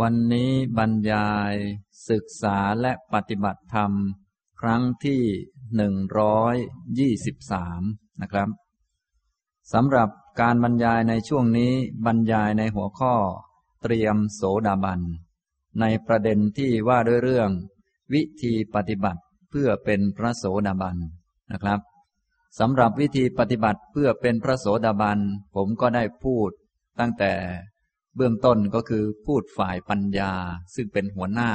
วันนี้บรรยายศึกษาและปฏิบัติธรรม ครั้งที่หนึ่งร้อยยี่สิบสามนะครับสำหรับการบรรยายในช่วงนี้บรรยายในหัวข้อ เตรียมโสดาบัน ในประเด็นที่ว่าด้วยเรื่อง วิธีปฏิบัติเพื่อเป็นพระโสดาบันนะครับสำหรับวิธีปฏิบัติเพื่อเป็นพระโสดาบัน ผมก็ได้พูดตั้งแต่ เบื้องต้นก็คือพูดฝ่ายปัญญา ซึ่งเป็นหัวหน้า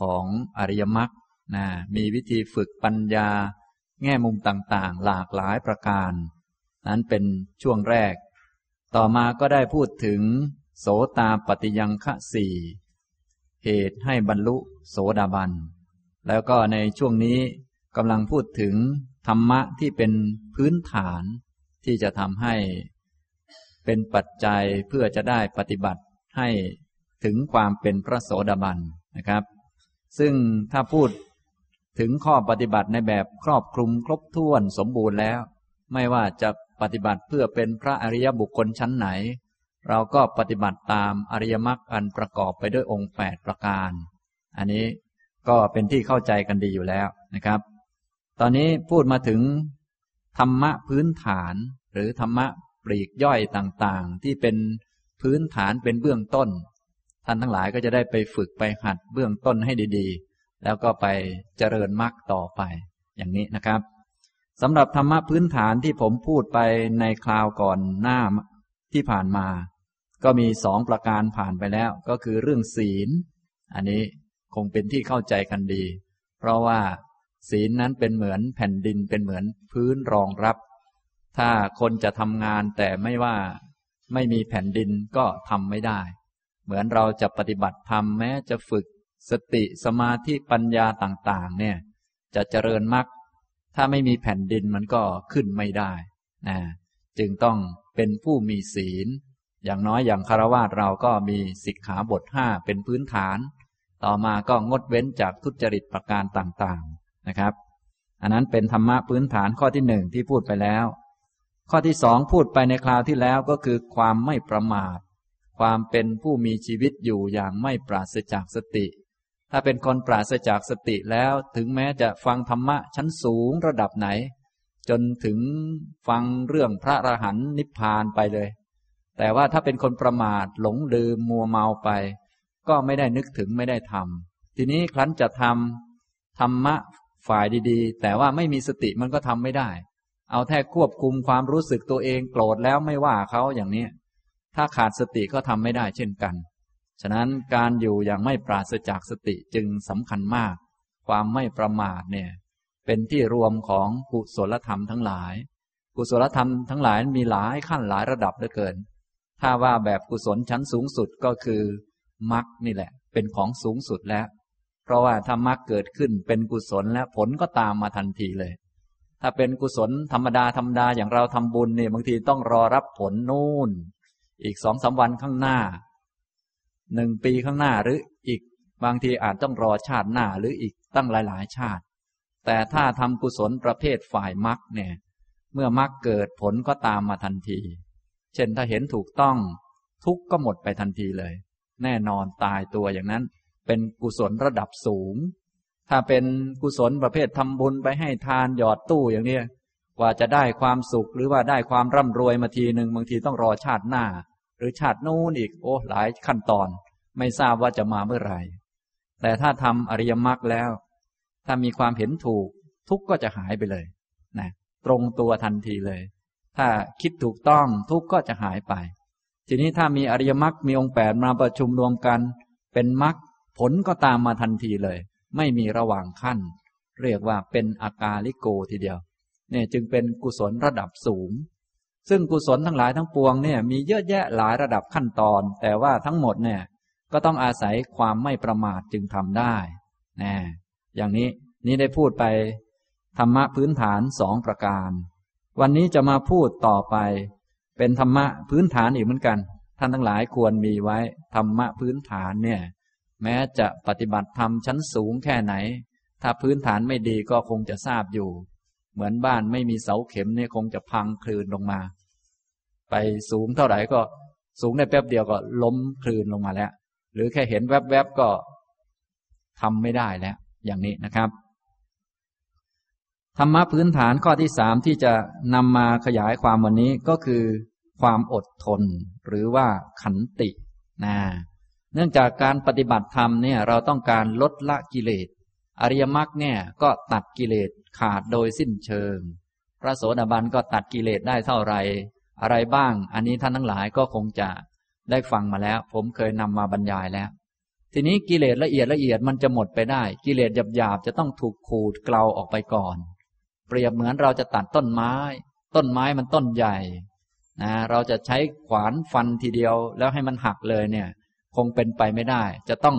ของอริยมรรคนะมีวิธีฝึกปัญญา แง่มุมต่างๆ หลากหลายประการ นั้นเป็นช่วงแรก ต่อมาก็ได้พูดถึง โสตาปฏิยังคะสี่เหตุให้บรรลุโสดาบัน แล้วก็ในช่วงนี้กำลังพูดถึงธรรมะที่เป็นพื้นฐานที่จะทำให้ เป็นปัจจัยเพื่อจะได้ปฏิบัติให้ถึงความเป็นพระโสดาบันนะครับ ซึ่งถ้าพูดถึงข้อปฏิบัติในแบบครอบคลุมครบถ้วนสมบูรณ์แล้ว ไม่ว่าจะปฏิบัติเพื่อเป็นพระอริยบุคคลชั้นไหน เราก็ปฏิบัติตามอริยมรรคอันประกอบไปด้วยองค์แปดประการ อันนี้ก็เป็นที่เข้าใจกันดีอยู่แล้วนะครับ ตอนนี้พูดมาถึงธรรมะพื้นฐานหรือธรรมะ ปลีกย่อยต่างๆ ที่เป็นพื้นฐานเป็นเบื้องต้น ท่านทั้งหลายก็จะได้ไปฝึกไปหัดเบื้องต้นให้ดีๆ แล้วก็ไปเจริญมรรคต่อไป อย่างนี้นะครับสำหรับธรรมะพื้นฐานที่ผมพูดไปในคราวก่อนหน้าที่ผ่านมา ก็มีสองประการผ่านไปแล้ว ก็คือเรื่องศีล อันนี้คงเป็นที่เข้าใจกันดี เพราะว่าศีลนั้นเป็นเหมือนแผ่นดินเป็นเหมือนพื้นรองรับ ถ้าคนจะทำงานแต่ไม่ว่าไม่มีแผ่นดินก็ทำไม่ได้ เหมือนเราจะปฏิบัติธรรมแม้จะฝึกสติสมาธิปัญญาต่าง ๆ เนี่ย จะเจริญมรรคถ้าไม่มีแผ่นดินมันก็ขึ้นไม่ได้นะจึงต้องเป็นผู้มีศีล อย่างน้อยอย่างคารวะเราก็มีสิกขาบทห้าเป็นพื้นฐาน ต่อมาก็งดเว้นจากทุจริตประการต่างๆนะครับ อันนั้นเป็นธรรมะพื้นฐานข้อที่หนึ่งที่พูดไปแล้ว ข้อที่สองพูดไปในคราวที่แล้วก็คือความไม่ประมาท ความเป็นผู้มีชีวิตอยู่อย่างไม่ปราศจากสติ ถ้าเป็นคนปราศจากสติแล้วถึงแม้จะฟังธรรมะชั้นสูงระดับไหน จนถึงฟังเรื่องพระอรหันต์นิพพานไปเลย แต่ว่าถ้าเป็นคนประมาทหลงลืมมัวเมาไป ก็ไม่ได้นึกถึงไม่ได้ทำทีนี้ครั้นจะทำธรรมะฝ่ายดีๆ แต่ว่าไม่มีสติมันก็ทำไม่ได้ เอาแท้ควบคุมความรู้สึกตัวเองโกรธแล้วไม่ว่าเขาอย่างนี้ ถ้าขาดสติก็ทำไม่ได้เช่นกัน ฉะนั้นการอยู่อย่างไม่ปราศจากสติจึงสำคัญมาก ความไม่ประมาทเนี่ย เป็นที่รวมของกุศลธรรมทั้งหลาย กุศลธรรมทั้งหลายมีหลายขั้นหลายระดับเหลือเกิน ถ้าว่าแบบกุศลชั้นสูงสุดก็คือมรรคนี่แหละ เป็นของสูงสุดแล้ว เพราะว่าถ้ามรรคเกิดขึ้นเป็นกุศลและผลก็ตามมาทันทีเลย ถ้าเป็นกุศลธรรมดาธรรมดาอย่างเราทำบุญเนี่ยบางทีต้องรอรับผลนู่น อีกสองสาวันข้างหน้าหนึ่งปีข้างหน้าหรืออีกบางทีอาจต้องรอชาติหน้าหรืออีกตั้งหลายๆ ชาติ แต่ถ้าทำกุศลประเภทฝ่ายมรรคเนี่ยเมื่อมรรคเกิดผลก็ตามมาทันที เช่นถ้าเห็นถูกต้อง ทุกก็หมดไปทันทีเลย แน่นอนตายตัวอย่างนั้น เป็นกุศลระดับสูง ถ้าเป็นกุศลประเภททำบุญไปให้ทานหยอดตู้อย่างนี้กว่าจะได้ความสุขหรือว่าได้ความร่ำรวยมาทีหนึ่งบางทีต้องรอชาติหน้า หรือชาตินู้นอีกโอ้หลายขั้นตอน ไม่ทราบว่าจะมาเมื่อไหร่ แต่ถ้าทำอริยมรรคแล้ว ถ้ามีความเห็นถูก ทุกก็จะหายไปเลยนะตรงตัวทันทีเลย ถ้าคิดถูกต้องทุกก็จะหายไป ทีนี้ถ้ามีอริยมรรคมีองค์แปดมาประชุมรวมกัน เป็นมรรคผลก็ตามมาทันทีเลย ไม่มีระหว่างขั้น เรียกว่าเป็นอากาลิโกทีเดียวเนี่ยจึงเป็นกุศลระดับสูง ซึ่งกุศลทั้งหลายทั้งปวงเนี่ยมีเยอะแยะหลายระดับขั้นตอน แต่ว่าทั้งหมดเนี่ยก็ต้องอาศัยความไม่ประมาทจึงทำได้นะอย่างนี้นี่ได้พูดไปธรรมะพื้นฐานสองประการ วันนี้จะมาพูดต่อไป เป็นธรรมะพื้นฐานอีกเหมือนกัน ท่านทั้งหลายควรมีไว้ธรรมะพื้นฐานเนี่ย แม้จะปฏิบัติธรรมชั้นสูงแค่ไหน ถ้าพื้นฐานไม่ดีก็คงจะทราบอยู่ เหมือนบ้านไม่มีเสาเข็มเนี่ยคงจะพังคลืนลงมา ไปสูงเท่าไหร่ก็สูงได้แป๊บเดียวก็ล้มคลืนลงมาแล้ว หรือแค่เห็นแวบๆก็ทำไม่ได้แล้ว อย่างนี้นะครับ ธรรมะพื้นฐานข้อที่สามที่จะนำมาขยายความวันนี้ก็คือ ความอดทน หรือว่าขันตินะ เนื่องจากการปฏิบัติธรรมเนี่ยเราต้องการลดละกิเลส อริยมรรคเนี่ยก็ตัดกิเลสขาดโดยสิ้นเชิง พระโสดาบันก็ตัดกิเลสได้เท่าไรอะไรบ้าง อันนี้ท่านทั้งหลายก็คงจะได้ฟังมาแล้ว ผมเคยนำมาบรรยายแล้ว ทีนี้กิเลสละเอียดละเอียดมันจะหมดไปได้ กิเลสหยาบๆจะต้องถูกขูดเกลาออกไปก่อน เปรียบเหมือนเราจะตัดต้นไม้ ต้นไม้มันต้นใหญ่นะเราจะใช้ขวานฟันทีเดียวแล้วให้มันหักเลยเนี่ย คงเป็นไปไม่ได้ จะต้อง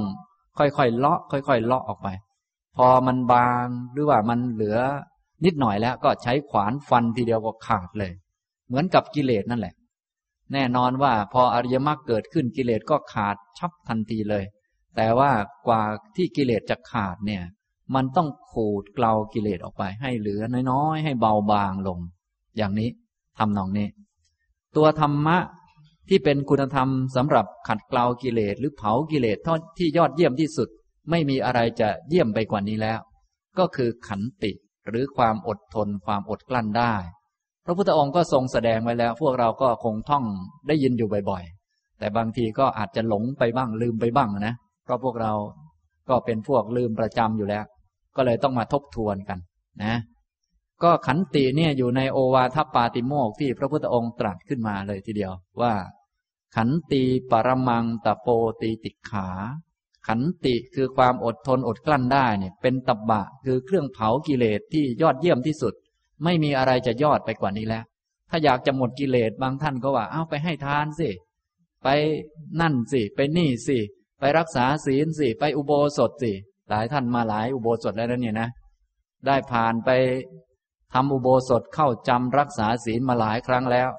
ค่อยๆเลาะ ค่อยๆเลาะออกไป พอมันบางหรือว่ามันเหลือนิดหน่อยแล้วก็ใช้ขวานฟันทีเดียวก็ขาดเลย เหมือนกับกิเลสนั่นแหละ แน่นอนว่าพออริยมรรคเกิดขึ้นกิเลสก็ขาดชับทันทีเลย แต่ว่ากว่าที่กิเลสจะขาดเนี่ย มันต้องขูดเกลากิเลสออกไป ให้เหลือน้อยๆให้เบาบางลง อย่างนี้ทำนองนี้ ตัวธรรมะ ที่เป็นคุณธรรมสำหรับขัดเกลากิเลสหรือเผากิเลสที่ยอดเยี่ยมที่สุด ไม่มีอะไรจะเยี่ยมไปกว่านี้แล้ว ก็คือขันติหรือความอดทนความอดกลั้นได้ พระพุทธองค์ก็ทรงแสดงไว้แล้ว พวกเราก็คงท่องได้ยินอยู่บ่อยๆ แต่บางทีก็อาจจะหลงไปบ้างลืมไปบ้างนะ เพราะพวกเราก็เป็นพวกลืมประจำอยู่แล้ว ก็เลยต้องมาทบทวนกันนะ ก็ขันติเนี่ยอยู่ในโอวาทปาติโมกที่พระพุทธองค์ตรัสขึ้นมาเลยทีเดียวว่า ขันติปรมังตะโปตีติขา ขันติคือความอดทนอดกลั้นได้เนี่ยเป็นตับบะคือเครื่องเผากิเลสที่ยอดเยี่ยมที่สุด ไม่มีอะไรจะยอดไปกว่านี้แล้ว ถ้าอยากจะหมดกิเลสบางท่านก็ว่า เอาไปให้ทานสิ ไปนั่นสิ ไปนี่สิ ไปรักษาศีลสิ ไปอุโบสถสิ หลายท่านมาหลายอุโบสถแล้วเนี่ยนะ ได้ผ่านไปทำอุโบสถเข้าจำรักษาศีลมาหลายครั้งแล้ว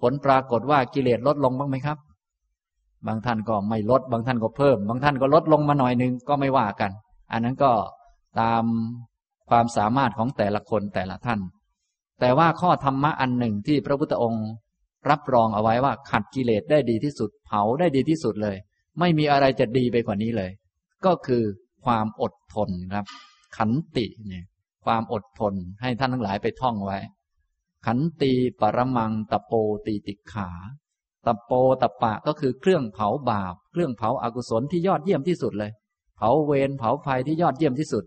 ผลปรากฏว่ากิเลสลดลงบ้างไหมครับ บางท่านก็ไม่ลด บางท่านก็เพิ่ม บางท่านก็ลดลงมาหน่อยนึงก็ไม่ว่ากัน อันนั้นก็ตามความสามารถของแต่ละคนแต่ละท่าน แต่ว่าข้อธรรมะอันหนึ่งที่พระพุทธองค์รับรองเอาไว้ว่าขัดกิเลสได้ดีที่สุด เผาได้ดีที่สุดเลย ไม่มีอะไรจะดีไปกว่านี้เลย ก็คือความอดทนครับ ขันติเนี่ยความอดทนให้ท่านทั้งหลายไปท่องไว้ ขันตีปรมังตะโปตีติขา ตะโปตะปะก็คือเครื่องเผาบาป เครื่องเผาอากุศลที่ยอดเยี่ยมที่สุดเลย เผาเวรเผาภัยที่ยอดเยี่ยมที่สุด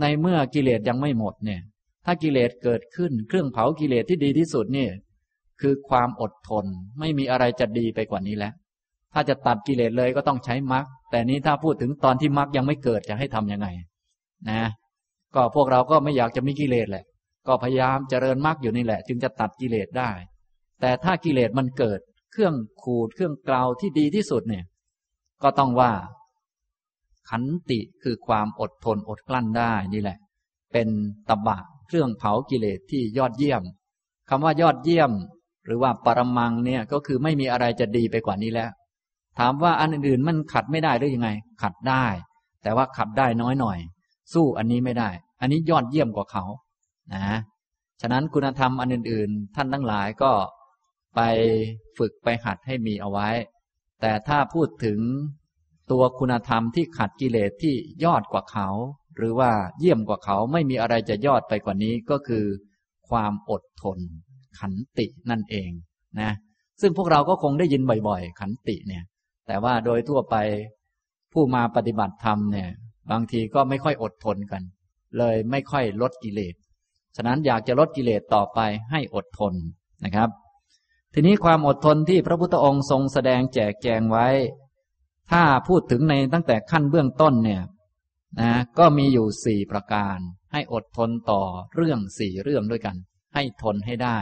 ในเมื่อกิเลสยังไม่หมดเนี่ย ถ้ากิเลสเกิดขึ้น เครื่องเผากิเลสที่ดีที่สุดนี่คือความอดทนไม่มีอะไรจะดีไปกว่านี้แล้ว ถ้าจะตัดกิเลสเลยก็ต้องใช้มรรคแต่นี้ถ้าพูดถึงตอนที่มรรคยังไม่เกิดจะให้ทํำยังไง นะ ก็พวกเราก็ไม่อยากจะมีกิเลสแหละ ก็พยายามเจริญมรรคอยู่นี่แหละ จึงจะตัดกิเลสได้ แต่ถ้ากิเลสมันเกิดเครื่องขูดเครื่องกลาวที่ดีที่สุดเนี่ย ก็ต้องว่า ขันติคือความอดทนอดกลั้นได้นี่แหละ เป็นตบะเครื่องเผากิเลสที่ยอดเยี่ยมคำว่ายอดเยี่ยม หรือว่าปรมังเนี่ยก็คือไม่มีอะไรจะดีไปกว่านี้แล้ว ถามว่าอันอื่นๆมันขัดไม่ได้หรือยังไง ขัดได้ แต่ว่าขัดได้น้อยหน่อย สู้อันนี้ไม่ได้ อันนี้ยอดเยี่ยมกว่าเขา นะฉะนั้นคุณธรรมอันอื่น ๆ ท่านทั้งหลายก็ไปฝึกไปหัดให้มีเอาไว้ แต่ถ้าพูดถึงตัวคุณธรรมที่ขัดกิเลสที่ยอดกว่าเขา หรือว่าเยี่ยมกว่าเขาไม่มีอะไรจะยอดไปกว่านี้ก็คือ ความอดทน ขันตินั่นเองนะซึ่งพวกเราก็คงได้ยินบ่อยๆ ขันติเนี่ย แต่ว่าโดยทั่วไปผู้มาปฏิบัติธรรมเนี่ย บางทีก็ไม่ค่อยอดทนกัน เลยไม่ค่อยลดกิเลส ฉะนั้นอยากจะลดกิเลสต่อไปให้อดทนนะครับ ทีนี้ความอดทนที่พระพุทธองค์ทรงแสดงแจกแจงไว้ ถ้าพูดถึงในตั้งแต่ขั้นเบื้องต้นเนี่ยนะก็มีอยู่สี่ประการให้อดทนต่อเรื่องสี่เรื่องด้วยกัน ให้ทนให้ได้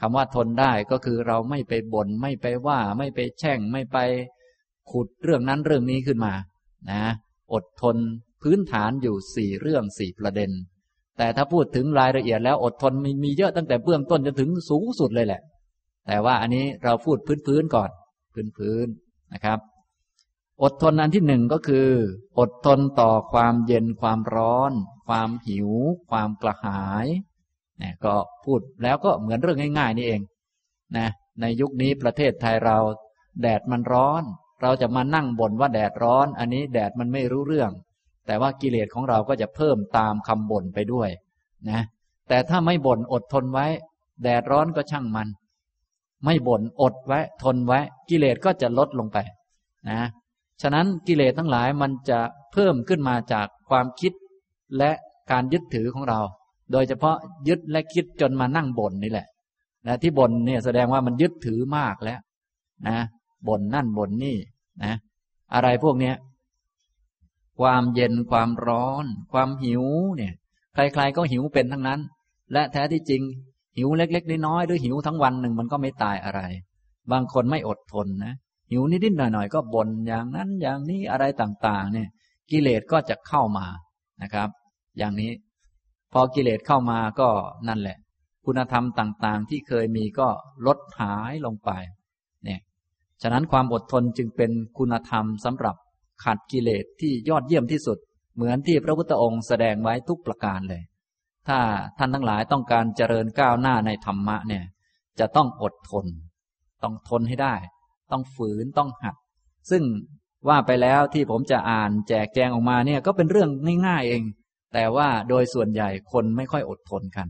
คำว่าทนได้ก็คือเราไม่ไปบน่นไม่ไปว่า ไม่ไปแช่ง ไม่ไปขุดเรื่องนั้นเรื่องนี้ขึ้นมา นะ อดทนพื้นฐานอยู่สี่เรื่องสี่ประเด็น แต่ถ้าพูดถึงรายละเอียดแล้วอดทนมีมีเยอะตั้งแต่เบื้องต้นจนถึงสูงสุดเลยแหละ แต่ว่าอันนี้เราพูดพื้นพื้นก่อน พื้นพื้นนะครับ อดทนอันที่หนึ่งก็คือ อดทนต่อความเย็นความร้อน ความหิว ความกระหายเนี่ยก็พูดแล้วก็เหมือนเรื่องง่าย ๆ นี่เองนะในยุคนี้ประเทศไทยเรา แดดมันร้อน เราจะมานั่งบ่นว่าแดดร้อน อันนี้แดดมันไม่รู้เรื่อง แต่ว่ากิเลสของเราก็จะเพิ่มตามคำบ่นไปด้วยนะ แต่ถ้าไม่บ่นอดทนไว้ แดดร้อนก็ช่างมัน ไม่บ่นอดไว้ ทนไว้ กิเลสก็จะลดลงไป นะ ฉะนั้นกิเลสทั้งหลายมันจะเพิ่มขึ้นมาจากความคิดและการยึดถือของเรา โดยเฉพาะยึดและคิดจนมานั่งบ่นนี่แหละนะที่บ่นเนี่ยแสดงว่ามันยึดถือมากแล้ว นะบ่นนั่นบ่นนี่นะ อะไรพวกเนี้ย ความเย็นความร้อน ความหิวเนี่ย ใครๆก็หิวเป็นทั้งนั้น และแท้ที่จริง หิวเล็กๆน้อยๆหรือหิวทั้งวันหนึ่งมันก็ไม่ตายอะไร บางคนไม่อดทนนะหิวนิดๆหน่อยๆก็บ่นอย่างนั้นอย่างนี้อะไรต่างๆ เนี่ย กิเลสก็จะเข้ามานะครับ อย่างนี้ พอกิเลสเข้ามาก็นั่นแหละ คุณธรรมต่างๆ ที่เคยมีก็ลดหายลงไป เนี่ย ฉะนั้นความอดทนจึงเป็นคุณธรรมสำหรับ ขัดกิเลสที่ยอดเยี่ยมที่สุด เหมือนที่พระพุทธองค์แสดงไว้ทุกประการเลย ถ้าท่านทั้งหลายต้องการเจริญก้าวหน้าในธรรมะเนี่ย จะต้องอดทน ต้องทนให้ได้ ต้องฝืนต้องหัด ซึ่งว่าไปแล้วที่ผมจะอ่านแจกแจงออกมาเนี่ยก็เป็นเรื่องง่ายๆเอง แต่ว่าโดยส่วนใหญ่คนไม่ค่อยอดทนกัน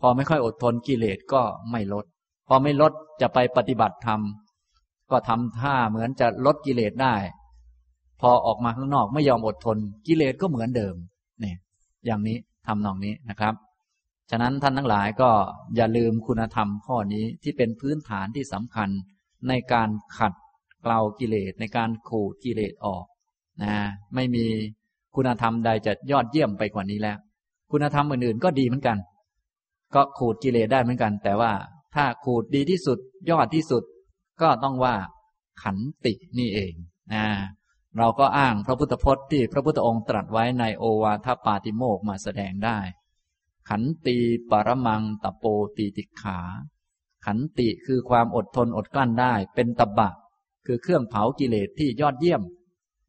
พอไม่ค่อยอดทนกิเลสก็ไม่ลด พอไม่ลดจะไปปฏิบัติธรรมก็ทำท่าเหมือนจะลดกิเลสได้ พอออกมาข้างนอกไม่ยอมอดทน กิเลสก็เหมือนเดิมเนี่ยอย่างนี้ทำนองนี้นะครับ ฉะนั้นท่านทั้งหลายก็อย่าลืมคุณธรรมข้อนี้ที่เป็นพื้นฐานที่สำคัญในการขัดเกลากิเลสในการขูดกิเลสออกนะไม่มีคุณธรรมใดจะยอดเยี่ยมไปกว่านี้แล้ว คุณธรรมอื่นๆก็ดีเหมือนกัน ก็ขูดกิเลสได้เหมือนกัน แต่ว่าถ้าขูดดีที่สุดยอดที่สุด ก็ต้องว่าขันตินี่เองนะ เราก็อ้างพระพุทธพจน์ที่พระพุทธองค์ตรัสไว้ในโอวาทปาติโมกมาแสดงได้ ขันตีปรมังตะโปตีติขา ขันติคือความอดทนอดกลั้นได้ เป็นตบะ คือเครื่องเผากิเลสที่ยอดเยี่ยม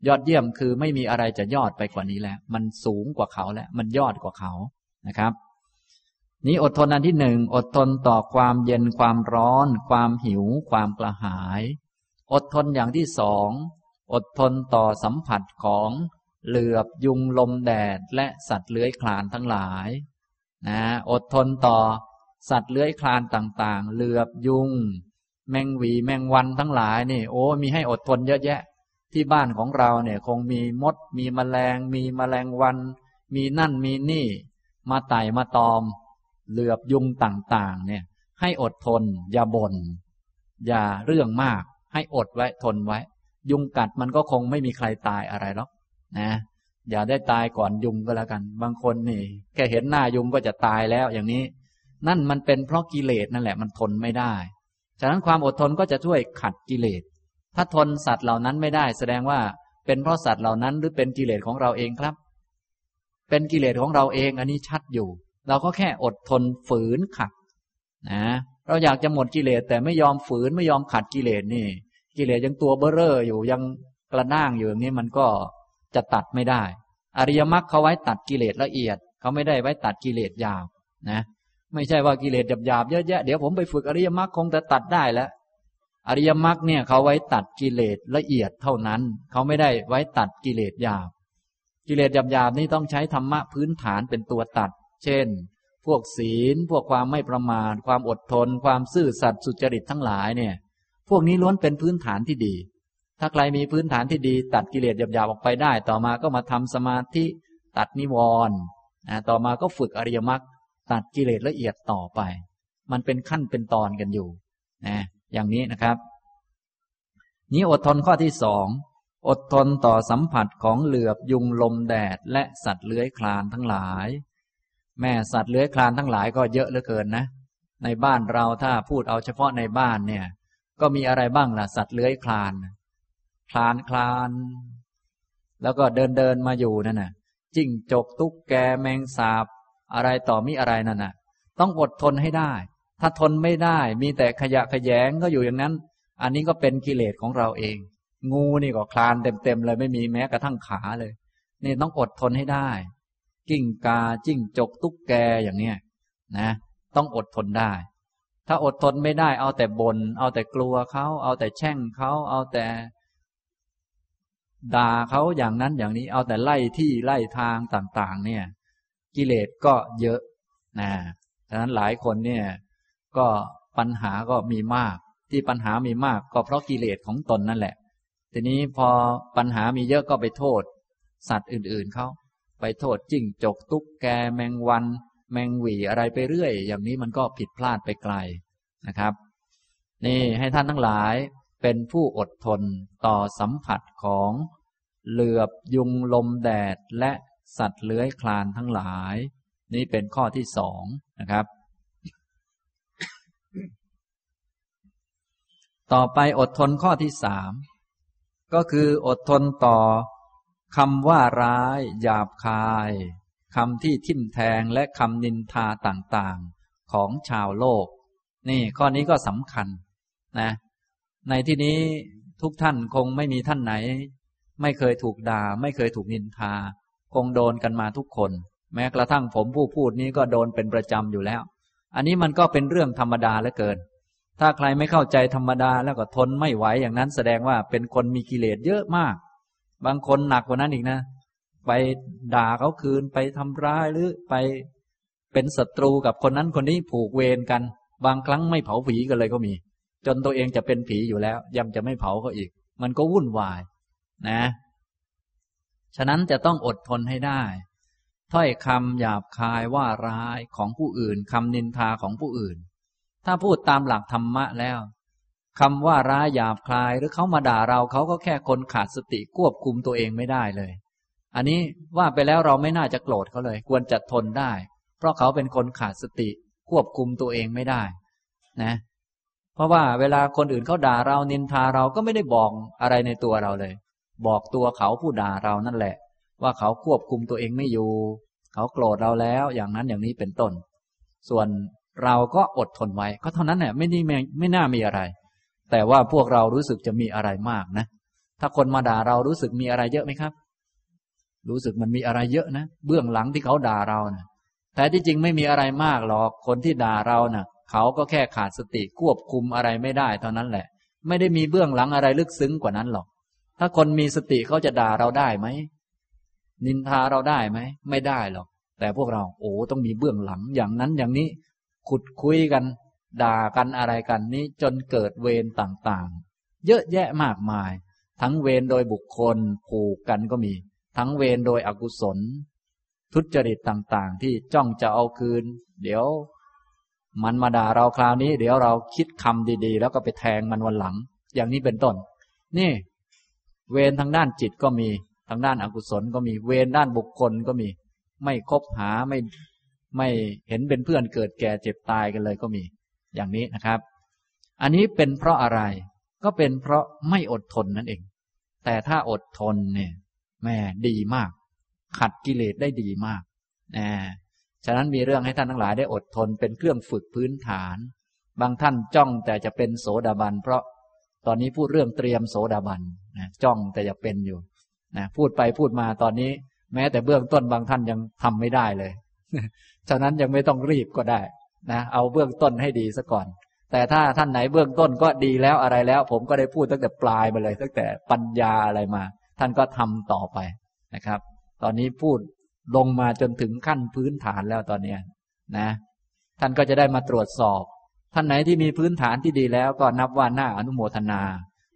ยอดเยี่ยมคือไม่มีอะไรจะยอดไปกว่านี้แล้ว มันสูงกว่าเขาแล้วมันยอดกว่าเขานะครับ นี้อดทนอันที่หนึ่งอดทนต่อความเย็นความร้อน ความหิว ความกระหาย อดทนอย่างที่สอง อดทนต่อสัมผัสของเหลือบยุงลมแดดและสัตว์เลื้อยคลานทั้งหลายนะอดทนต่อสัตว์เลื้อยคลานต่างๆ เหลือบยุง แมงวีแมงวันทั้งหลายนี่ โอ้มีให้อดทนเยอะแยะ ที่บ้านของเราเนี่ยคงมีมด มีมแมลง มีมแมลงวัน มีนั่นมีนี่ มาไต่มาตอม เหลือบยุงต่างๆ เนี่ย ให้อดทน อย่าบน่นอย่าเรื่องมาก ให้อดไว้ทนไว้ ยุงกัดมันก็คงไม่มีใครตายอะไรหรอกนะ อย่าได้ตายก่อนยุงก็แล้วกัน บางคนนี่ แค่เห็นหน้ายุงก็จะตายแล้วอย่างนี้ นั่นมันเป็นเพราะกิเลสนั่นแหละมันทนไม่ได้ ฉะนั้นความอดทนก็จะช่วยขัดกิเลส ถ้าทนสัตว์เหล่านั้นไม่ได้ แสดงว่าเป็นเพราะสัตว์เหล่านั้น หรือเป็นกิเลสของเราเองครับ เป็นกิเลสของเราเองอันนี้ชัดอยู่ เราก็แค่อดทนฝืนขัดนะเราอยากจะหมดกิเลสแต่ไม่ยอมฝืนไม่ยอมขัดกิเลสนี่ กิเลสยังตัวเบ้อเร่ออยู่ยังกระด้างอยู่อย่างนี้มันก็จะตัดไม่ได้ อริยมรรคเขาไว้ตัดกิเลสละเอียดเขาไม่ได้ไว้ตัดกิเลสยาวนะไม่ใช่ว่ากิเลสหยาบๆเยอะแยะเดี๋ยวผมไปฝึกอริยมรรคคงจะตัดได้แล้ว อริยมรรคเนี่ยเขาไว้ตัดกิเลสละเอียดเท่านั้น เขาไม่ได้ไว้ตัดกิเลสหยาบ กิเลสหยาบๆนี่ต้องใช้ธรรมะพื้นฐานเป็นตัวตัด เช่น พวกศีล พวกความไม่ประมาทความอดทน ความซื่อสัตย์สุจริตทั้งหลายเนี่ย พวกนี้ล้วนเป็นพื้นฐานที่ดี ถ้าใครมีพื้นฐานที่ดี ตัดกิเลสหยาบๆออกไปได้ ต่อมาก็มาทำสมาธิตัดนิวรณ์ต่อมาก็ฝึกอริยมรรคตัดกิเลสละเอียดต่อไป มันเป็นขั้นเป็นตอนกันอยู่นะอย่างนี้นะครับ นี้อดทนข้อที่สองอดทนต่อสัมผัสของเหลือบยุงลมแดดและสัตว์เลื้อยคลานทั้งหลาย แม่สัตว์เลื้อยคลานทั้งหลายก็เยอะเหลือเกินนะ ในบ้านเราถ้าพูดเอาเฉพาะในบ้านเนี่ย ก็มีอะไรบ้างล่ะ สัตว์เลื้อยคลาน คลานคลาน แล้วก็เดินเดินมาอยู่นั่นน่ะจิ้งจกตุ๊กแกแมงสาบ อะไรต่อมีอะไรนั่นน่ะ ต้องอดทนให้ได้ ถ้าทนไม่ได้ มีแต่ขยะขยงก็อยู่อย่างนั้น อันนี้ก็เป็นกิเลสของเราเอง งูนี่ก็คลานเต็มๆเลยไม่มีแม้กระทั่งขาเลย นี่ต้องอดทนให้ได้ กิ้งกาจิ้งจกตุ๊กแกอย่างเนี้ยนะ ต้องอดทนได้ ถ้าอดทนไม่ได้ เอาแต่บน่นเอาแต่กลัวเขา เอาแต่แช่งเขาเอาแต่ ด่าเขาอย่างนั้นอย่างนี้ เอาแต่ไล่ที่ไล่ทางต่าง ๆ เนี่ย กิเลสก็เยอะนะฉะนั้นหลายคนเนี่ย ก็ปัญหาก็มีมาก ที่ปัญหามีมากก็เพราะกิเลสของตนนั่นแหละ ทีนี้พอปัญหามีเยอะก็ไปโทษ สัตว์อื่นๆเขาไปโทษจิ้งจกตุ๊กแกแมงวัน แมงหวีอะไรไปเรื่อย อย่างนี้มันก็ผิดพลาดไปไกลนะครับ นี่ให้ท่านทั้งหลายเป็นผู้อดทนต่อสัมผัสของเหลือบยุงลมแดดและสัตว์เลื้อยคลานทั้งหลาย นี่เป็นข้อที่สองนะครับ ต่อไปอดทนข้อที่สามก็คืออดทนต่อคำว่าร้าย หยาบคาย คำที่ทิ่มแทงและคำนินทาต่างๆของชาวโลก นี่ข้อนี้ก็สำคัญนะในที่นี้ทุกท่านคงไม่มีท่านไหน ไม่เคยถูกด่า ไม่เคยถูกนินทา คงโดนกันมาทุกคน แม้กระทั่งผมผู้พูดนี้ก็โดนเป็นประจำอยู่แล้ว อันนี้มันก็เป็นเรื่องธรรมดาเหลือเกิน ถ้าใครไม่เข้าใจธรรมดาแล้วก็ทนไม่ไหวอย่างนั้นแสดงว่าเป็นคนมีกิเลสเยอะมาก บางคนหนักกว่านั้นอีกนะ ไปด่าเขาคืนไปทำร้ายหรือไปเป็นศัตรูกับคนนั้นคนนี้ผูกเวรกัน บางครั้งไม่เผาผีกันเลยก็มี จนตัวเองจะเป็นผีอยู่แล้ว ยังจะไม่เผาเขาอีก มันก็วุ่นวาย นะ ฉะนั้นจะต้องอดทนให้ได้ ถ้อยคำหยาบคายว่าร้ายของผู้อื่นคำนินทาของผู้อื่น ถ้าพูดตามหลักธรรมะแล้วคำว่าร้ายหยาบคลายหรือเขามาด่าเราเขาก็แค่คนขาดสติควบคุมตัวเองไม่ได้เลย อันนี้ว่าไปแล้วเราไม่น่าจะโกรธเขาเลย ควรจะทนได้ เพราะเขาเป็นคนขาดสติควบคุมตัวเองไม่ได้ นะ เพราะว่าเวลาคนอื่นเขาด่าเรานินทาเราก็ไม่ได้บอกอะไรในตัวเราเลย บอกตัวเขาผู้ด่าเรานั่นแหละ ว่าเขาควบคุมตัวเองไม่อยู่ เขาโกรธเราแล้ว อย่างนั้นอย่างนี้เป็นต้น ส่วนเราก็อดทนไว้ก็เท่านั้นแหละไม่ได้ไม่ไม่น่ามีอะไร แต่ว่าพวกเรารู้สึกจะมีอะไรมากนะ ถ้าคนมาด่าเรารู้สึกมีอะไรเยอะไหมครับ รู้สึกมันมีอะไรเยอะนะ เบื้องหลังที่เขาด่าเรานะ่ะแต่ที่จริงไม่มีอะไรมากหรอกคนที่ด่าเรานะ่ะ เขาก็แค่ขาดสติควบคุมอะไรไม่ได้เท่านั้นแหละ ไม่ได้มีเบื้องหลังอะไรลึกซึ้งกว่านั้นหรอก ถ้าคนมีสติเขาจะด่าเราได้ไหมนินทาเราได้ไหมไม่ได้หรอก แต่พวกเราโอ้ต้องมีเบื้องหลังอย่างนั้นอย่างนี้ ขุดคุยกัน ด่ากันอะไรกันนี้จนเกิดเวรต่างๆ เยอะแยะมากมาย ทั้งเวรโดยบุคคลผูกกันก็มี ทั้งเวรโดยอกุศล ทุจริตต่างๆ ที่จ้องจะเอาคืน เดี๋ยว มันมาด่าเราคราวนี้ เดี๋ยวเราคิดคำดีๆ แล้วก็ไปแทงมันวันหลัง อย่างนี้เป็นต้น นี่ เวรทางด้านจิตก็มีทางด้านอากุศลก็มีเวรด้านบุคคลก็มี ไม่คบหาไม่ไม่เห็นเป็นเพื่อนเกิดแก่เจ็บตายกันเลยก็มี อย่างนี้นะครับ อันนี้เป็นเพราะอะไรก็เป็นเพราะไม่อดทนนั่นเอง แต่ถ้าอดทนเนี่ย แม่ดีมาก ขัดกิเลสได้ดีมากนะฉะนั้นมีเรื่องให้ท่านทั้งหลายได้อดทนเป็นเครื่องฝึกพื้นฐาน บางท่านจ้องแต่จะเป็นโสดาบัน เพราะตอนนี้พูดเรื่องเตรียมโสดาบันนะจ้องแต่จะเป็นอยู่นะพูดไปพูดมาตอนนี้ แม้แต่เบื้องต้นบางท่านยังทำไม่ได้เลย ฉะนั้นยังไม่ต้องรีบก็ได้นะเอาเบื้องต้นให้ดีซะก่อน แต่ถ้าท่านไหนเบื้องต้นก็ดีแล้วอะไรแล้ว ผมก็ได้พูดตั้งแต่ปลายมาเลย ตั้งแต่ปัญญาอะไรมา ท่านก็ทำต่อไปนะครับ ตอนนี้พูดลงมาจนถึงขั้นพื้นฐานแล้วตอนนี้นะ ท่านก็จะได้มาตรวจสอบ ท่านไหนที่มีพื้นฐานที่ดีแล้วก็นับว่าหน้าอนุโมทนา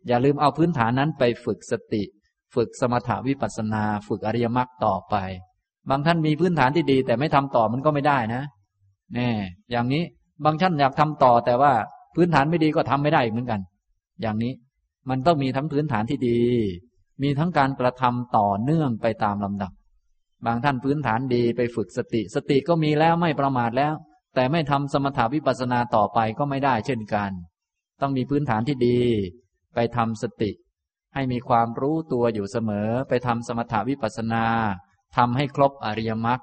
อย่าลืมเอาพื้นฐานนั้นไปฝึกสติ ฝึกสมถาวิปัสนา ฝึกอริยมรรคต่อไป บางท่านมีพื้นฐานที่ดี แต่ไม่ทำต่อมันก็ไม่ได้นะแน่อย่างนี้บางท่านอยากทำต่อ แต่ว่าพื้นฐานไม่ดีก็ทำไม่ได้เหมือนกัน อย่างนี้มันต้องมีทั้งพื้นฐานที่ดี มีทั้งการกระทำต่อเนื่องไปตามลำดับ บางท่านพื้นฐานดีไปฝึกสติ สติก็มีแล้วไม่ประมาทแล้ว แต่ไม่ทำสมถาวิปัสสนาต่อไปก็ไม่ได้เช่นกัน ต้องมีพื้นฐานที่ดี ไปทำสติ ให้มีความรู้ตัวอยู่เสมอ ไปทำสมถาวิปัสสนาทำให้ครบอริยมรรค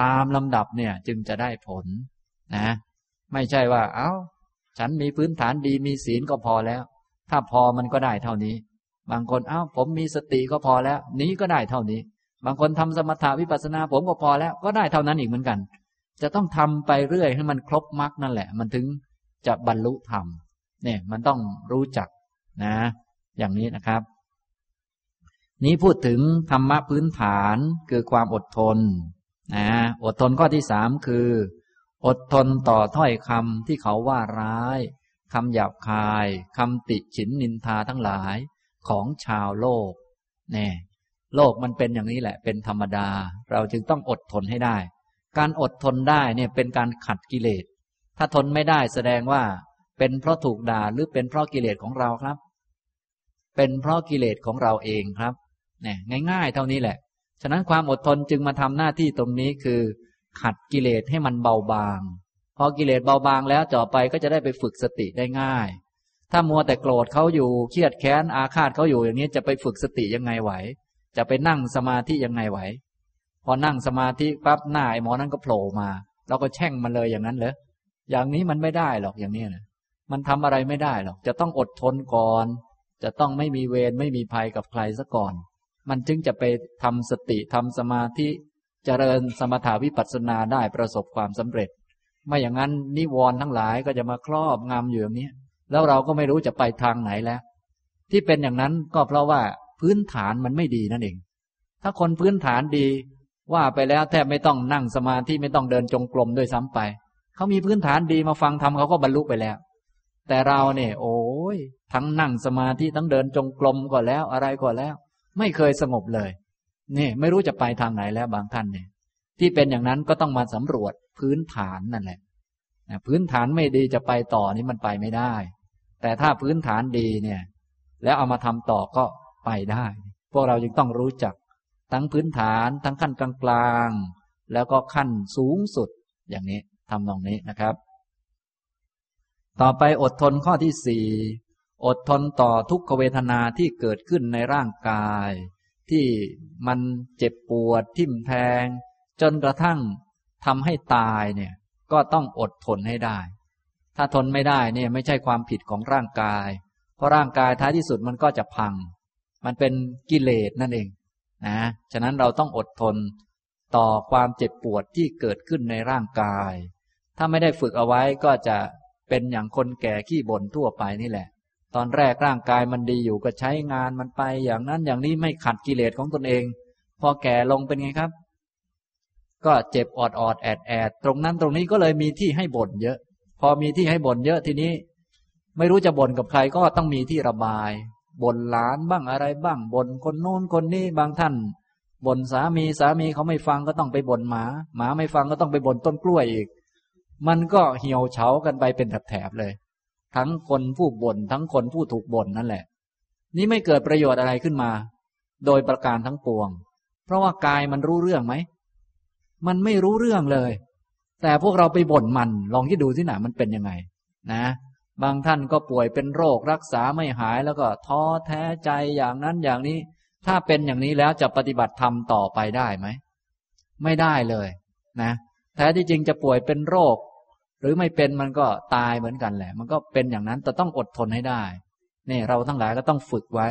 ตามลำดับเนี่ยจึงจะได้ผลนะ ไม่ใช่ว่าเอา้า ฉันมีพื้นฐานดีมีศีลก็พอแล้ว ถ้าพอมันก็ได้เท่านี้ บางคนเอา้าผมมีสติก็พอแล้ว นี้ก็ได้เท่านี้ บางคนทำสมถาวิปัสสนา ผมก็พอแล้ว ก็ได้เท่านั้นอีกเหมือนกัน จะต้องทำไปเรื่อยให้มันครบมรรคนั่นแหละ มันถึงจะบรรลุธรรมเนี่ยมันต้องรู้จักนะ อย่างนี้นะครับ นี้พูดถึงธรรมะพื้นฐานคือความอดทนนะอดทนข้อที่สามคือ อดทนต่อถ้อยคำที่เขาว่าร้ายคำหยาบคายคำติฉินนินทาทั้งหลาย ของชาวโลกแน่โลกมันเป็นอย่างนี้แหละ เป็นธรรมดา เราจึงต้องอดทนให้ได้ การอดทนได้เนี่ยเป็นการขัดกิเลส ถ้าทนไม่ได้แสดงว่า เป็นเพราะถูกด่าหรือเป็นเพราะกิเลสของเราครับ เป็นเพราะกิเลสของเราเองครับเนี่ยง่าย ๆ เท่านี้แหละ ฉะนั้นความอดทนจึงมาทำหน้าที่ตรงนี้คือ ขัดกิเลสให้มันเบาบาง พอกิเลสเบาบางแล้วต่อไปก็จะได้ไปฝึกสติได้ง่าย ถ้ามัวแต่โกรธเขาอยู่เครียดแค้นอาฆาตเขาอยู่อย่างนี้จะไปฝึกสติยังไงไหว จะไปนั่งสมาธิยังไงไหว พอนั่งสมาธิปั๊บหน้าไอ้หมอนั้นก็โผล่มาเราก็แช่งมันเลยอย่างนั้นเหรออย่างนี้มันไม่ได้หรอกอย่างนี้นะมันทำอะไรไม่ได้หรอก จะต้องอดทนก่อน จะต้องไม่มีเวรไม่มีภัยกับใครซะก่อน มันจึงจะไปทำสติทำสมาธิจเจริญสมถาวิปัสสนาได้ประสบความสำเร็จ ไม่อย่างนั้นนิวรณ์ทั้งหลายก็จะมาครอบงำอยู่อย่างนี้ แล้วเราก็ไม่รู้จะไปทางไหนแล้ว ที่เป็นอย่างนั้นก็เพราะว่าพื้นฐานมันไม่ดีนั่นเอง ถ้าคนพื้นฐานดี ว่าไปแล้วแทบไม่ต้องนั่งสมาธิไม่ต้องเดินจงกรมด้วยซ้ำไป เขามีพื้นฐานดีมาฟังทำเขาก็บรรลุไปแล้ว แต่เราเนี่ย โอ้ยทั้งนั่งสมาธิทั้งเดินจงกรมก็แล้วอะไรก็แล้ว ไม่เคยสงบเลยนี่ไม่รู้จะไปทางไหนแล้วบางท่านเนี่ย ที่เป็นอย่างนั้นก็ต้องมาสำรวจพื้นฐานนั่นแหละพื้นฐานไม่ดีจะไปต่อนี่มันไปไม่ได้ แต่ถ้าพื้นฐานดีเนี่ย แล้วเอามาทำต่อก็ไปได้ พวกเราจึงต้องรู้จักทั้งพื้นฐานทั้งขั้นกลางๆ แล้วก็ขั้นสูงสุดอย่างนี้ทำนองนี้นะครับ ต่อไปอดทนข้อที่สี่อดทนต่อทุกขเวทนาที่เกิดขึ้นในร่างกาย ที่มันเจ็บปวดทิ่มแทง จนกระทั่งทำให้ตายเนี่ย ก็ต้องอดทนให้ได้ ถ้าทนไม่ได้เนี่ยไม่ใช่ความผิดของร่างกาย เพราะร่างกายท้ายที่สุดมันก็จะพัง มันเป็นกิเลสนั่นเองนะฉะนั้นเราต้องอดทนต่อความเจ็บปวดที่เกิดขึ้นในร่างกาย ถ้าไม่ได้ฝึกเอาไว้ก็จะเป็นอย่างคนแก่ขี้บ่นทั่วไปนี่แหละ ตอนแรกร่างกายมันดีอยู่ก็ใช้งานมันไป อย่างนั้นอย่างนี้ไม่ขัดกิเลสของตนเอง พอแก่ลงเป็นไงครับ ก็เจ็บออดออดแอดแอดตรงนั้นตรงนี้ก็เลยมีที่ให้บ่นเยอะ พอมีที่ให้บ่นเยอะทีนี้ ไม่รู้จะบ่นกับใครก็ต้องมีที่ระบายบ่นหลานบ้างอะไรบ้างบ่นคนโน้นคนนี้บางท่านบ่นสามีสามีเขาไม่ฟังก็ต้องไปบ่นหมา หมาไม่ฟังก็ต้องไปบ่นต้นกล้วยอีก มันก็เหี่ยวเฉากันไปเป็นแถบๆเลย ทั้งคนผู้บ่นทั้งคนผู้ถูกบ่นนั่นแหละ นี่ไม่เกิดประโยชน์อะไรขึ้นมา โดยประการทั้งปวง เพราะว่ากายมันรู้เรื่องไหม มันไม่รู้เรื่องเลย แต่พวกเราไปบ่นมัน ลองคิดดูที่ไหนมันเป็นยังไง นะ บางท่านก็ป่วยเป็นโรครักษาไม่หายแล้วก็ท้อแท้ใจอย่างนั้นอย่างนี้ ถ้าเป็นอย่างนี้แล้วจะปฏิบัติธรรมต่อไปได้ไหม ไม่ได้เลยนะแท้ที่จริงจะป่วยเป็นโรค หรือไม่เป็นมันก็ตายเหมือนกันแหละ มันก็เป็นอย่างนั้นแต่ต้องอดทนให้ได้เนี่ยเราทั้งหลายก็ต้องฝึกไว้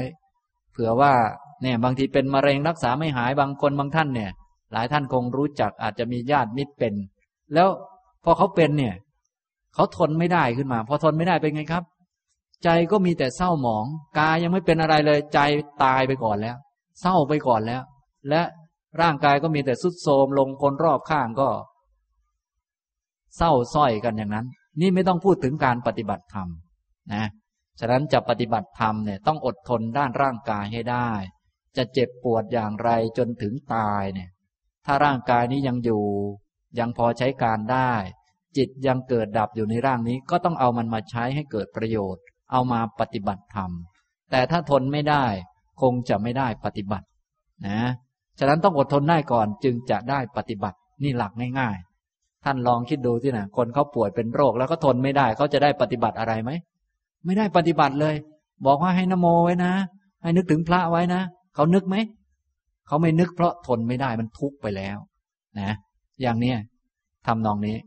เผื่อว่าเนี่ยบางทีเป็นมะเร็งรักษาไม่หายบางคนบางท่านเนี่ย หลายท่านคงรู้จักอาจจะมีญาติมิตรเป็น แล้วพอเขาเป็นเนี่ย เขาทนไม่ได้ขึ้นมา พอทนไม่ได้เป็นไงครับ ใจก็มีแต่เศร้าหมอง กายยังไม่เป็นอะไรเลย ใจตายไปก่อนแล้ว เศร้าไปก่อนแล้ว และร่างกายก็มีแต่สุดโทมลงคนรอบข้างก็ เศร้าส้อยกันอย่างนั้น นี่ไม่ต้องพูดถึงการปฏิบัติธรรมนะฉะนั้นจะปฏิบัติธรรมเนี่ยต้องอดทนด้านร่างกายให้ได้ จะเจ็บปวดอย่างไรจนถึงตายเนี่ย ถ้าร่างกายนี้ยังอยู่ ยังพอใช้การได้ จิตยังเกิดดับอยู่ในร่างนี้ ก็ต้องเอามันมาใช้ให้เกิดประโยชน์ เอามาปฏิบัติธรรม แต่ถ้าทนไม่ได้คงจะไม่ได้ปฏิบัตินะฉะนั้นต้องอดทนได้ก่อนจึงจะได้ปฏิบัตินี่หลักง่ายๆ ท่านลองคิดดูที่นะคนเขาป่วยเป็นโรคแล้วก็ทนไม่ได้เขาจะได้ปฏิบัติอะไรไหมไม่ได้ปฏิบัติเลย บอกว่าให้นโมไว้นะ ให้นึกถึงพระไว้นะเขานึกไหมเขาไม่นึกเพราะทนไม่ได้มันทุกข์ไปแล้ว นะ อย่างเนี้ยทำนองนี้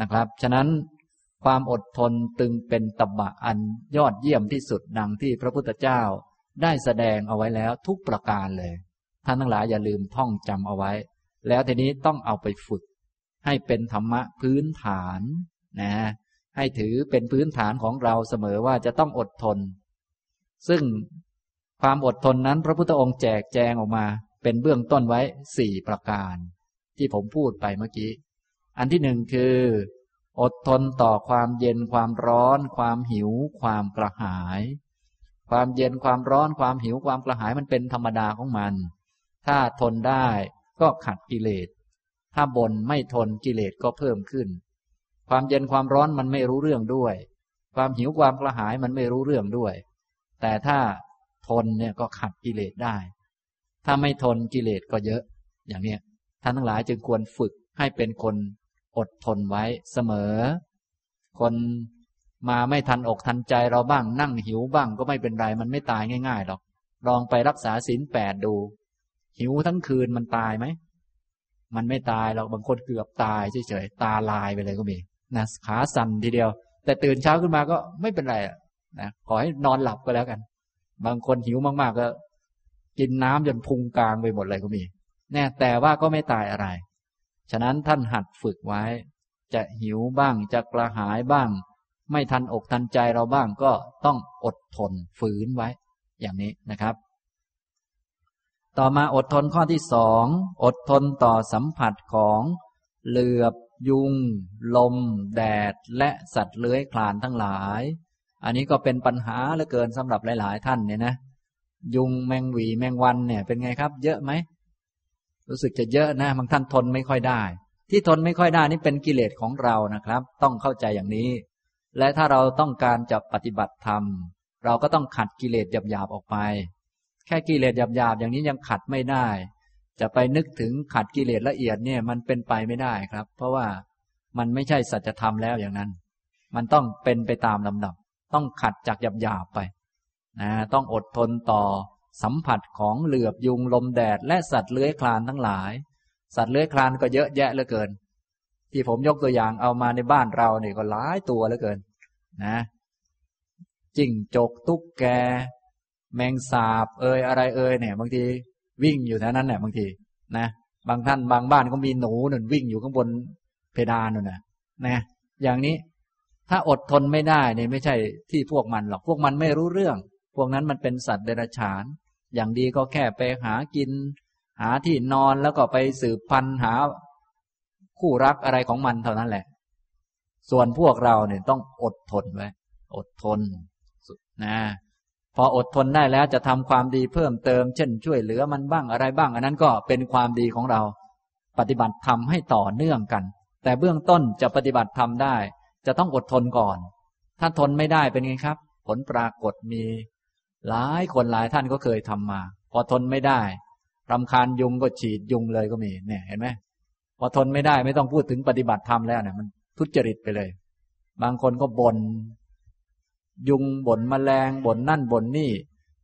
นะครับ ฉะนั้นความอดทนตึงเป็นตบะอันยอดเยี่ยมที่สุดดังที่พระพุทธเจ้าได้แสดงเอาไว้แล้วทุกประการเลย ท่านทั้งหลายอย่าลืมท่องจำเอาไว้ แล้วทีนี้ต้องเอาไปฝึก ให้เป็นธรรมะพื้นฐานนะ ให้ถือเป็นพื้นฐานของเราเสมอว่าจะต้องอดทน ซึ่งความอดทนนั้นพระพุทธองค์แจกแจงออกมา เป็นเบื้องต้นไว้สี่ประการ ที่ผมพูดไปเมื่อกี้ อันที่หนึ่งคือ อดทนต่อความเย็นความร้อน ความหิว ความกระหาย ความเย็นความร้อนความหิวความกระหายมันเป็นธรรมดาของมัน ถ้าทนได้ก็ขัดกิเลส ถ้าบนไม่ทนกิเลสก็เพิ่มขึ้น ความเย็นความร้อนมันไม่รู้เรื่องด้วย ความหิวความกระหายมันไม่รู้เรื่องด้วย แต่ถ้าทนเนี่ยก็ขัดกิเลสได้ ถ้าไม่ทนกิเลสก็เยอะ อย่างเนี้ย ท่านทั้งหลายจึงควรฝึกให้เป็นคนอดทนไว้เสมอ คนมาไม่ทันอกทันใจเราบ้างนั่งหิวบ้างก็ไม่เป็นไรมันไม่ตายง่ายๆหรอก ลองไปรักษาศีลแปดดู หิวทั้งคืนมันตายไหม มันไม่ตายหรอกบางคนเกือบตายเฉยๆตาลายไปเลยก็มีนะขาสั่นทีเดียว แต่ตื่นเช้าขึ้นมาก็ไม่เป็นไรนะขอให้นอนหลับก็แล้วกัน บางคนหิวมากๆก็ กินน้ำจนพุงกลางไปหมดเลยก็มี แน่แต่ว่าก็ไม่ตายอะไร ฉะนั้นท่านหัดฝึกไว้ จะหิวบ้างจะกระหายบ้าง ไม่ทันอกทันใจเราบ้างก็ต้องอดทนฝืนไว้ อย่างนี้นะครับ ต่อมาอดทนข้อที่สองอดทนต่อสัมผัสของเหลือบยุง ลม แดด และสัตว์เลื้อยคลานทั้งหลาย อันนี้ก็เป็นปัญหาเหลือเกินสำหรับหลาย ๆ ท่านเนี่ยนะ ยุงแมงหวีแมงวันเนี่ยเป็นไงครับ เยอะไหม รู้สึกจะเยอะนะบางท่านทนไม่ค่อยได้ ที่ทนไม่ค่อยได้นี่เป็นกิเลสของเรานะครับ ต้องเข้าใจอย่างนี้ และถ้าเราต้องการจะปฏิบัติธรรม เราก็ต้องขัดกิเลสหยาบๆออกไป แค่กิเลสหยาบๆอย่างนี้ยังขัดไม่ได้ จะไปนึกถึงขัดกิเลสละเอียดเนี่ยมันเป็นไปไม่ได้ครับ เพราะว่ามันไม่ใช่สัจธรรมแล้วอย่างนั้น มันต้องเป็นไปตามลำดับ ต้องขัดจากหยาบๆไปนะต้องอดทนต่อ สัมผัสของเหลือบยุงลมแดด และสัตว์เลื้อยคลานทั้งหลาย สัตว์เลื้อยคลานก็เยอะแยะเหลือเกิน ที่ผมยกตัวอย่างเอามาในบ้านเราเนี่ยก็หลายตัวเหลือเกิน นะจิ้งจกตุ๊กแก แมงสาบ เอยอะไรเอยเนี่ย บางทีวิ่งอยู่แถวนั้นเนี่ยบางที นะบางท่านบางบ้านก็มีหนูหนุนวิ่งอยู่ข้างบนเพดานนั่นนะนะอย่างนี้ถ้าอดทนไม่ได้เนี่ยไม่ใช่ที่พวกมันหรอกพวกมันไม่รู้เรื่อง พวกนั้นมันเป็นสัตว์เดรัจฉาน อย่างดีก็แค่ไปหากิน หาที่นอนแล้วก็ไปสืบพันธุ์หา คู่รักอะไรของมันเท่านั้นแหละ ส่วนพวกเราเนี่ยต้องอดทนไว้อดทนนะพออดทนได้แล้วจะทำความดีเพิ่มเติม เช่น ช่วยเหลือมันบ้างอะไรบ้าง อันนั้นก็เป็นความดีของเรา ปฏิบัติทำให้ต่อเนื่องกัน แต่เบื้องต้นจะปฏิบัติทำได้ จะต้องอดทนก่อน ถ้าทนไม่ได้เป็นไงครับ ผลปรากฏมี หลายคนหลายท่านก็เคยทำมา พอทนไม่ได้รำคาญยุงก็ฉีดยุงเลยก็มีเนี่ยเห็นไหมพอทนไม่ได้ไม่ต้องพูดถึงปฏิบัติธรรมแล้วเนี่ยมันทุจริตไปเลย บางคนก็บน่นยุงบ่นแมลงบ่นนั่นบ่นนี่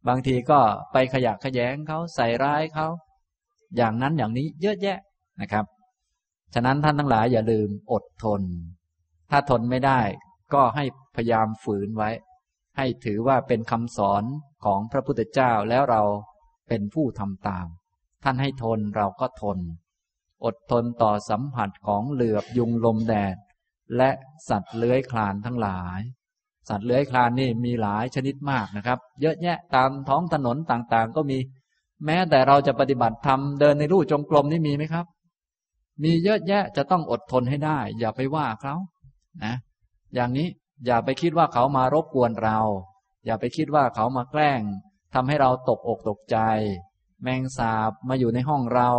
บางทีก็ไปขยะขยงเขาใส่ร้ายเขาอย่างนั้นอย่างนี้เยอะแยะนะครับ ฉะนั้นท่านทั้งหลายอย่าลืมอดทน ถ้าทนไม่ได้ก็ให้พยายามฝืนไว้ ให้ถือว่าเป็นคำสอนของพระพุทธเจ้าแล้วเราเป็นผู้ทำตาม ท่านให้ทนเราก็ทน อดทนต่อสัมผัสของเหลือบยุงลมแดด และสัตว์เลื้อยคลานทั้งหลาย สัตว์เลื้อยคลานนี่มีหลายชนิดมากนะครับ เยอะแยะตามท้องถนนต่างๆ ก็มี แม้แต่เราจะปฏิบัติธรรมเดินในรูจงกรมนี่มีไหมครับ มีเยอะแยะจะต้องอดทนให้ได้ อย่าไปว่าเขานะ อย่างนี้ อย่าไปคิดว่าเขามารบกวนเรา อย่าไปคิดว่าเขามาแกล้งทำให้เราตกอกตกใจ แมงสาบมาอยู่ในห้องเรา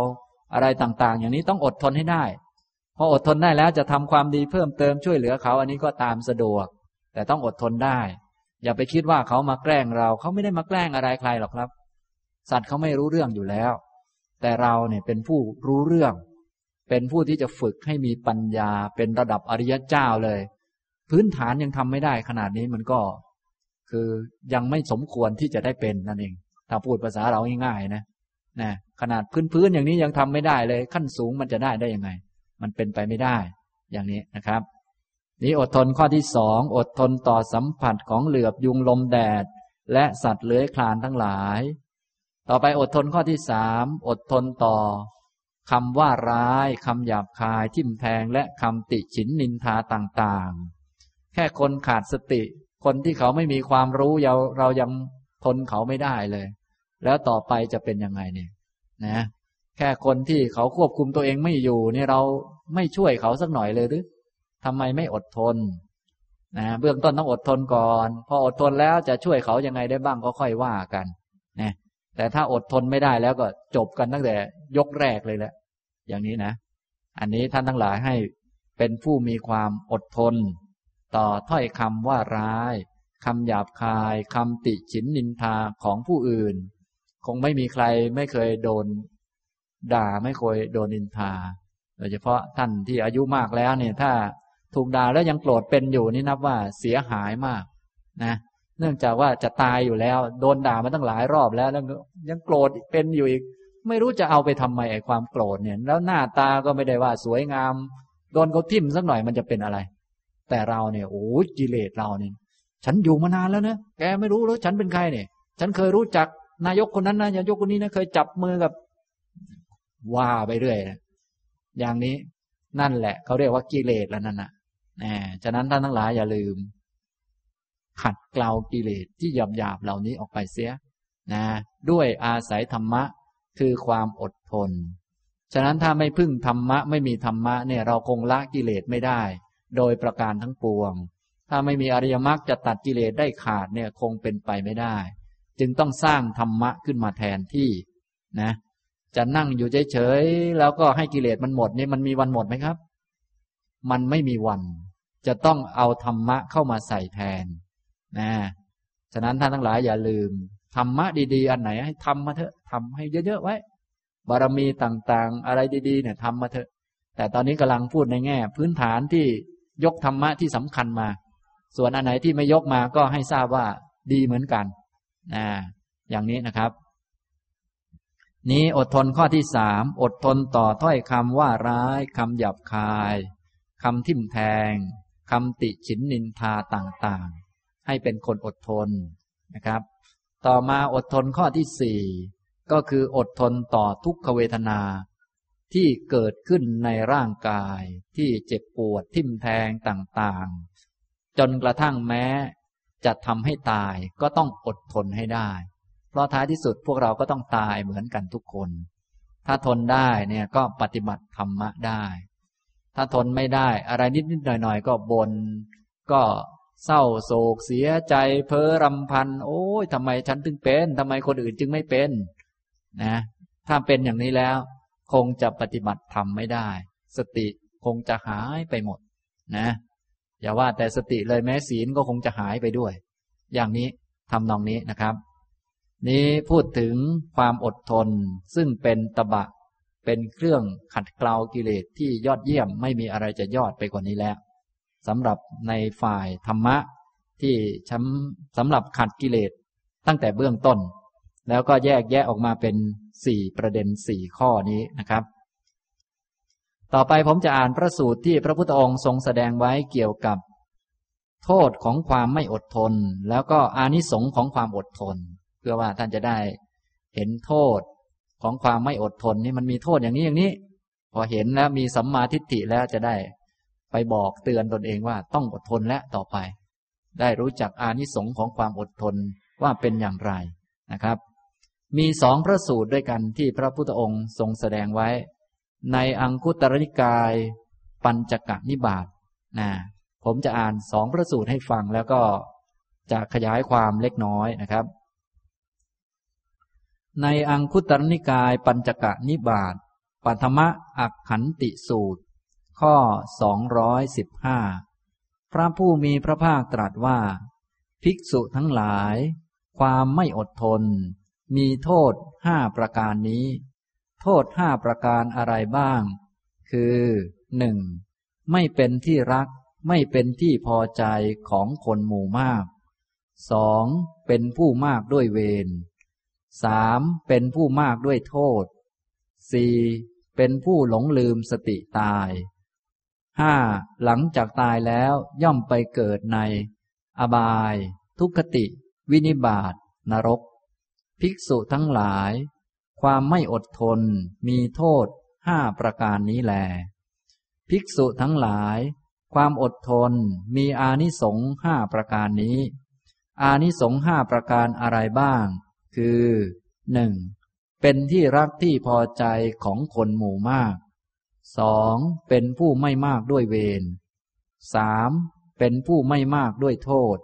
อะไรต่างๆ อย่างนี้ต้องอดทนให้ได้ พออดทนได้แล้วจะทำความดีเพิ่มเติมช่วยเหลือเขาอันนี้ก็ตามสะดวก แต่ต้องอดทนได้ อย่าไปคิดว่าเขามาแกล้งเรา เขาไม่ได้มาแกล้งอะไรใครหรอกครับ สัตว์เขาไม่รู้เรื่องอยู่แล้ว แต่เราเนี่ยเป็นผู้รู้เรื่อง เป็นผู้ที่จะฝึกให้มีปัญญาเป็นระดับอริยเจ้าเลย พื้นฐานยังทำไม่ได้ขนาดนี้มันก็ คือยังไม่สมควรที่จะได้เป็นนั่นเอง ถ้าพูดภาษาเราง่ายๆนะนะขนาดพื้นๆอย่างนี้ยังทำไม่ได้เลย ขั้นสูงมันจะได้ได้ยังไง มันเป็นไปไม่ได้ อย่างนี้นะครับ นี้อดทนข้อที่สองอดทนต่อสัมผัสของเหลือบยุงลมแดด และสัตว์เลื้อยคลานทั้งหลาย ต่อไปอดทนข้อที่สามอดทนต่อคำว่าร้ายคำหยาบคายทิ่มแทงและคำติฉินนินทาต่างๆ แค่คนขาดสติ คนที่เขาไม่มีความรู้เราเรายังทนเขาไม่ได้เลย แล้วต่อไปจะเป็นยังไงเนี่ยนะแค่คนที่เขาควบคุมตัวเองไม่อยู่เนี่ยเราไม่ช่วยเขาสักหน่อยเลยหรือทำไมไม่อดทนนะเบื้องต้นต้องอดทนก่อน พออดทนแล้วจะช่วยเขายังไงได้บ้างก็ค่อยว่ากันนะแต่ถ้าอดทนไม่ได้แล้วก็จบกันตั้งแต่ยกแรกเลยแหละ อย่างนี้นะ อันนี้ท่านทั้งหลายให้เป็นผู้มีความอดทน ต่อถ้อยคำว่าร้ายคำหยาบคายคำติฉินนินทาของผู้อื่น คงไม่มีใครไม่เคยโดน ด่าไม่เคยโดนนินทา โดยเฉพาะท่านที่อายุมากแล้วเนี่ยถ้าถูกด่าแล้วยังโกรธเป็นอยู่นี่นับว่าเสียหายมากนะเนื่องจากว่าจะตายอยู่แล้ว โดนด่ามาตั้งหลายรอบแล้วแล้วยังโกรธเป็นอยู่อีก ไม่รู้จะเอาไปทำไมไอ้ความโกรธเนี่ย แล้วหน้าตาก็ไม่ได้ว่าสวยงาม โดนเขาทิ่มสักหน่อยมันจะเป็นอะไร แต่เราเนี่ยโอ้กิเลสเราเนี่ยฉันอยู่มานานแล้วนะแกไม่รู้แล้วฉันเป็นใครเนี่ย ฉันเคยรู้จักนายกคนนั้นนะนายกคนนี้นะเคยจับมือกับ ว่าไปเรื่อยนะอย่างนี้นั่นแหละเขาเรียกว่ากิเลสแล้วนั่นนะแหมฉะนั้นท่านทั้งหลายอย่าลืม ขัดเกลากิเลสที่หยาบหยาบเหล่านี้ออกไปเสีย นะ ด้วยอาศัยธรรมะคือความอดทน ฉะนั้นถ้าไม่พึ่งธรรมะ ไม่มีธรรมะเนี่ยเราคงละกิเลสไม่ได้ โดยประการทั้งปวง ถ้าไม่มีอริยมรรคจะตัดกิเลสได้ขาดเนี่ยคงเป็นไปไม่ได้ จึงต้องสร้างธรรมะขึ้นมาแทนที่นะจะนั่งอยู่เฉยๆแล้วก็ให้กิเลสมันหมดนี่มันมีวันหมดไหมครับ มันไม่มีวัน จะต้องเอาธรรมะเข้ามาใส่แทนนะฉะนั้นท่านทั้งหลายอย่าลืมธรรมะดีๆ อันไหนให้ทำมาเถอะทำให้เยอะๆไว้ บารมีต่างๆ อะไรดีๆเนี่ยทำมาเถอะ แต่ตอนนี้กำลังพูดในแง่ พื้นฐานที่ ยกธรรมะที่สำคัญมา ส่วนอันไหนที่ไม่ยกมาก็ให้ทราบว่าดีเหมือนกันนะอย่างนี้นะครับ นี้อดทนข้อที่สามอดทนต่อถ้อยคำว่าร้ายคำหยาบคายคำทิ่มแทงคำติฉินนินทาต่างๆ ให้เป็นคนอดทนนะครับ ต่อมาอดทนข้อที่สี่ก็คืออดทนต่อทุกขเวทนา ที่เกิดขึ้นในร่างกาย ที่เจ็บปวดทิ่มแทงต่างๆ จนกระทั่งแม้ จะทำให้ตายก็ต้องอดทนให้ได้ เพราะท้ายที่สุดพวกเราก็ต้องตายเหมือนกันทุกคน ถ้าทนได้เนี่ยก็ปฏิบัติธรรมะได้ ถ้าทนไม่ได้อะไรนิดนิดหน่อยหน่อยก็บน่นก็เศร้าโศกเสียใจ เพ้อรำพัน โอ้ยทำไมฉันถึงเป็นทำไมคนอื่นจึงไม่เป็น นะ ถ้าเป็นอย่างนี้แล้ว คงจะปฏิบัติธรรมไม่ได้ สติคงจะหายไปหมด นะ อย่าว่าแต่สติเลยแม้ศีลก็คงจะหายไปด้วย อย่างนี้ทำนองนี้นะครับ นี้พูดถึงความอดทนซึ่งเป็นตบะ เป็นเครื่องขัดเกลากิเลสที่ยอดเยี่ยมไม่มีอะไรจะยอดไปกว่านี้แล้วสำหรับในฝ่ายธรรมะที่ชสำหรับขัดกิเลสตั้งแต่เบื้องต้น แล้วก็แยกแยะออกมาเป็น สี่ประเด็นสี่ข้อนี้นะครับ ต่อไปผมจะอ่านพระสูตรที่พระพุทธองค์ทรงแสดงไว้เกี่ยวกับ โทษของความไม่อดทน แล้วก็อานิสงค์ของความอดทน เพื่อว่าท่านจะได้เห็นโทษของความไม่อดทนนี่มันมีโทษอย่างนี้อย่างนี้ พอเห็นแล้วมีสัมมาทิฏฐิแล้วจะได้ไปบอกเตือนตนเองว่าต้องอดทนและต่อไป ได้รู้จักอานิสงค์ของความอดทนว่าเป็นอย่างไรนะครับ มีสองพระสูตรด้วยกันที่พระพุทธองค์ทรงแสดงไว้ ในอังคุตรนิกาย ปัญจกนิบาตนะผมจะอ่านสองพระสูตรให้ฟังแล้วก็จะขยายความเล็กน้อยนะครับ ในอังคุตรนิกายปัญจกนิบาตปัทมะอักขันติสูตร ข้อสองร้อยสิบห้าพระผู้มีพระภาคตรัสว่า ภิกษุทั้งหลาย ความไม่อดทน มีโทษห้าประการนี้ โทษห้าประการอะไรบ้าง คือหนึ่งไม่เป็นที่รักไม่เป็นที่พอใจของคนหมู่มากสองเป็นผู้มากด้วยเวรสามเป็นผู้มากด้วยโทษสี่เป็นผู้หลงลืมสติตายห้าหลังจากตายแล้วย่อมไปเกิดใน อบาย ทุกขติ วินิบาตนรก ภิกษุทั้งหลาย ความไม่อดทนมีโทษห้าประการนี้แล ภิกษุทั้งหลาย ความอดทนมีอานิสงส์ห้าประการนี้ อานิสงส์ห้าประการอะไรบ้าง คือหนึ่งเป็นที่รักที่พอใจของคนหมู่มากสองเป็นผู้ไม่มากด้วยเวรสามเป็นผู้ไม่มากด้วยโทษ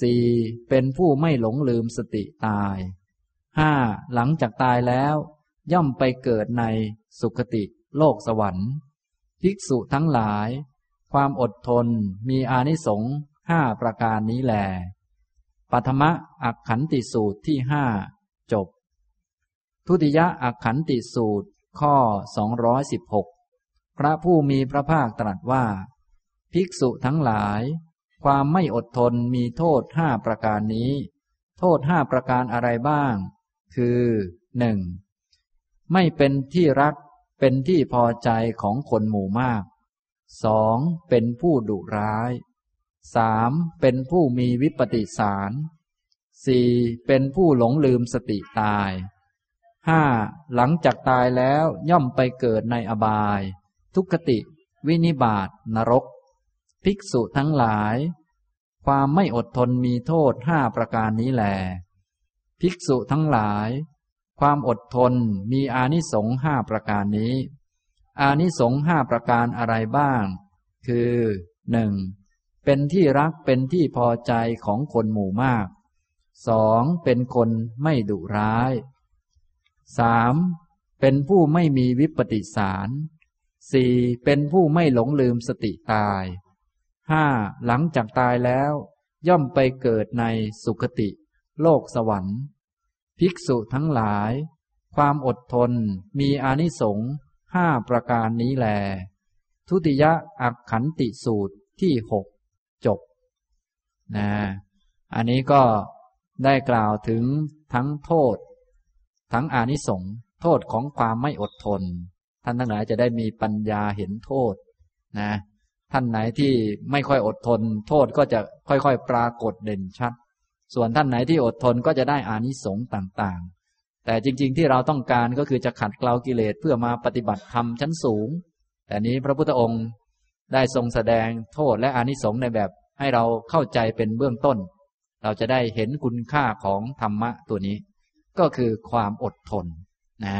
สี่เป็นผู้ไม่หลงลืมสติตาย ห้าหลังจากตายแล้ว ย่อมไปเกิดในสุคติโลกสวรรค์ ภิกษุทั้งหลาย ความอดทนมีอานิสงส์ห้าประการนี้แหลปัทมะอักขันติสูตรที่ห้าจบ ทุติยะอักขันติสูตรข้อ 216 พระผู้มีพระภาคตรัสว่า ภิกษุทั้งหลาย ความไม่อดทนมีโทษห้าประการนี้ โทษห้าประการอะไรบ้าง คือหนึ่งไม่เป็นที่รักเป็นที่พอใจของคนหมู่มากสองเป็นผู้ดุร้ายสามเป็นผู้มีวิปติสารสี่เป็นผู้หลงลืมสติตายห้าหลังจากตายแล้วย่อมไปเกิดในอบาย ทุกขติ วินิบาตนรก ภิกษุทั้งหลาย ความไม่อดทนมีโทษห้าประการนี้แหล ภิกษุทั้งหลาย ความอดทนมีอานิสงส์ห้าประการนี้ อานิสงส์ห้าประการอะไรบ้าง คือหนึ่งเป็นที่รักเป็นที่พอใจของคนหมู่มากสองเป็นคนไม่ดุร้ายสามเป็นผู้ไม่มีวิปติสารสี่เป็นผู้ไม่หลงลืมสติตายห้าหลังจากตายแล้ว ย่อมไปเกิดในสุคติ โลกสวรรค์ ภิกษุทั้งหลาย ความอดทนมีอานิสงส์ห้าประการนี้แล ทุติยะอักขันติสูตรที่หกจบนะอันนี้ก็ได้กล่าวถึงทั้งโทษ ทั้งอานิสงส์โทษของความไม่อดทน ท่านทั้งหลายจะได้มีปัญญาเห็นโทษนะท่านไหนที่ไม่ค่อยอดทน โทษก็จะค่อยๆ ปรากฏเด่นชัด ส่วนท่านไหนที่อดทนก็จะได้อานิสงส์ต่างๆ แต่จริงๆที่เราต้องการก็คือจะขัดเกลากิเลสเพื่อมาปฏิบัติธรรมชั้นสูง แต่นี้พระพุทธองค์ได้ทรงแสดงโทษและอานิสงส์ในแบบให้เราเข้าใจเป็นเบื้องต้น เราจะได้เห็นคุณค่าของธรรมะตัวนี้ ก็คือความอดทนนะ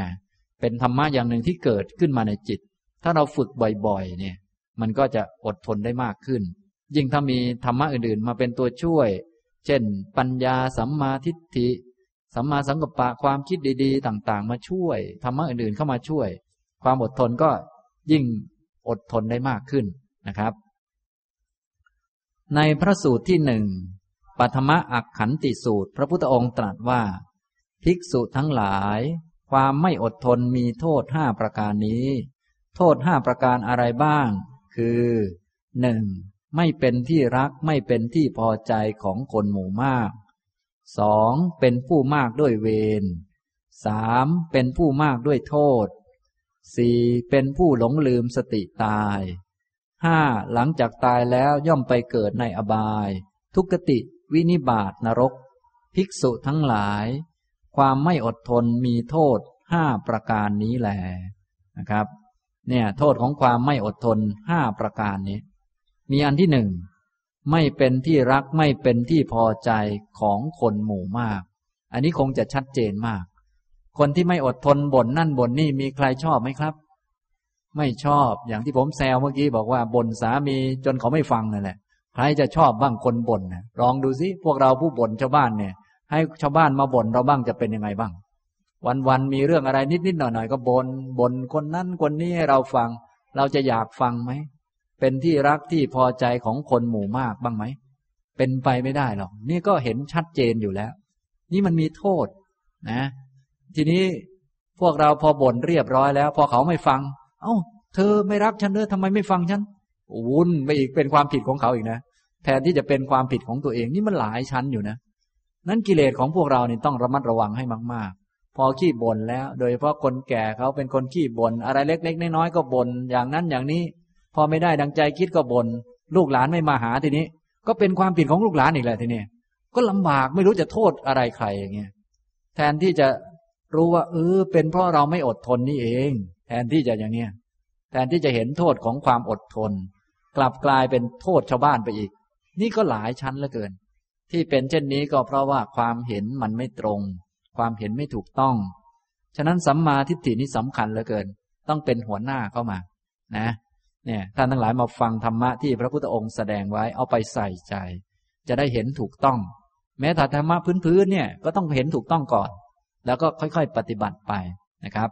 เป็นธรรมะอย่างหนึ่งที่เกิดขึ้นมาในจิต ถ้าเราฝึกบ่อยๆ เนี่ย มันก็จะอดทนได้มากขึ้น ยิ่งถ้ามีธรรมะอื่นๆ มาเป็นตัวช่วย เช่น ปัญญาสัมมาทิฏฐิ สัมมาสังกัปปะความคิดดีๆ ต่างๆ มาช่วยธรรมะอื่นๆเข้ามาช่วย ความอดทนก็ยิ่งอดทนได้มากขึ้นนะครับ ในพระสูตรที่หนึ่งปัทมะอักขันติสูตร พระพุทธองค์ตรัสว่า ภิกษุทั้งหลาย ความไม่อดทนมีโทษห้าประการนี้ โทษห้าประการอะไรบ้าง คือหนึ่ง ไม่เป็นที่รักไม่เป็นที่พอใจของคนหมู่มากสองเป็นผู้มากด้วยเวรสามเป็นผู้มากด้วยโทษสี่เป็นผู้หลงลืมสติตายห้าหลังจากตายแล้วย่อมไปเกิดในอบาย ทุกติวินิบาตนรก ภิกษุทั้งหลาย ความไม่อดทนมีโทษห้าประการนี้แหลนะครับ เนี่ย โทษของความไม่อดทนห้าประการนี้ มีอันที่หนึ่งไม่เป็นที่รักไม่เป็นที่พอใจของคนหมู่มาก อันนี้คงจะชัดเจนมาก คนที่ไม่อดทนบ่นนั่นบ่นนี่มีใครชอบไหมครับ ไม่ชอบอย่างที่ผมแซวเมื่อกี้บอกว่าบ่นสามีจนเขาไม่ฟังนั่นแหละใครจะชอบบ้างคนบ่นนะลองดูสิพวกเราผู้บ่นชาวบ้านเนี่ย ให้ชาวบ้านมาบ่นเราบ้างจะเป็นยังไงบ้าง วันๆมีเรื่องอะไรนิดๆหน่อยๆก็บน่นบ่นคนนั้นคนนี้ให้เราฟัง เราจะอยากฟังไหม เป็นที่รักที่พอใจของคนหมู่มากบ้างไหม เป็นไปไม่ได้หรอก นี่ก็เห็นชัดเจนอยู่แล้ว นี่มันมีโทษนะ ทีนี้พวกเราพอบ่นเรียบร้อยแล้ว พอเขาไม่ฟัง เอา้า เธอไม่รักฉันเลยทำไมไม่ฟังฉันวุ่นไปอีกเป็นความผิดของเขาอีกนะ แทนที่จะเป็นความผิดของตัวเอง นี่มันหลายชั้นอยู่นะ นั้นกิเลสของพวกเราเนี่ยต้องระมัดระวังให้มาก ๆ พอขี้บ่นแล้ว โดยเฉพาะคนแก่เขาเป็นคนขี้บ่นอะไรเล็ก ๆ น้อยๆก็บ่นอย่างนั้นอย่างนี้ พอไม่ได้ดังใจคิดก็บน่นลูกหลานไม่มาหาทีนี้ ก็เป็นความผิดของลูกหลานอีกแหละทีนี้ก็ลำบากไม่รู้จะโทษอะไรใครอย่างเงี้ยแทนที่จะรู้ว่าเออเป็นเพราะเราไม่อดทนนี่เอง แทนที่จะอย่างเนี้ยแทนที่จะเห็นโทษของความอดทน กลับกลายเป็นโทษชาวบ้านไปอีก นี่ก็หลายชั้นเหลือเกิน ที่เป็นเช่นนี้ก็เพราะว่าความเห็นมันไม่ตรง ความเห็นไม่ถูกต้อง ฉะนั้นสัมมาทิฏฐินี่สำคัญเหลือเกิน ต้องเป็นหัวหน้าเข้ามา นะ เนี่ยท่านทั้งหลายมาฟังธรรมะที่พระพุทธองค์แสดงไว้เอาไปใส่ใจ จะได้เห็นถูกต้อง แม้แต่ธรรมะพื้นๆเนี่ยก็ต้องเห็นถูกต้องก่อน แล้วก็ค่อยๆ ปฏิบัติไปนะครับ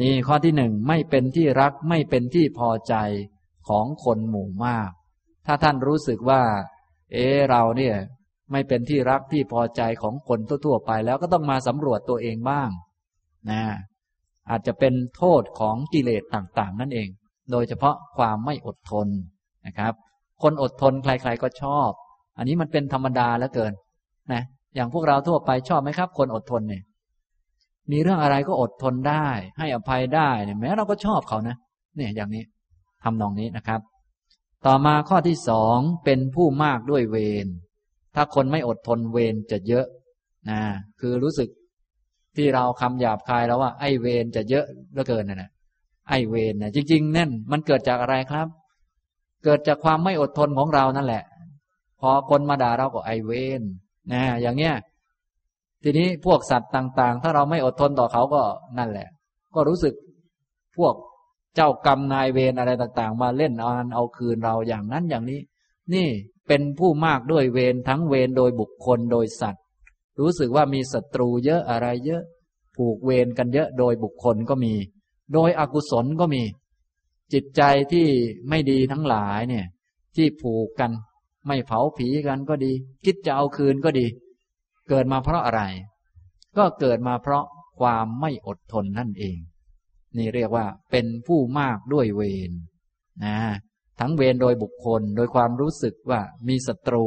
นี่ข้อที่หนึ่งไม่เป็นที่รักไม่เป็นที่พอใจของคนหมู่มาก ถ้าท่านรู้สึกว่า เออเราเนี่ยไม่เป็นที่รักที่พอใจของคนทั่วๆไป แล้วก็ต้องมาสำรวจตัวเองบ้างนะอาจจะเป็นโทษของกิเลสต่างๆ นั่นเอง โดยเฉพาะความไม่อดทนนะครับ คนอดทนใครๆก็ชอบ อันนี้มันเป็นธรรมดาแล้วเกินนะอย่างพวกเราทั่วไปชอบไหมครับ คนอดทนเนี่ย มีเรื่องอะไรก็อดทนได้ ให้อภัยได้เนี่ยแม้เราก็ชอบเขานะเนี่ยอย่างนี้ทำนองนี้นะครับ ต่อมาข้อที่สองเป็นผู้มากด้วยเวรถ้าคนไม่อดทนเวรจะเยอะนะคือรู้สึกที่เราคำหยาบคายแล้วว่าไอ้เวรจะเยอะเหลือเกินนะนะ ไอเวรนะจริงๆนั่นมันเกิดจากอะไรครับ เกิดจากความไม่อดทนของเรานั่นแหละ พอคนมาด่าเราก็ไอเวรนะอย่างเนี้ยทีนี้พวกสัตว์ต่าง ๆ ถ้าเราไม่อดทนต่อเขาก็นั่นแหละ ก็รู้สึกพวกเจ้ากรรมนายเวรอะไรต่าง ๆ มาเล่นเอาเอาคืนเราอย่างนั้นอย่างนี้ นี่เป็นผู้มากด้วยเวรทั้งเวรโดยบุคคลโดยสัตว์ รู้สึกว่ามีศัตรูเยอะอะไรเยอะ ผูกเวรกันเยอะโดยบุคคลก็มี โดยอกุศลก็มี จิตใจที่ไม่ดีทั้งหลายเนี่ย ที่ผูกกัน ไม่เผาผีกันก็ดี คิดจะเอาคืนก็ดี เกิดมาเพราะอะไร ก็เกิดมาเพราะความไม่อดทนนั่นเอง นี่เรียกว่าเป็นผู้มากด้วยเวรนะทั้งเวรโดยบุคคลโดยความรู้สึกว่ามีศัตรู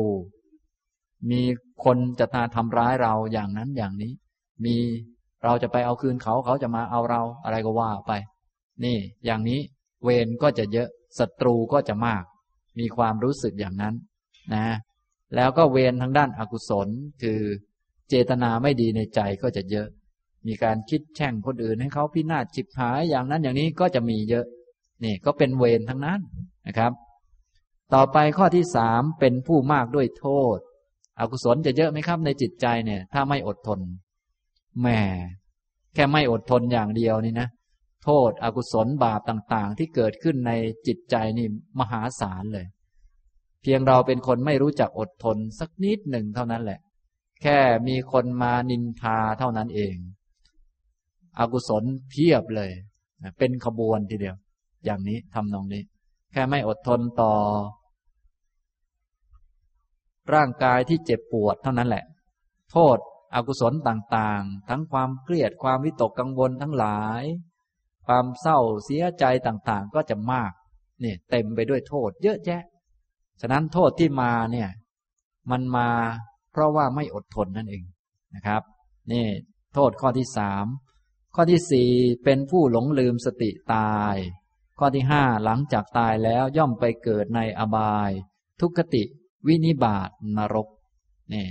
มีคนจะมาทำร้ายเราอย่างนั้นอย่างนี้ มี เราจะไปเอาคืนเขาเขาจะมาเอาเราอะไรก็ว่าไป นี่ อย่างนี้เวรก็จะเยอะศัตรูก็จะมาก มีความรู้สึกอย่างนั้น นะ แล้วก็เวรทางด้านอากุศลคือเจตนาไม่ดีในใจก็จะเยอะ มีการคิดแช่งคนอื่นให้เขาพินาศจิบหายอย่างนั้นอย่างนี้ก็จะมีเยอะ นี่ก็เป็นเวรทั้งนั้นนะครับ ต่อไปข้อที่สามเป็นผู้มากด้วยโทษ อกุศลจะเยอะไหมครับในจิตใจเนี่ย ถ้าไม่อดทน แหมแค่ไม่อดทนอย่างเดียวนี่นะ โทษอกุศลบาปต่างๆ ที่เกิดขึ้นในจิตใจนี่มหาศาลเลย เพียงเราเป็นคนไม่รู้จักอดทนสักนิดหนึ่งเท่านั้นแหละ แค่มีคนมานินทาเท่านั้นเองอกุศลเพียบเลย เป็นขบวนทีเดียว อย่างนี้ทำนองนี้ แค่ไม่อดทนต่อ ร่างกายที่เจ็บปวดเท่านั้นแหละ โทษ อกุศลต่างๆ ทั้งความเครียดความวิตกกังวลทั้งหลาย ความเศร้าเสียใจต่างๆ ก็จะมากเนี่ยเต็มไปด้วยโทษ เยอะแยะ ฉะนั้นโทษที่มาเนี่ยมันมาเพราะว่าไม่อดทนนั่นเองนะครับนี่โทษข้อที่สามข้อที่สี่เป็นผู้หลงลืมสติตาย ข้อที่ห้าหลังจากตายแล้วย่อมไปเกิดในอบาย ทุกขติวินิบาตนรกนี่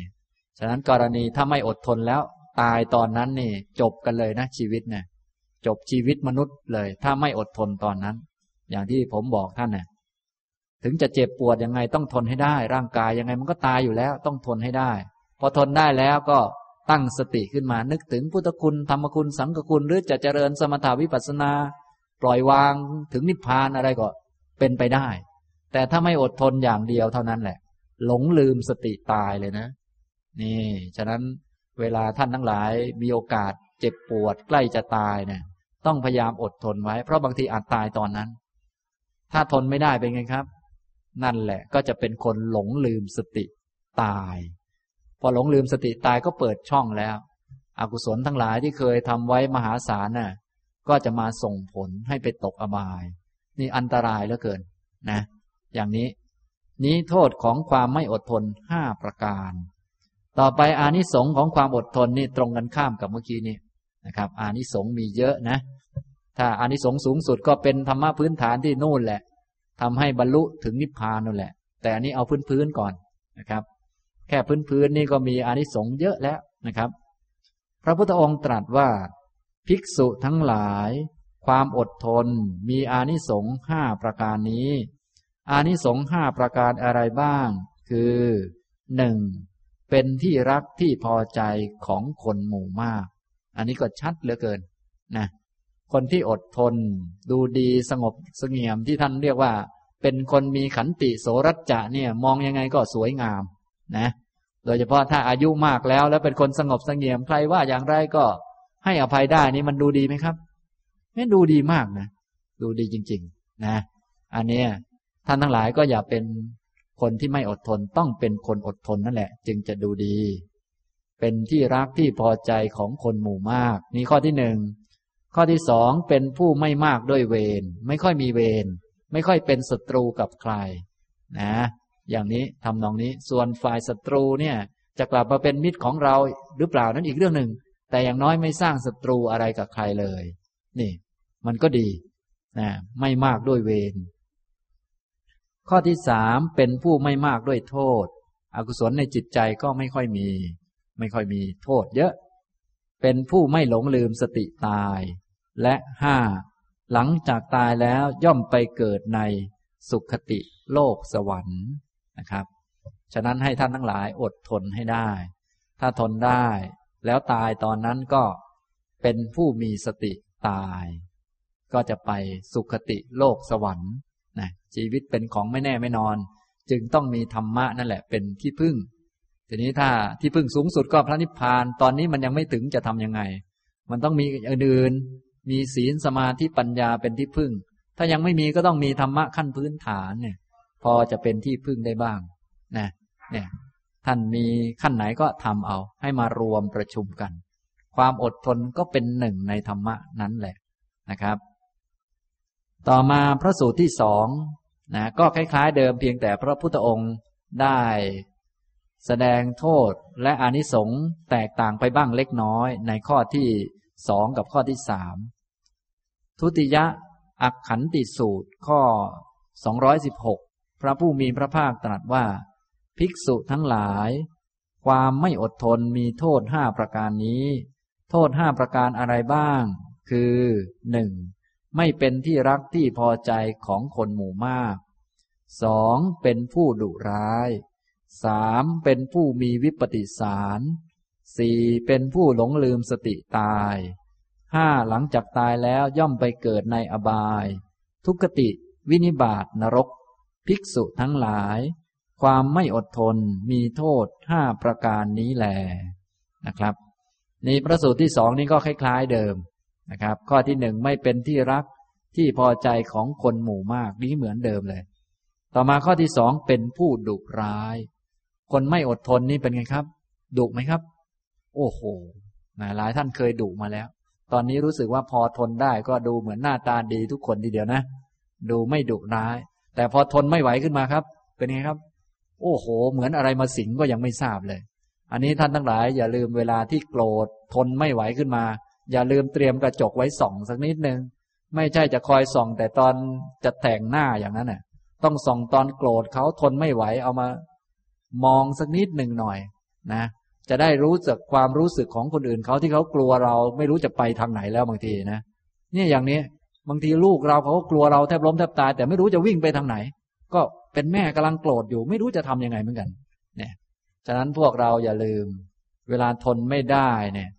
ฉะนั้นกรณีถ้าไม่อดทนแล้ว ตายตอนนั้นนี่ จบกันเลยนะชีวิตเนะจบชีวิตมนุษย์เลย ถ้าไม่อดทนตอนนั้น อย่างที่ผมบอกท่านนะ่ะถึงจะเจ็บปวดยังไงต้องทนให้ได้ ร่างกายยังไงมันก็ตายอยู่แล้ว ต้องทนให้ได้ พอทนได้แล้วก็ตั้งสติขึ้นมานึกถึงพุทธคุณธรรมคุณสังฆคุณหรือจะเจริญสมถาวิปัสสนา ปล่อยวางถึงนิพพานอะไรก็เป็นไปได้ แต่ถ้าไม่อดทนอย่างเดียวเท่านั้นแหละ หลงลืมสติตายเลยนะ นี่ฉะนั้นเวลาท่านทั้งหลายมีโอกาสเจ็บปวดใกล้จะตายเนี่ยต้องพยายามอดทนไว้ เพราะบางทีอาจตายตอนนั้น ถ้าทนไม่ได้เป็นไงครับ นั่นแหละก็จะเป็นคนหลงลืมสติตาย พอหลงลืมสติตายก็เปิดช่องแล้ว อกุศลทั้งหลายที่เคยทำไว้มหาศาลน่ะก็จะมาส่งผลให้ไปตกอบาย นี่อันตรายเหลือเกินนะ อย่างนี้ นี้โทษของความไม่อดทนห้าประการ ต่อไปอานิสงส์ของความอดทนนี่ตรงกันข้ามกับเมื่อกี้นี้นะครับ อานิสงส์มีเยอะนะ ถ้าอานิสงส์สูงสุดก็เป็นธรรมะพื้นฐานที่นู่นแหละทำให้บรรลุถึงนิพพานนั่นแหละ แต่อันนี้เอาพื้นพื้นก่อนนะครับ แค่พื้นพื้นนี่ก็มีอานิสงส์เยอะแล้วนะครับ พระพุทธองค์ตรัสว่าภิกษุทั้งหลาย ความอดทนมีอานิสงส์ห้าประการนี้ อานิสงส์ห้าประการอะไรบ้าง คือหนึ่ง เป็นที่รักที่พอใจของคนหมู่มาก อันนี้ก็ชัดเหลือเกินนะคนที่อดทน ดูดีสงบสงเงียมที่ท่านเรียกว่า เป็นคนมีขันติโสรัจจะเนี่ย มองยังไงก็สวยงามนะ โดยเฉพาะถ้าอายุมากแล้ว แล้วเป็นคนสงบสงเงียมใครว่าอย่างไรก็ ให้อภัยได้นี่มันดูดีไหมครับไม่ดูดีมากนะ ดูดีจริง ๆ นะ อันนี้ท่านทั้งหลายก็อย่าเป็น คนที่ไม่อดทนต้องเป็นคนอดทนนั่นแหละ จึงจะดูดี เป็นที่รักที่พอใจของคนหมู่มาก นี่ข้อที่หนึ่งข้อที่สองเป็นผู้ไม่มากด้วยเวรไม่ค่อยมีเวรไม่ค่อยเป็นศัตรูกับใคร นะ อย่างนี้ทำนองนี้ส่วนฝ่ายศัตรูเนี่ย จะกลับมาเป็นมิตรของเราหรือเปล่านั้นอีกเรื่องหนึ่ง แต่อย่างน้อยไม่สร้างศัตรูอะไรกับใครเลย นี่ มันก็ดีนะไม่มากด้วยเวร ข้อที่สามเป็นผู้ไม่มากด้วยโทษ อกุศลในจิตใจก็ไม่ค่อยมี ไม่ค่อยมีโทษเยอะ เป็นผู้ไม่หลงลืมสติตาย และห้าหลังจากตายแล้วย่อมไปเกิดในสุขติโลกสวรรค์นะครับ ฉะนั้นให้ท่านทั้งหลายอดทนให้ได้ ถ้าทนได้ แล้วตายตอนนั้นก็เป็นผู้มีสติตาย ก็จะไปสุขติโลกสวรรค์ นะชีวิตเป็นของไม่แน่ไม่นอน จึงต้องมีธรรมะนั่นแหละเป็นที่พึ่ง ทีนี้ถ้าที่พึ่งสูงสุดก็พระนิพพาน ตอนนี้มันยังไม่ถึงจะทํำยังไง มันต้องมีอื่นๆมีศีลสมาธิปัญญาเป็นที่พึ่ง ถ้ายังไม่มีก็ต้องมีธรรมะขั้นพื้นฐานเนี่ย พอจะเป็นที่พึ่งได้บ้างนะเนี่ยท่านมีขั้นไหนก็ทำเอา ให้มารวมประชุมกัน ความอดทนก็เป็นหนึ่งในธรรมะนั้นแหละนะครับ ต่อมาพระสูตรที่สองนะก็คล้ายๆเดิมเพียงแต่พระพุทธองค์ได้ แสดงโทษและอานิสงส์แตกต่างไปบ้างเล็กน้อยในข้อที่สองกับข้อที่สามทุติยะอักขันติสูตรข้อ 216 พระผู้มีพระภาคตรัสว่า ภิกษุทั้งหลาย ความไม่อดทนมีโทษห้าประการนี้ โทษห้าประการอะไรบ้าง คือหนึ่ง ไม่เป็นที่รักที่พอใจของคนหมู่มากสองเป็นผู้ดุร้ายสามเป็นผู้มีวิปปิสารสี่เป็นผู้หลงลืมสติตายห้าหลังจากตายแล้วย่อมไปเกิดในอบาย ทุกติ วินิบาตนรก ภิกษุทั้งหลาย ความไม่อดทนมีโทษห้าประการนี้แหลนะครับ ในพระสูตรที่สองนี้ก็คล้าย ๆเดิม นะครับ ข้อที่หนึ่งไม่เป็นที่รักที่พอใจของคนหมู่มากนี้เหมือนเดิมเลย ต่อมาข้อที่สองเป็นผู้ดุร้าย คนไม่อดทนนี่เป็นไงครับดุไหมครับ โอ้โหหลายท่านเคยดุมาแล้ว ตอนนี้รู้สึกว่าพอทนได้ก็ดูเหมือนหน้าตาดีทุกคนทีเดียวนะ ดูไม่ดุร้าย แต่พอทนไม่ไหวขึ้นมาครับ เป็นไงครับ โอ้โห เหมือนอะไรมาสิงก็ยังไม่ทราบเลย อันนี้ท่านทั้งหลาย อย่าลืมเวลาที่โกรธทนไม่ไหวขึ้นมา อย่าลืมเตรียมกระจกไว้ส่องสักนิดนึง ไม่ใช่จะคอยส่อง แต่ตอนจะแต่งหน้าอย่างนั้นน่ะ ต้องส่องตอนโกรธเขาทนไม่ไหวเอามามองสักนิดหนึ่งหน่อย นะ จะได้รู้จักความรู้สึกของคนอื่นเขาที่เขากลัวเราไม่รู้จะไปทางไหนแล้วบางทีนะเนี่ยอย่างนี้บางทีลูกเราเขาก็กลัวเราแทบล้มแทบตายแต่ไม่รู้จะวิ่งไปทางไหน ก็เป็นแม่กำลังโกรธอยู่ ไม่รู้จะทํำยังไงเหมือนกัน เนี่ย ฉะนั้นพวกเราอย่าลืม เวลาทนไม่ได้เนี่ย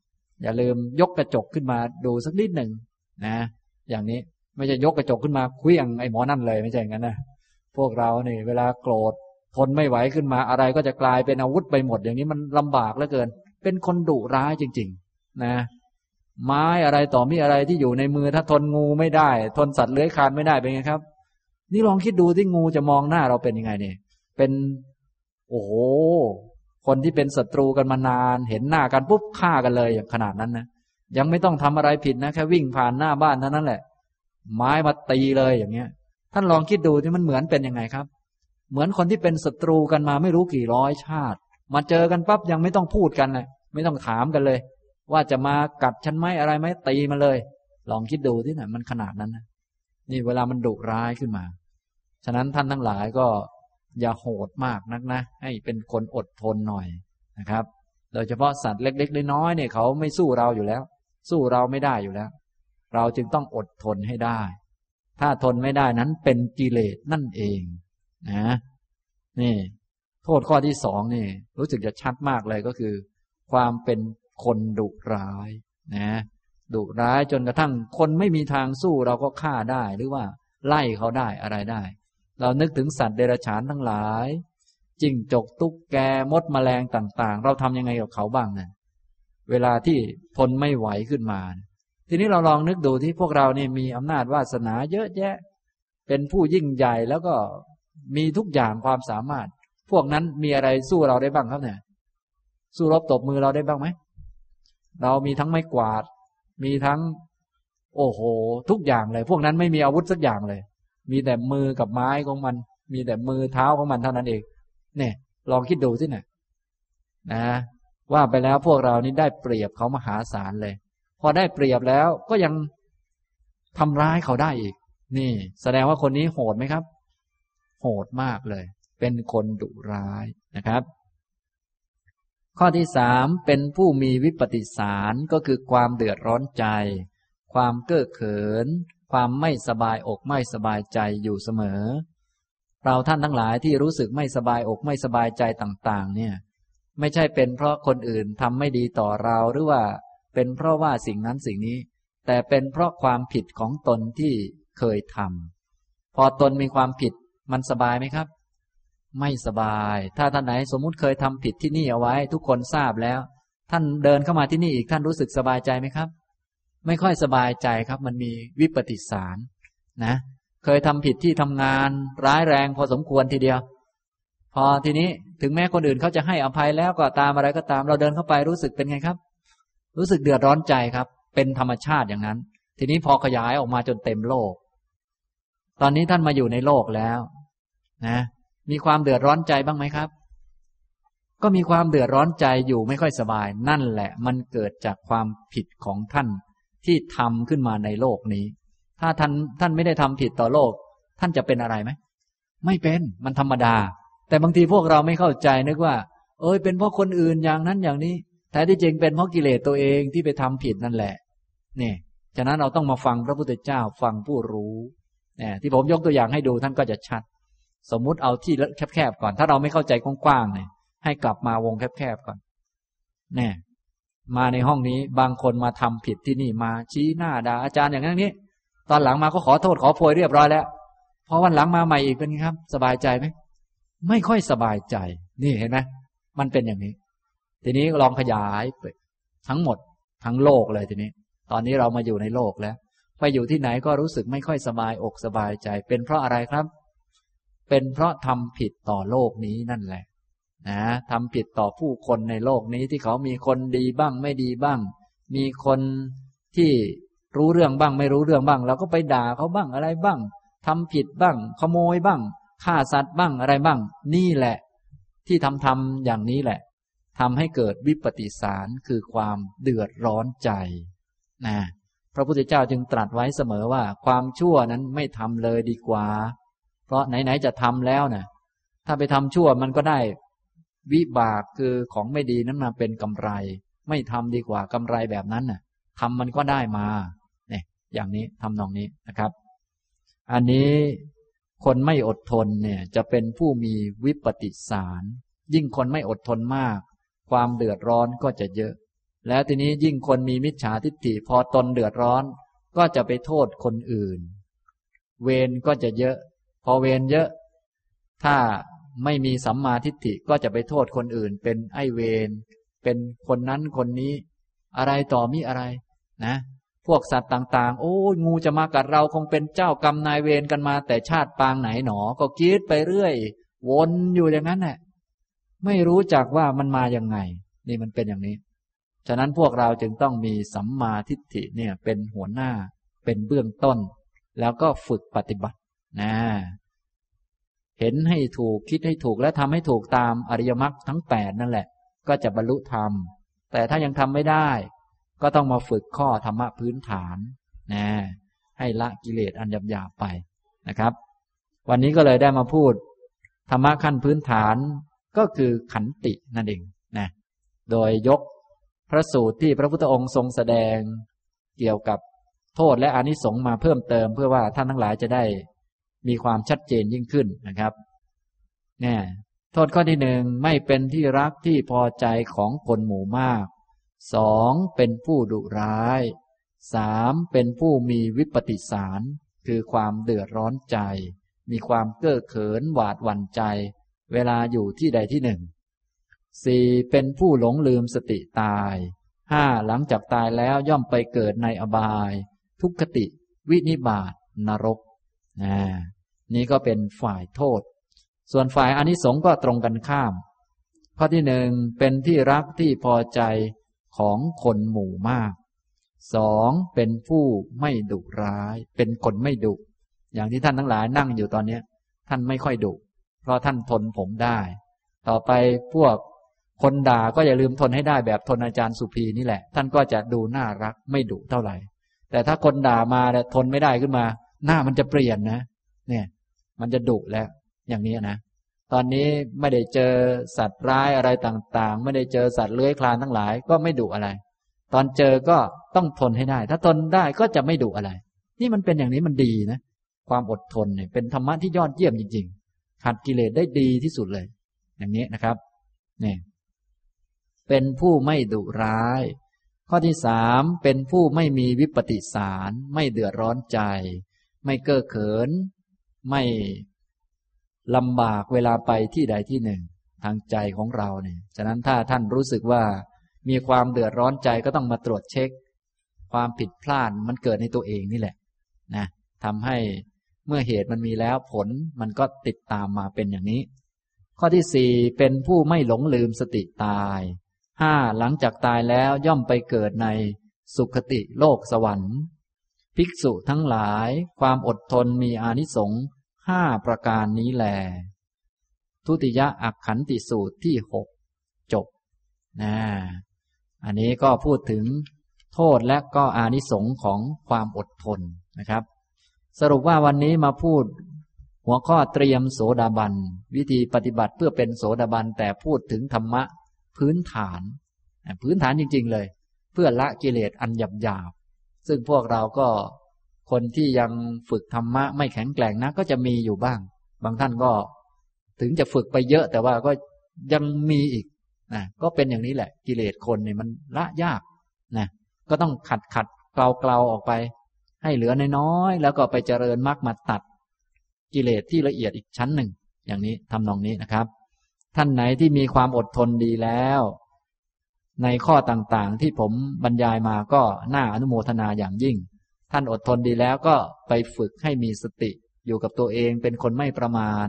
อย่าลืมยกกระจกขึ้นมาดูสักนิดหนึ่งนะ อย่างนี้ไม่ใช่ยกกระจกขึ้นมาเคลี้ยงไอ้หมอนั่นเลยไม่ใช่อย่างนั้นนะพวกเราเนี่ยเวลาโกรธทนไม่ไหวขึ้นมาอะไรก็จะกลายเป็นอาวุธไปหมด อย่างนี้มันลำบากเหลือเกิน เป็นคนดุร้ายจริง ๆ นะ ไม้อะไรต่อมีอะไรที่อยู่ในมือถ้าทนงูไม่ได้ ทนสัตว์เลื้อยคลานไม่ได้เป็นไงครับ นี่ลองคิดดูที่งูจะมองหน้าเราเป็นยังไงเนี่ยเป็น โอ้โห คนที่เป็นศัตรูกันมานาน เห็นหน้ากันปุ๊บฆ่ากันเลยอย่างขนาดนั้นนะยังไม่ต้องทำอะไรผิดนะแค่วิ่งผ่านหน้าบ้านเท่านั้นแหละ ไม้มาตีเลยอย่างเงี้ย ท่านลองคิดดูที่มันเหมือนเป็นยังไงครับ เหมือนคนที่เป็นศัตรูกันมาไม่รู้กี่ร้อยชาติ มาเจอกันปั๊บยังไม่ต้องพูดกันเลยไม่ต้องถามกันเลย ว่าจะมากัดฉันไหมอะไรไหมตีมาเลย ลองคิดดูที่ไหนมันขนาดนั้นนะนี่เวลามันดุร้ายขึ้นมา ฉะนั้นท่านทั้งหลายก็ อย่าโหดมากนักนะ ให้เป็นคนอดทนหน่อยนะครับ โดยเฉพาะสัตว์เล็กๆน้อยๆเนี่ยเขาไม่สู้เราอยู่แล้ว สู้เราไม่ได้อยู่แล้ว เราจึงต้องอดทนให้ได้ ถ้าทนไม่ได้นั้นเป็นกิเลสนั่นเองนะนี่ โทษข้อที่สองนี่ รู้สึกจะชัดมากเลยก็คือ ความเป็นคนดุร้ายนะดุร้ายจนกระทั่งคนไม่มีทางสู้เราก็ฆ่าได้หรือว่าไล่เขาได้อะไรได้ เรานึกถึงสัตว์เดรัจฉานทั้งหลายจิ้งจกตุ๊กแกมดมแมลงต่าง ๆ เราทำยังไงกับเขาบ้างนะเวลาที่ทนไม่ไหวขึ้นมา ทีนี้เราลองนึกดูที่พวกเรานี่มีอำนาจวาสนาเยอะแยะ เป็นผู้ยิ่งใหญ่แล้วก็มีทุกอย่างความสามารถ พวกนั้นมีอะไรสู้เราได้บ้างครับเนี่ย สู้รบตบมือเราได้บ้างไหมเรามีทั้งไม้กวาด มีทั้ง โอ้โห ทุกอย่างเลย พวกนั้นไม่มีอาวุธสักอย่างเลย มีแต่มือกับไม้ของมัน มีแต่มือเท้าของมันเท่านั้นเอง เนี่ย ลองคิดดูสินะนะ ว่าไปแล้วพวกเรานี่ได้เปรียบเขามหาศาลเลย พอได้เปรียบแล้วก็ยังทำร้ายเขาได้อีก นี่ แสดงว่าคนนี้โหดไหมครับ โหดมากเลย เป็นคนดุร้ายนะครับ ข้อที่สามเป็นผู้มีวิปฏิสารก็คือความเดือดร้อนใจ ความเก้อเขิน ความไม่สบายอกไม่สบายใจอยู่เสมอ เราท่านทั้งหลายที่รู้สึกไม่สบายอกไม่สบายใจต่างๆ เนี่ย ไม่ใช่เป็นเพราะคนอื่นทำไม่ดีต่อเราหรือว่า เป็นเพราะว่าสิ่งนั้นสิ่งนี้ แต่เป็นเพราะความผิดของตนที่เคยทำพอตนมีความผิดมันสบายไหมครับ ไม่สบาย ถ้าท่านไหนสมมุติเคยทำผิดที่นี่เอาไว้ ทุกคนทราบแล้ว ท่านเดินเข้ามาที่นี่อีกท่านรู้สึกสบายใจไหมครับ ไม่ค่อยสบายใจครับ มันมีวิปฏิสารนะ เคยทำผิดที่ทำงานร้ายแรงพอสมควรทีเดียว พอทีนี้ถึงแม้คนอื่นเขาจะให้อภัยแล้วก็ตามอะไรก็ตาม เราเดินเข้าไปรู้สึกเป็นไงครับ รู้สึกเดือดร้อนใจครับ เป็นธรรมชาติอย่างนั้น ทีนี้พอขยายออกมาจนเต็มโลก ตอนนี้ท่านมาอยู่ในโลกแล้ว นะ มีความเดือดร้อนใจบ้างไหมครับก็มีความเดือดร้อนใจอยู่ไม่ค่อยสบาย นั่นแหละ มันเกิดจากความผิดของท่าน ที่ทำขึ้นมาในโลกนี้ ถ้าท่านท่านไม่ได้ทำผิดต่อโลก ท่านจะเป็นอะไรไหม ไม่เป็นมันธรรมดา แต่บางทีพวกเราไม่เข้าใจนึกว่า เอ้ยเป็นเพราะคนอื่นอย่างนั้นอย่างนี้ แต่ที่จริงเป็นเพราะกิเลสตัวเองที่ไปทำผิดนั่นแหละนี่ฉะนั้นเราต้องมาฟังพระพุทธเจ้าฟังผู้รู้เนี่ยที่ผมยกตัวอย่างให้ดูท่านก็จะชัด สมมุติเอาที่แคบๆก่อน ถ้าเราไม่เข้าใจกว้างๆเนี่ยให้กลับมาวงแคบๆก่อนแน่ มาในห้องนี้ บางคนมาทำผิดที่นี่มาชี้หน้าด่าอาจารย์อย่างนี้ ตอนหลังมาก็ขอโทษขอโพยเรียบร้อยแล้วพอวันหลังมาใหม่อีกเป็นไงครับ สบายใจไหมไม่ค่อยสบายใจ นี่เห็นไหมมันเป็นอย่างนี้ ทีนี้ลองขยายไปทั้งหมดทั้งโลกเลยทีนี้ ตอนนี้เรามาอยู่ในโลกแล้ว ไปอยู่ที่ไหนก็รู้สึกไม่ค่อยสบายอกสบายใจ เป็นเพราะอะไรครับ เป็นเพราะทำผิดต่อโลกนี้นั่นแหละ นะทำผิดต่อผู้คนในโลกนี้ที่เขามีคนดีบ้างไม่ดีบ้าง มีคนที่รู้เรื่องบ้างไม่รู้เรื่องบ้างเราก็ไปด่าเขาบ้างอะไรบ้างทำผิดบ้าง ขโมยบ้างฆ่าสัตว์บ้างอะไรบ้าง นี่แหละ ที่ทำทำอย่างนี้แหละทำให้เกิดวิปฏิสารคือความเดือดร้อนใจนะพระพุทธเจ้าจึงตรัสไว้เสมอว่า ความชั่วนั้นไม่ทำเลยดีกว่า เพราะไหนๆจะทำแล้วนะ่ะถ้าไปทำชั่วมันก็ได้ วิบากคือของไม่ดีนั้นมาเป็นกำไร ไม่ทำดีกว่ากำไรแบบนั้นน่ะทำมันก็ได้มาเนี่ยอย่างนี้ทำนองนี้นะครับ อันนี้คนไม่อดทนเนี่ย จะเป็นผู้มีวิปฏิสาร ยิ่งคนไม่อดทนมาก ความเดือดร้อนก็จะเยอะ แล้วทีนี้ยิ่งคนมีมิจฉาทิฏฐิพอตนเดือดร้อน ก็จะไปโทษคนอื่น เวรก็จะเยอะ พอเวรเยอะ ถ้า ไม่มีสัมมาทิฏฐิก็จะไปโทษคนอื่น เป็นไอเวรเป็นคนนั้นคนนี้ อะไรต่อมีอะไร นะ พวกสัตว์ต่าง ๆ โอ้งูจะมากัดเราคงเป็นเจ้ากรรมนายเวรกันมา แต่ชาติปางไหนหนอ ก็คิดไปเรื่อย วนอยู่อย่างนั้นแหละไม่รู้จักว่ามันมาอย่างไง นี่มันเป็นอย่างนี้ ฉะนั้นพวกเราจึงต้องมีสัมมาทิฏฐิเนี่ย เป็นหัวหน้าเป็นเบื้องต้น แล้วก็ฝึกปฏิบัตินะ เห็นให้ถูกคิดให้ถูกและทำให้ถูกตามอริยมรรคทั้งแปดนั่นแหละ ก็จะบรรลุธรรม แต่ถ้ายังทำไม่ได้ ก็ต้องมาฝึกข้อธรรมะพื้นฐานนะให้ละกิเลสอันหยาบๆไปนะครับ วันนี้ก็เลยได้มาพูด ธรรมะขั้นพื้นฐานก็คือขันตินั่นเองนะโดยยกพระสูตรที่พระพุทธองค์ทรงแสดงเกี่ยวกับโทษและอนิสงส์มาเพิ่มเติมเพื่อว่าท่านทั้งหลายจะได้ มีความชัดเจนยิ่งขึ้นนะครับเนี่ยโทษข้อที่หนึ่งไม่เป็นที่รักที่พอใจของคนหมู่มากสองเป็นผู้ดุร้ายสามเป็นผู้มีวิปปิสารคือความเดือดร้อนใจ มีความเก้อเขินหวาดหวั่นใจ เวลาอยู่ที่ใดที่หนึ่งสี่เป็นผู้หลงลืมสติตายห้าหลังจากตายแล้วย่อมไปเกิดในอบาย ทุกขติ วินิบาตนรกนะ นี่ก็เป็นฝ่ายโทษ ส่วนฝ่ายอนิสงส์ก็ตรงกันข้าม ข้อที่หนึ่งเป็นที่รักที่พอใจของคนหมู่มากสองเป็นผู้ไม่ดุร้าย เป็นคนไม่ดุอย่างที่ท่านทั้งหลายนั่งอยู่ตอนนี้ท่านไม่ค่อยดุเพราะท่านทนผมได้ ต่อไปพวกคนด่าก็อย่าลืมทนให้ได้แบบทนอาจารย์สุภีนี่แหละ ท่านก็จะดูน่ารักไม่ดุเท่าไหร่ แต่ถ้าคนด่ามาแล้วทนไม่ได้ขึ้นมา หน้ามันจะเปลี่ยนนะ เนี่ย มันจะดุแล้ว อย่างนี้นะ ตอนนี้ไม่ได้เจอสัตว์ร้ายอะไรต่างๆ ไม่ได้เจอสัตว์เลื้อยคลานทั้งหลาย ก็ไม่ดุอะไร ตอนเจอก็ต้องทนให้ได้ ถ้าทนได้ก็จะไม่ดุอะไร นี่มันเป็นอย่างนี้มันดีนะ ความอดทนเนี่ยเป็นธรรมะที่ยอดเยี่ยมจริง ๆ ขัดกิเลสได้ดีที่สุดเลย อย่างนี้นะครับเนี่ยเป็นผู้ไม่ดุร้าย ข้อที่สามเป็นผู้ไม่มีวิปติสาร ไม่เดือดร้อนใจ ไม่เก้อเขิน ไม่ลำบากเวลาไปที่ใดที่หนึ่ง ทางใจของเราเนี่ย ฉะนั้นถ้าท่านรู้สึกว่ามีความเดือดร้อนใจก็ต้องมาตรวจเช็ค ความผิดพลาดมันเกิดในตัวเองนี่แหละนะทำให้เมื่อเหตุมันมีแล้วผลมันก็ติดตามมาเป็นอย่างนี้ ข้อที่สี่เป็นผู้ไม่หลงลืมสติตายห้าหลังจากตายแล้วย่อมไปเกิดในสุคติโลกสวรรค์ ภิกษุทั้งหลายความอดทนมีอานิสงส์ห้าประการนี้แล ทุติยะอักขันติสูตรที่หกจบนะอันนี้ก็พูดถึงโทษและก็อานิสงส์ของความอดทนนะครับ สรุปว่าวันนี้มาพูดหัวข้อเตรียมโสดาบัน วิธีปฏิบัติเพื่อเป็นโสดาบัน แต่พูดถึงธรรมะพื้นฐาน พื้นฐานจริง ๆ เลย เพื่อละกิเลสอันหยาบหยาบ ซึ่งพวกเราก็คนที่ยังฝึกธรรมะไม่แข็งแกร่งนะก็จะมีอยู่บ้าง บางท่านก็ถึงจะฝึกไปเยอะแต่ว่าก็ยังมีอีกนะก็เป็นอย่างนี้แหละ กิเลสคนเนี่ยมันละยากนะก็ต้องขัดขัดเกลาเกลาออกไป ให้เหลือน้อยๆแล้วก็ไปเจริญมรรคมาตัด กิเลสที่ละเอียดอีกชั้นหนึ่ง อย่างนี้ทำนองนี้นะครับ ท่านไหนที่มีความอดทนดีแล้ว ในข้อต่างๆ ที่ผมบรรยายมาก็น่าอนุโมทนาอย่างยิ่ง ท่านอดทนดีแล้วก็ไปฝึกให้มีสติ อยู่กับตัวเองเป็นคนไม่ประมาท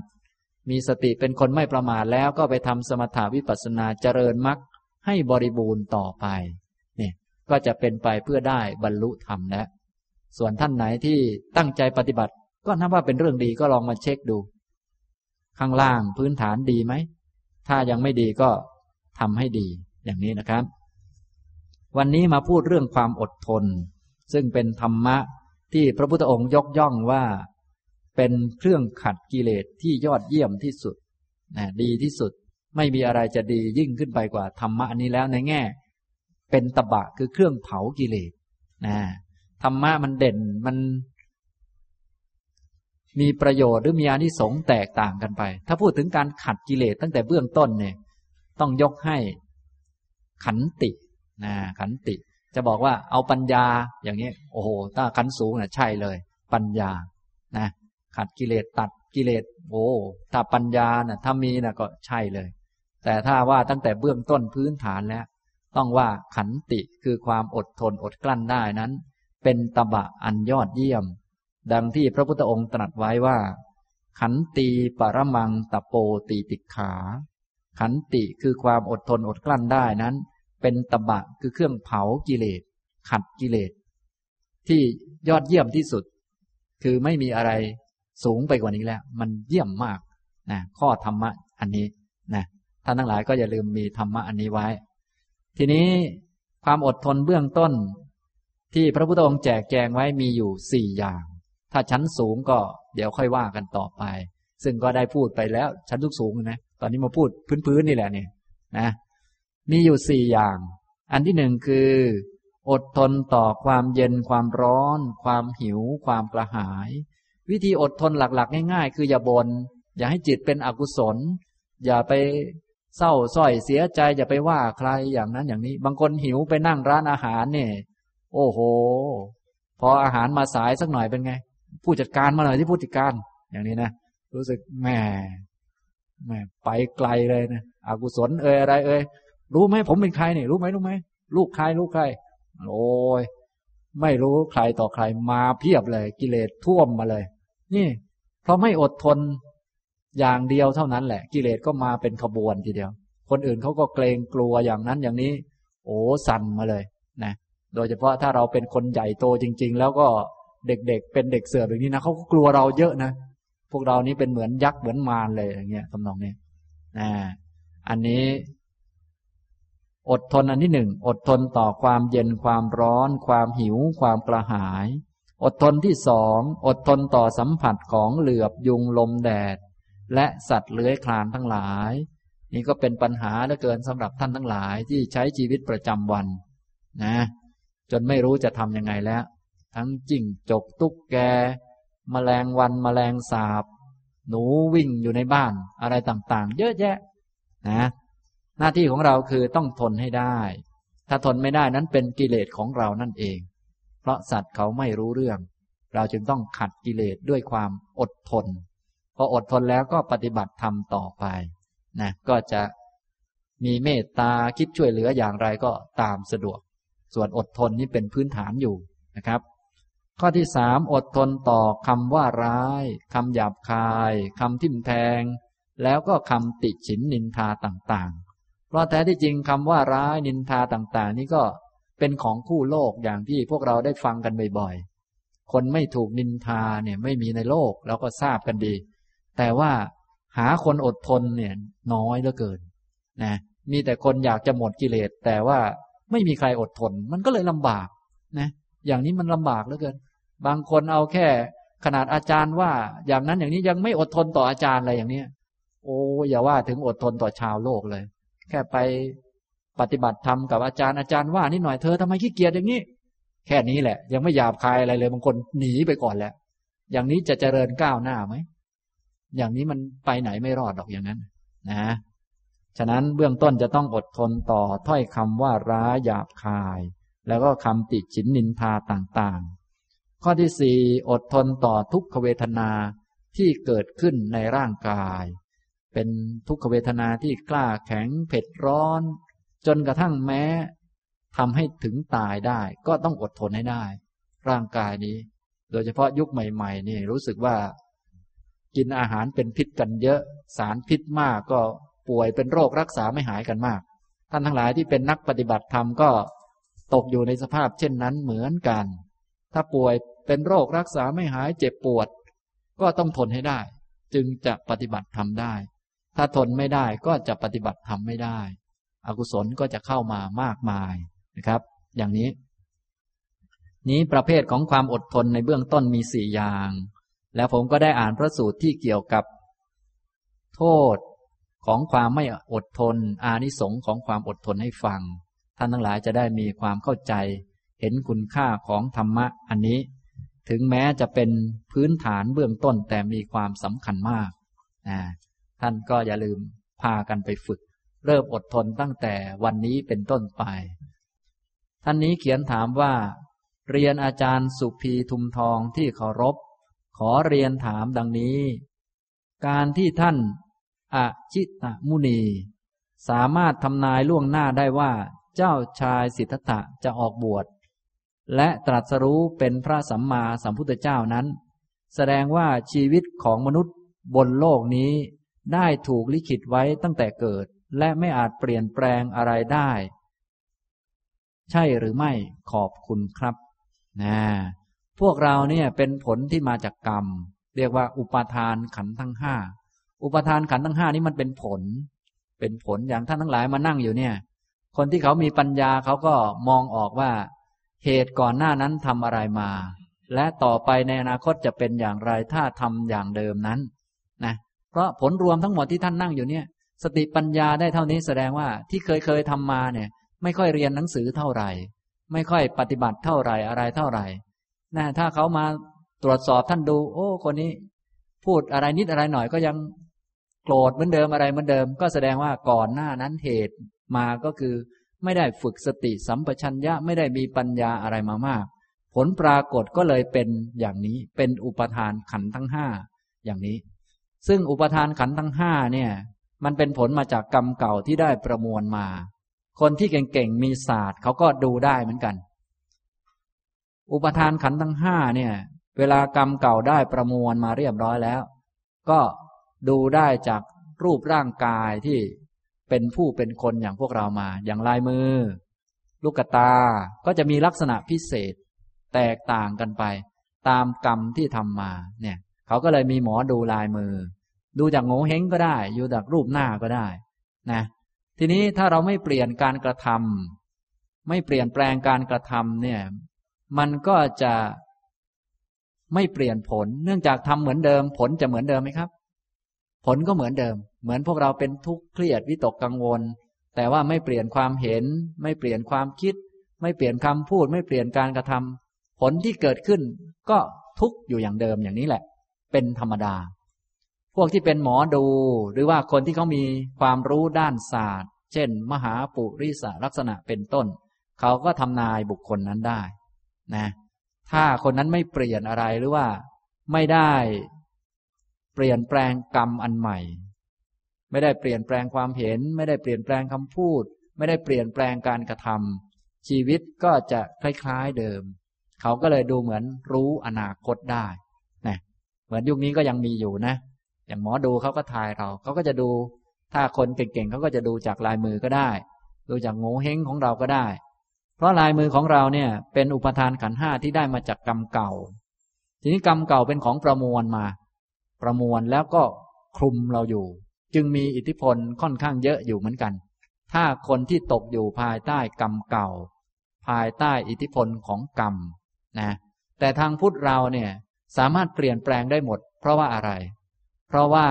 มีสติเป็นคนไม่ประมาทแล้วก็ไปทำสมถาวิปัสสนาเจริญมรรคให้บริบูรณ์ต่อไปเนี่ยก็จะเป็นไปเพื่อได้บรรลุธรรมแล้วส่วนท่านไหนที่ตั้งใจปฏิบัติ ก็นับว่าเป็นเรื่องดีก็ลองมาเช็คดู ข้างล่างพื้นฐานดีไหม ถ้ายังไม่ดีก็ทำให้ดี อย่างนี้นะครับ วันนี้มาพูดเรื่องความอดทน ซึ่งเป็นธรรมะที่พระพุทธองค์ยกย่องว่า เป็นเครื่องขัดกิเลสที่ยอดเยี่ยมที่สุดนะดีที่สุดไม่มีอะไรจะดียิ่งขึ้นไปกว่าธรรมะนี้แล้วในแง่ เป็นตบะคือเครื่องเผากิเลสนะธรรมะมันเด่นมันมีประโยชน์หรือมีอานิสงส์แตกต่างกันไป ถ้าพูดถึงการขัดกิเลสตั้งแต่เบื้องต้นเนี่ย ต้องยกให้ ขันตินะขันติ จะบอกว่าเอาปัญญาอย่างนี้ โอ้โห ถ้าขันสูงนะใช่เลย ปัญญานะขัดกิเลสตัดกิเลสโอ้ถ้าปัญญานะ่ะถ้ามีนะก็ใช่เลย แต่ถ้าว่าตั้งแต่เบื้องต้นพื้นฐานแล้ว ต้องว่าขันติคือความอดทนอดกลั้นได้นั้น เป็นตบะอันยอดเยี่ยม ดังที่พระพุทธองค์ตรัสไว้ว่า ขันตีปรมังตะโปตีติขา ขันติคือความอดทนอดกลั้นได้นั้น เป็นตบะคือเครื่องเผากิเลส ขัดกิเลส ที่ยอดเยี่ยมที่สุด คือไม่มีอะไรสูงไปกว่านี้แล้ว มันเยี่ยมมากนะข้อธรรมะอันนี้นะท่านทั้งหลายก็อย่าลืมมีธรรมะอันนี้ไว้ ทีนี้ความอดทนเบื้องต้น ที่พระพุทธองค์แจกแจงไว้มีอยู่สี่อย่าง ถ้าชั้นสูงก็เดี๋ยวค่อยว่ากันต่อไป ซึ่งก็ได้พูดไปแล้วชั้นทุกสูงนะ ตอนนี้มาพูดพื้นๆนี่แหละเนี่ยนะมีอยู่สี่อย่าง อันที่หนึ่งคือ อดทนต่อความเย็นความร้อน ความหิว ความกระหาย วิธีอดทนหลักๆ ง่ายๆ คืออย่าบน่นอย่าให้จิตเป็นอกุศล อย่าไปเศร้าส้อยเสียใจ อย่าไปว่าใครอย่างนั้นอย่างนี้ บางคนหิวไปนั่งร้านอาหารเนี่ย โอ้โห พออาหารมาสายสักหน่อยเป็นไง ผู้จัดการมาหน่อยที่ผู้จัดการ อย่างนี้นะรู้สึกแหมแหม ไปไกลเลยนะอกุศลเอ่ยอะไร เอ่ยรู้ไหมผมเป็นใครเนี่ยรู้ไหมรู้ไหมลูกใครลูกใครโอ้ยไม่รู้ใครต่อใครมาเพียบเลย กิเลสท่วมมาเลย นี่ เพราะไม่อดทนอย่างเดียวเท่านั้นแหละ กิเลสก็มาเป็นขบวนทีเดียว คนอื่นเขาก็เกรงกลัวอย่างนั้นอย่างนี้ โอ้สั่นมาเลยนะโดยเฉพาะถ้าเราเป็นคนใหญ่โตจริง ๆ แล้วก็เด็กๆ เป็นเด็กเสือแบบนี้นะเขาก็กลัวเราเยอะนะ พวกเรานี้เป็นเหมือนยักษ์เหมือนมารเลยอย่างเงี้ยทำนองนี้นะอันนี้ อดทนอันที่หนึ่งอดทนต่อความเย็นความร้อน ความหิว ความกระหาย อดทนที่สองอดทนต่อสัมผัสของเหลือบยุงลมแดด และสัตว์เลื้อยคลานทั้งหลาย นี่ก็เป็นปัญหาเหลือเกินสำหรับท่านทั้งหลายที่ใช้ชีวิตประจำวัน นะ จนไม่รู้จะทำยังไงแล้ว ทั้งจิ้งจกตุ๊กแก มแมลงวันมแมลงสาบ หนูวิ่งอยู่ในบ้านอะไรต่างๆ เยอะแยะนะหน้าที่ของเราคือต้องทนให้ได้ ถ้าทนไม่ได้นั้นเป็นกิเลสของเรานั่นเอง เพราะสัตว์เขาไม่รู้เรื่อง เราจึงต้องขัดกิเลสด้วยความอดทน พออดทนแล้วก็ปฏิบัติธรรมต่อไปนะก็จะมีเมตตาคิดช่วยเหลืออย่างไรก็ตามสะดวก ส่วนอดทนนี้เป็นพื้นฐานอยู่นะครับ ข้อที่สามอดทนต่อคำว่าร้ายคำหยาบคายคำทิ่มแทง แล้วก็คำติฉินนินทาต่างๆ เพราะแท้ที่จริงคำว่าร้ายนินทาต่างๆ นี่ก็เป็นของคู่โลกอย่างที่พวกเราได้ฟังกันบ่อยๆ คนไม่ถูกนินทาเนี่ยไม่มีในโลกเราก็ทราบกันดี แต่ว่าหาคนอดทนเนี่ยน้อยเหลือเกินนะมีแต่คนอยากจะหมดกิเลสแต่ว่าไม่มีใครอดทน มันก็เลยลำบากนะอย่างนี้มันลำบากเหลือเกิน บางคนเอาแค่ ขนาดอาจารย์ว่า อย่างนั้นอย่างนี้ยังไม่อดทนต่ออาจารย์อะไรอย่างเนี้ยโอ้อย่าว่าถึงอดทนต่อชาวโลกเลย แค่ไปปฏิบัติธรรมกับอาจารย์อาจารย์ว่านิดหน่อยเธอทำไมขี้เกียจอย่างนี้ แค่นี้แหละ ยังไม่หยาบคายอะไรเลยบางคนหนีไปก่อนแหล้วอย่างนี้จะเจริญก้าวหน้าไหมอย่างนี้มันไปไหนไม่รอดหรอกอย่างนั้น นะฉะนั้นเบื้องต้นจะต้องอดทนต่อถ้อยคำว่าร้ายหยาบคาย แล้วก็คำติฉินนินทาต่าง ข้อที่สี่อดทนต่อทุกขเวทนาที่เกิดขึ้นในร่างกาย เป็นทุกขเวทนาที่กล้าแข็งเผ็ดร้อน จนกระทั่งแม้ทำให้ถึงตายได้ ก็ต้องอดทนให้ได้ ร่างกายนี้ โดยเฉพาะยุคใหม่ๆนี่รู้สึกว่า กินอาหารเป็นพิษกันเยอะ สารพิษมากก็ป่วยเป็นโรครักษาไม่หายกันมาก ท่านทั้งหลายที่เป็นนักปฏิบัติธรรมก็ตกอยู่ในสภาพเช่นนั้นเหมือนกัน ถ้าป่วย เป็นโรครักษาไม่หายเจ็บปวด ก็ต้องทนให้ได้ จึงจะปฏิบัติทำได้ ถ้าทนไม่ได้ก็จะปฏิบัติทำไม่ได้ อกุศลก็จะเข้ามามากมายนะครับ อย่างนี้ นี้ประเภทของความอดทนในเบื้องต้นมีสี่อย่าง แล้วผมก็ได้อ่านพระสูตรที่เกี่ยวกับ โทษของความไม่อดทน อานิสงส์ของความอดทนให้ฟัง ท่านทั้งหลายจะได้มีความเข้าใจ เห็นคุณค่าของธรรมะอันนี้ ถึงแม้จะเป็นพื้นฐานเบื้องต้นแต่มีความสำคัญมากนะท่านก็อย่าลืมพากันไปฝึก เริ่มอดทนตั้งแต่วันนี้เป็นต้นไป ท่านนี้เขียนถามว่า เรียนอาจารย์สุภีทุมทองที่เคารพ ขอเรียนถามดังนี้ การที่ท่านอจิตตมุนี สามารถทำนายล่วงหน้าได้ว่า เจ้าชายสิทธัตถะจะออกบวช และตรัสรู้เป็นพระสัมมาสัมพุทธเจ้านั้น แสดงว่าชีวิตของมนุษย์บนโลกนี้ ได้ถูกลิขิตไว้ตั้งแต่เกิด และไม่อาจเปลี่ยนแปลงอะไรได้ ใช่หรือไม่ขอบคุณครับนะพวกเราเนี่ยเป็นผลที่มาจากกรรม เรียกว่าอุปาทานขันทั้งห้าอุปทานขันทั้งห้านี้มันเป็นผล เป็นผลอย่างท่านทั้งหลายมานั่งอยู่เนี่ย คนที่เขามีปัญญาเขาก็มองออกว่า เหตุก่อนหน้านั้นทำอะไรมา และต่อไปในอนาคตจะเป็นอย่างไรถ้าทำอย่างเดิมนั้นนะเพราะผลรวมทั้งหมดที่ท่านนั่งอยู่เนี่ย สติปัญญาได้เท่านี้แสดงว่าที่เคยเคยทำมาเนี่ย ไม่ค่อยเรียนหนังสือเท่าไหร่ ไม่ค่อยปฏิบัติเท่าไหร่อะไรเท่าไหร่นะถ้าเขามาตรวจสอบท่านดู โอ้คนนี้ พูดอะไรนิดอะไรหน่อยก็ยังโกรธเหมือนเดิมอะไรเหมือนเดิม ก็แสดงว่าก่อนหน้านั้นเหตุมาก็คือ ไม่ได้ฝึกสติสัมปชัญญะไม่ได้มีปัญญาอะไรมามาก ผลปรากฏก็เลยเป็นอย่างนี้เป็นอุปทานขันทั้งห้าอย่างนี้ ซึ่งอุปทานขันทั้งห้าเนี่ย มันเป็นผลมาจากกรรมเก่าที่ได้ประมวลมา คนที่เก่งๆมีศาสตร์เขาก็ดูได้เหมือนกัน อุปทานขันทั้งห้าเนี่ย เวลากรรมเก่าได้ประมวลมาเรียบร้อยแล้ว ก็ดูได้จากรูปร่างกายที่ เป็นผู้เป็นคนอย่างพวกเรามา อย่างลายมือ ลูกตา ก็จะมีลักษณะพิเศษ แตกต่างกันไป ตามกรรมที่ทำมา เนี่ย เขาก็เลยมีหมอดูลายมือ ดูจากโงเฮงก็ได้ อยู่จากรูปหน้าก็ได้ นะ ทีนี้ถ้าเราไม่เปลี่ยนการกระทำไม่เปลี่ยนแปลงการกระทำเนี่ย มันก็จะไม่เปลี่ยนผล เนื่องจากทำเหมือนเดิม ผลจะเหมือนเดิมไหมครับ ผลก็เหมือนเดิม เหมือนพวกเราเป็นทุกข์เครียดวิตกกังวล แต่ว่าไม่เปลี่ยนความเห็น ไม่เปลี่ยนความคิด ไม่เปลี่ยนคำพูด ไม่เปลี่ยนการกระทำผลที่เกิดขึ้นก็ทุกข์อยู่อย่างเดิมอย่างนี้แหละ เป็นธรรมดา พวกที่เป็นหมอดู หรือว่าคนที่เขามีความรู้ด้านศาสตร์ เช่น มหาปุริสลักษณะเป็นต้น เขาก็ทำนายบุคคลนั้นได้นะถ้าคนนั้นไม่เปลี่ยนอะไรหรือว่าไม่ได้ เปลี่ยนแปลงกรรมอันใหม่ ไม่ได้เปลี่ยนแปลงความเห็น ไม่ได้เปลี่ยนแปลงคำพูด ไม่ได้เปลี่ยนแปลงการกระทำชีวิตก็จะคล้ายๆเดิม เขาก็เลยดูเหมือนรู้อนาคตได้นะเหมือนยุคนี้ก็ยังมีอยู่นะ อย่างหมอดูเขาก็ทายเราเขาก็จะดู ถ้าคนเก่งๆเขาก็จะดูจากลายมือก็ได้ ดูจากโง่เฮงของเราก็ได้ เพราะลายมือของเราเนี่ยเป็นอุปทานขันห้าที่ได้มาจากกรรมเก่า ทีนี้กรรมเก่าเป็นของประมวลมา ประมวลแล้วก็คลุมเราอยู่ จึงมีอิทธิพลค่อนข้างเยอะอยู่เหมือนกัน ถ้าคนที่ตกอยู่ภายใต้กรรมเก่า ภายใต้อิทธิพลของกรรมนะแต่ทางพุทธเราเนี่ยสามารถเปลี่ยนแปลงได้หมด เพราะว่าอะไร เพราะว่า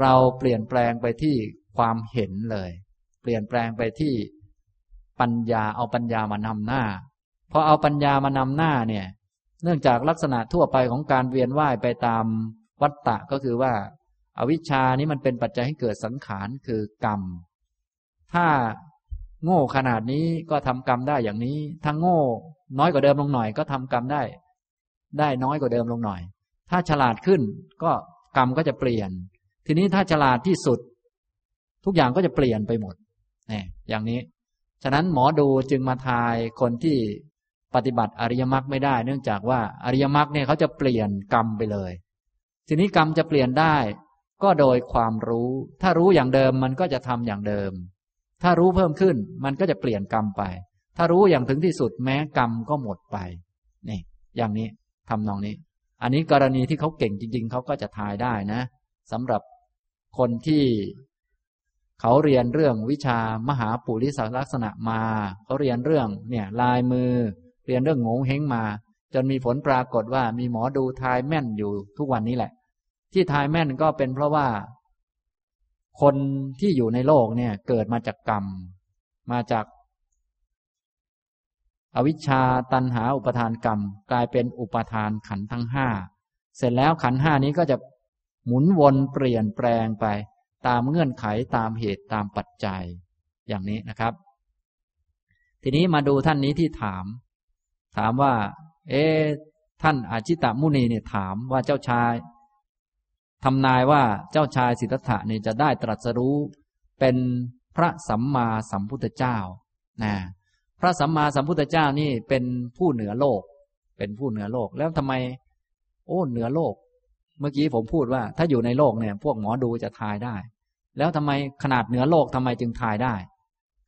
เราเปลี่ยนแปลงไปที่ความเห็นเลย เปลี่ยนแปลงไปที่ปัญญาเอาปัญญามานำหน้าพอเอาปัญญามานำหน้าเนี่ย เนื่องจากลักษณะทั่วไปของการเวียนว่ายไปตามวัตตะก็คือว่า อวิชชานี้มันเป็นปัจจัยให้เกิดสังขารคือกรรม ถ้าโง่ขนาดนี้ก็ทำกรรมได้อย่างนี้ ถ้าโง่น้อยกว่าเดิมลงหน่อย ก็ทำกรรมได้ ได้น้อยกว่าเดิมลงหน่อย ถ้าฉลาดขึ้นก็กรรมก็จะเปลี่ยน ทีนี้ถ้าฉลาดที่สุด ทุกอย่างก็จะเปลี่ยนไปหมดนี่อย่างนี้ ฉะนั้นหมอดูจึงมาทายคนที่ปฏิบัติอริยมรรคไม่ได้ เนื่องจากว่าอริยมรรคเนี่ยเขาจะเปลี่ยนกรรมไปเลย ทีนี้กรรมจะเปลี่ยนได้ ก็โดยความรู้ ถ้ารู้อย่างเดิมมันก็จะทำอย่างเดิม ถ้ารู้เพิ่มขึ้นมันก็จะเปลี่ยนกรรมไป ถ้ารู้อย่างถึงที่สุดแม้กรรมก็หมดไป นี่ อย่างนี้ทำนองนี้ อันนี้กรณีที่เขาเก่งจริง ๆ เขาก็จะทายได้นะสำหรับคนที่เขาเรียนเรื่องวิชามหาปุริสลักษณะมา เขาเรียนเรื่องเนี่ยลายมือ เรียนเรื่องงงเฮงมา จนมีผลปรากฏว่ามีหมอดูทายแม่นอยู่ทุกวันนี้แหละ ที่ทายแม่นก็เป็นเพราะว่า คนที่อยู่ในโลกเนี่ย เกิดมาจากกรรม มาจาก อวิชชาตันหาอุปทานกรรม กลายเป็นอุปทานขันทั้งห้าเสร็จแล้วขันห้านี้ก็จะหมุนวนเปลี่ยนแปลงไปตามเงื่อนไขตามเหตุตามปัจจัย อย่างนี้นะครับ ทีนี้มาดูท่านนี้ที่ถาม ถามว่า เอ๊ท่านอาชิตามุนีเนี่ยถามว่าเจ้าชาย ทำนายว่าเจ้าชายสิทธัตถะเนี่ยจะได้ตรัสรู้ เป็นพระสัมมาสัมพุทธเจ้านะพระสัมมาสัมพุทธเจ้านี่เป็นผู้เหนือโลก เป็นผู้เหนือโลกแล้วทำไม โอ้เหนือโลก เมื่อกี้ผมพูดว่า ถ้าอยู่ในโลกเนี่ย พวกหมอดูจะทายได้ แล้วทำไมขนาดเหนือโลกทำไมจึงทายได้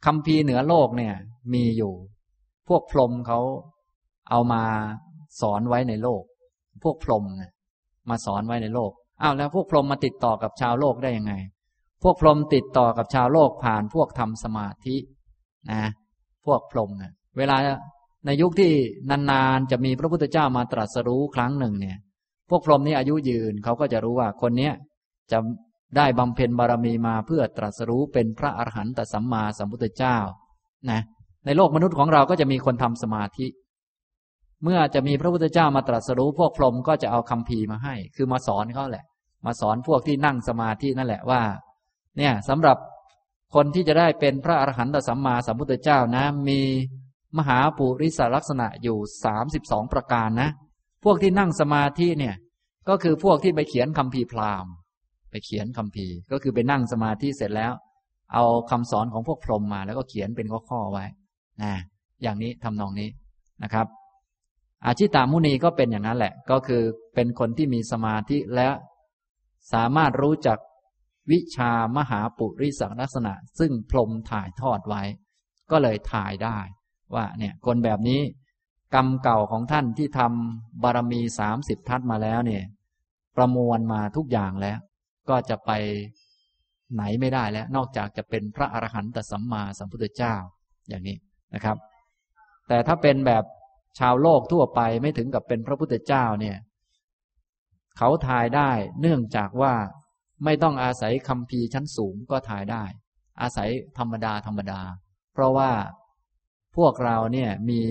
คำพีเหนือโลกเนี่ย มีอยู่ พวกพรหมเขาเอามาสอนไว้ในโลก พวกพรหมมาสอนไว้ในโลก อ้าวแล้วพวกพรหมมาติดต่อกับชาวโลกได้ยังไง พวกพรหมติดต่อกับชาวโลกผ่านพวกทำสมาธินะพวกพรหมเนี่ยเวลาในยุคที่นานๆจะมีพระพุทธเจ้ามาตรัสรู้ครั้งหนึ่งเนี่ย พวกพรหมนี้อายุยืนเขาก็จะรู้ว่าคนเนี้ยจะได้บำเพ็ญบารมีมาเพื่อตรัสรู้เป็นพระอรหันตสัมมาสัมพุทธเจ้านะในโลกมนุษย์ของเราก็จะมีคนทำสมาธิ เมื่อจะมีพระพุทธเจ้ามาตรัสรู้พวกพรหมก็จะเอาคำพีมาให้ คือมาสอนเขาแหละ มาสอนพวกที่นั่งสมาธินั่นแหละว่า เนี่ยสำหรับคนที่จะได้เป็นพระอรหันตสัมมาสัมพุทธเจ้านะ มีมหาปุริสลักษณะอยู่สามสิบสองประการนะ พวกที่นั่งสมาธิเนี่ย ก็คือพวกที่ไปเขียนคำพีพราหมณ์ ไปเขียนคำพีก็คือไปนั่งสมาธิเสร็จแล้ว เอาคำสอนของพวกพรหมมา แล้วก็เขียนเป็นข้อๆไว้นะอย่างนี้ทำนองนี้นะครับ อาชิตามุนีก็เป็นอย่างนั้นแหละ ก็คือเป็นคนที่มีสมาธิและสามารถรู้จักวิชามหาปุริสัลักษณะ ซึ่งพรมถ่ายทอดไว้ ก็เลยถ่ายได้ ว่าเนี่ยคนแบบนี้ กรรมเก่าของท่านที่ทำบารมีสามสิบทัศมาแล้วเนี่ย ประมวลมาทุกอย่างแล้ว ก็จะไปไหนไม่ได้แล้ว นอกจากจะเป็นพระอรหันตสัมมาสัมพุทธเจ้าอย่างนี้นะครับ แต่ถ้าเป็นแบบ ชาวโลกทั่วไปไม่ถึงกับเป็นพระพุทธเจ้าเนี่ย เขาทายได้เนื่องจากว่าไม่ต้องอาศัยคำพีชั้นสูงก็ถ่ายได้ อาศัยธรรมดาธรรมดา เพราะว่าพวกเราเนี่ยมี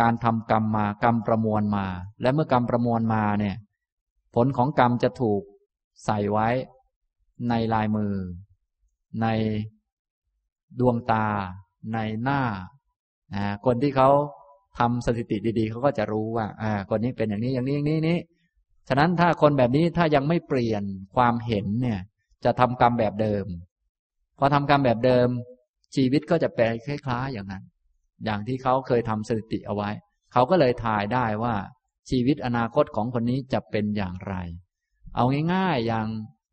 การทำกรรมมากรรมประมวลมา และเมื่อกรรมประมวลมาเนี่ย ผลของกรรมจะถูกใส่ไว้ในลายมือ ในดวงตา ในหน้า คนที่เขาทำสถิติดีๆเขาก็จะรู้ว่า อ่า คนนี้เป็นอย่างนี้อย่างนี้อย่างนี้นี้ ฉะนั้นถ้าคนแบบนี้ถ้ายังไม่เปลี่ยนความเห็นเนี่ย จะทำกรรมแบบเดิม พอทำกรรมแบบเดิม ชีวิตก็จะแปลคล้ายๆอย่างนั้น อย่างที่เขาเคยทำสถิติเอาไว้ เขาก็เลยถ่ายได้ว่าชีวิตอนาคตของคนนี้จะเป็นอย่างไร เอาง่ายๆ อย่าง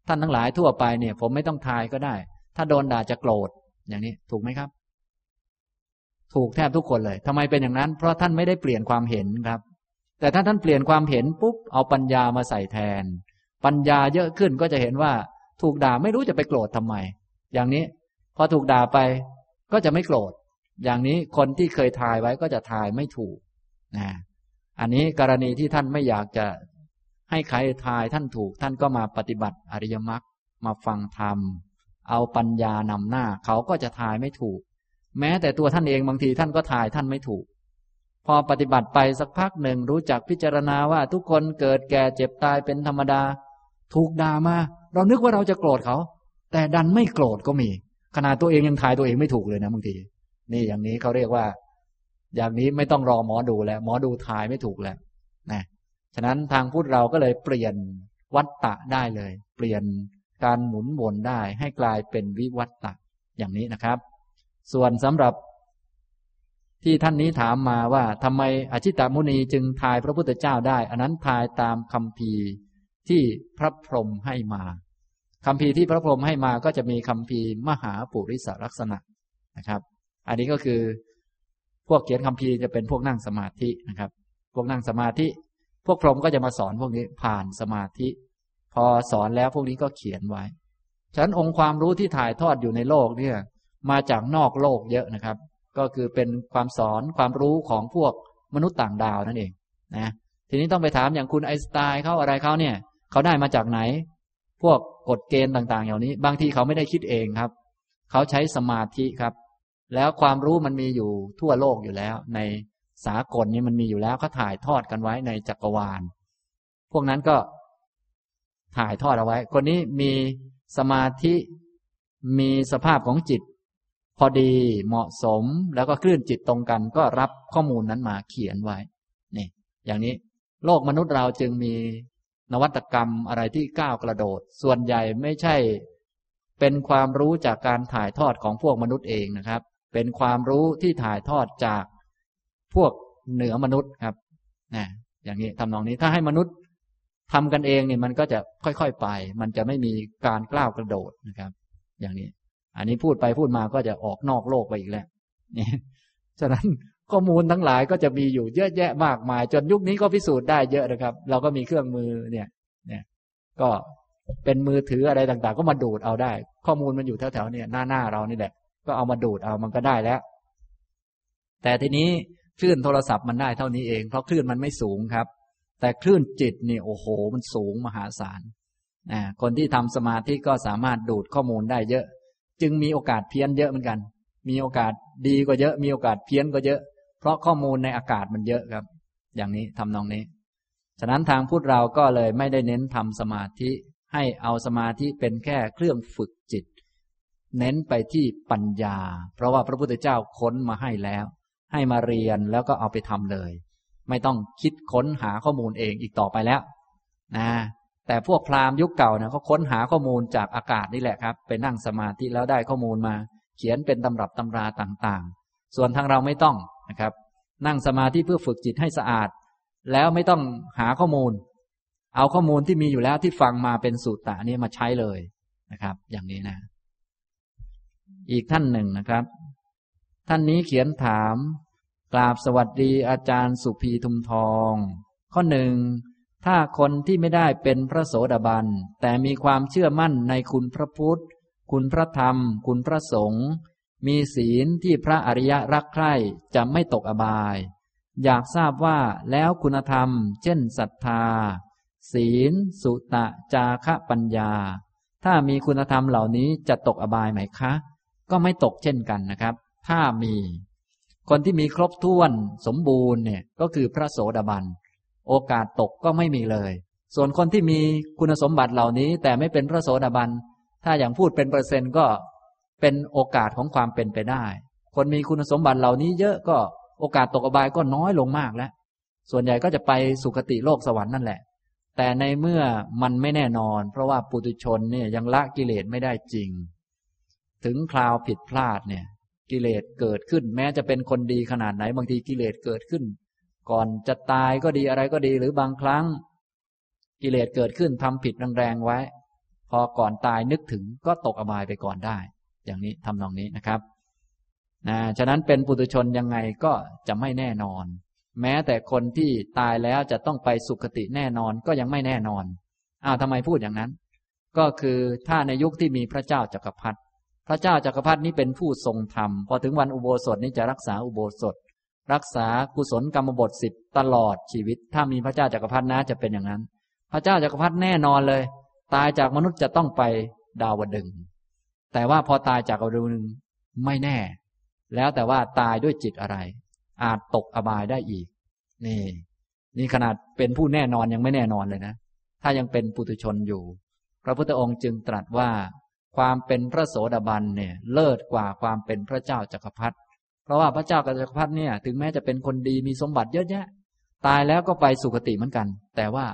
ท่านทั้งหลายทั่วไปเนี่ย ผมไม่ต้องทายก็ได้ ถ้าโดนด่าจะโกรธอย่างนี้ถูกไหมครับ ถูกแทบทุกคนเลยทำไมเป็นอย่างนั้น เพราะท่านไม่ได้เปลี่ยนความเห็นครับ แต่ถ้าท่านเปลี่ยนความเห็นปุ๊บเอาปัญญามาใส่แทน ปัญญาเยอะขึ้นก็จะเห็นว่า ถูกด่าไม่รู้จะไปโกรธทำไม อย่างนี้ พอถูกด่าไปก็จะไม่โกรธ อย่างนี้คนที่เคยทายไว้ก็จะทายไม่ถูกนะอันนี้กรณีที่ท่านไม่อยากจะให้ใครทายท่านถูก ท่านก็มาปฏิบัติอริยมรรคมาฟังธรรม เอาปัญญานำหน้า เขาก็จะทายไม่ถูก แม้แต่ตัวท่านเองบางทีท่านก็ทายท่านไม่ถูก พอปฏิบัติไปสักพักหนึ่งรู้จักพิจารณาว่าทุกคนเกิดแก่เจ็บตายเป็นธรรมดา ถูกด่ามา เรานึกว่าเราจะโกรธเขา แต่ดันไม่โกรธก็มี ขนาดตัวเองยังทายตัวเองไม่ถูกเลยนะบางที นี่อย่างนี้เขาเรียกว่า อย่างนี้ไม่ต้องรอหมอดูแล้ว หมอดูทายไม่ถูกแล้วนะฉะนั้นทางพุทธเราก็เลยเปลี่ยนวัตตะได้เลย เปลี่ยนการหมุนวนได้ให้กลายเป็นวิวัตตะอย่างนี้นะครับ ส่วนสำหรับที่ท่านนี้ถามมาว่าทำไมอชิตามุนีจึงทายพระพุทธเจ้าได้ อันนั้นทายตามคำพีที่พระพรหมให้มาคำพีที่พระพรหมให้มาก็จะมีคำพีมหาปุริสลักษณะนะครับ อันนี้ก็คือพวกเขียนคำพีจะเป็นพวกนั่งสมาธินะครับ พวกนั่งสมาธิ พวกพรหมก็จะมาสอนพวกนี้ผ่านสมาธิ พอสอนแล้วพวกนี้ก็เขียนไว้ฉะนั้นองค์ความรู้ที่ถ่ายทอดอยู่ในโลกเนี่ย มาจากนอกโลกเยอะนะครับ ก็คือเป็นความสอนความรู้ของพวกมนุษย์ต่างดาวนั่นเองนะทีนี้ต้องไปถามอย่างคุณไอสไตน์เขาอะไรเขาเนี่ย เขาได้มาจากไหน พวกกฎเกณฑ์ต่างๆอย่านี้ บางทีเขาไม่ได้คิดเองครับ เขาใช้สมาธิครับ แล้วความรู้มันมีอยู่ทั่วโลกอยู่แล้ว ในสากลนี้มันมีอยู่แล้วเขาถ่ายทอดกันไว้ในจักรวาล พวกนั้นก็ถ่ายทอดเอาไว้ คนนี้มีสมาธิมีสภาพของจิต พอดีเหมาะสมแล้วก็คลื่นจิตตรงกัน ก็รับข้อมูลนั้นมาเขียนไว้นี่อย่างนี้โลกมนุษย์เราจึงมีนวัตกรรมอะไรที่ก้าวกระโดด ส่วนใหญ่ไม่ใช่ เป็นความรู้จากการถ่ายทอดของพวกมนุษย์เองนะครับ เป็นความรู้ที่ถ่ายทอดจากพวกเหนือมนุษย์ครับนะอย่างนี้ทำนองนี้ถ้าให้มนุษย์ทำกันเองเนี่ยมันก็จะค่อยๆไป มันจะไม่มีการกล้าวกระโดดนะครับ อย่างนี้ อันนี้พูดไปพูดมาก็จะออกนอกโลกไปอีกแล้วนี่ฉะนั้นข้อมูลทั้งหลายก็จะมีอยู่เยอะแยะมากมาย จนยุคนี้ก็พิสูจน์ได้เยอะนะครับ เราก็มีเครื่องมือเนี่ย เนี่ย ก็เป็นมือถืออะไรต่าง ๆ ก็มาดูดเอาได้ ข้อมูลมันอยู่แถวๆเนี่ยหน้าหน้าเรานี่แหละ ก็เอามาดูดเอามันก็ได้แล้ว แต่ทีนี้คลื่นโทรศัพท์มันได้เท่านี้เอง เพราะคลื่นมันไม่สูงครับ แต่คลื่นจิตนี่โอ้โห มันสูงมหาศาลนะคนที่ทำสมาธิก็สามารถดูดข้อมูลได้เยอะ จึงมีโอกาสเพี้ยนเยอะเหมือนกัน มีโอกาสดีก็เยอะ มีโอกาสเพี้ยนก็เยอะ เพราะข้อมูลในอากาศมันเยอะครับ อย่างนี้ทำนองนี้ฉฉะนั้นทางพุทธเราก็เลยไม่ได้เน้นทำสมาธิ ให้เอาสมาธิเป็นแค่เครื่องฝึกจิต เน้นไปที่ปัญญา เพราะว่าพระพุทธเจ้าค้นมาให้แล้ว ให้มาเรียนแล้วก็เอาไปทำเลย ไม่ต้องคิดค้นหาข้อมูลเองอีกต่อไปแล้ว นะ แต่พวกพราหมณ์ยุคเก่าเนี่ยเขาค้นหาข้อมูลจากอากาศนี่แหละครับ ไปนั่งสมาธิแล้วได้ข้อมูลมา เขียนเป็นตำรับตำราต่างๆ ส่วนทางเราไม่ต้องนะครับ นั่งสมาธิเพื่อฝึกจิตให้สะอาด แล้วไม่ต้องหาข้อมูล เอาข้อมูลที่มีอยู่แล้วที่ฟังมาเป็นสูตรตะนี้มาใช้เลยนะครับ อย่างนี้นะ อีกท่านหนึ่งนะครับ ท่านนี้เขียนถามกราบสวัสดีอาจารย์สุภีทุมทอง ข้อหนึ่ง ถ้าคนที่ไม่ได้เป็นพระโสดาบัน แต่มีความเชื่อมั่นในคุณพระพุทธ คุณพระธรรม คุณพระสงฆ์มีศีลที่พระอริยะรักใคร่จะไม่ตกอบาย อยากทราบว่าแล้วคุณธรรม เช่นศรัทธา ศีล สุตะ จาคะปัญญา ถ้ามีคุณธรรมเหล่านี้จะตกอบายไหมคะ ก็ไม่ตกเช่นกันนะครับ ถ้ามี คนที่มีครบถ้วนสมบูรณ์เนี่ยก็คือพระโสดาบัน โอกาสตกก็ไม่มีเลย ส่วนคนที่มีคุณสมบัติเหล่านี้ แต่ไม่เป็นพระโสดาบัน ถ้าอย่างพูดเป็นเปอร์เซ็นต์ก็เป็นโอกาสของความเป็นไปได้ คนมีคุณสมบัติเหล่านี้เยอะก็โอกาสตกอบายก็น้อยลงมากแล้ว ส่วนใหญ่ก็จะไปสุคติโลกสวรรค์นั่นแหละ แต่ในเมื่อมันไม่แน่นอน เพราะว่าปุถุชนเนี่ยยังละกิเลสไม่ได้จริง ถึงคราวผิดพลาดเนี่ย กิเลสเกิดขึ้น แม้จะเป็นคนดีขนาดไหนบางทีกิเลสเกิดขึ้น ก่อนจะตายก็ดีอะไรก็ดีหรือบางครั้ง กิเลสเกิดขึ้นทำผิดแรงๆไว้ พอก่อนตายนึกถึงก็ตกอบายไปก่อนได้ อย่างนี้ทำนองนี้นะครับนะฉะนั้นเป็นปุถุชนยังไงก็จะไม่แน่นอน แม้แต่คนที่ตายแล้วจะต้องไปสุคติแน่นอนก็ยังไม่แน่นอนอ้าวทำไมพูดอย่างนั้น ก็คือถ้าในยุคที่มีพระเจ้าจักรพรรดิพระเจ้าจักรพรรดินี้เป็นผู้ทรงธรรมพอถึงวันอุโบสถนี้จะรักษาอุโบสถ รักษากุศลกรรมบทสิบตลอดชีวิต ถ้ามีพระเจ้าจักรพรรดินะจะเป็นอย่างนั้น พระเจ้าจักรพรรดิแน่นอนเลย ตายจากมนุษย์จะต้องไปดาวดึง แต่ว่าพอตายจากดาวดึงไม่แน่ แล้วแต่ว่าตายด้วยจิตอะไร อาจตกอบายได้อีก นี่ นี่ขนาดเป็นผู้แน่นอนยังไม่แน่นอนเลยนะ ถ้ายังเป็นปุถุชนอยู่ พระพุทธองค์จึงตรัสว่า ความเป็นพระโสดาบันเนี่ย เลิศกว่าความเป็นพระเจ้าจักรพรรดิ เพราะว่าพระเจ้าจักรพรรดิเนี่ย ถึงแม้จะเป็นคนดีมีสมบัติเยอะแยะ ตายแล้วก็ไปสุคติเหมือนกัน แต่ว่า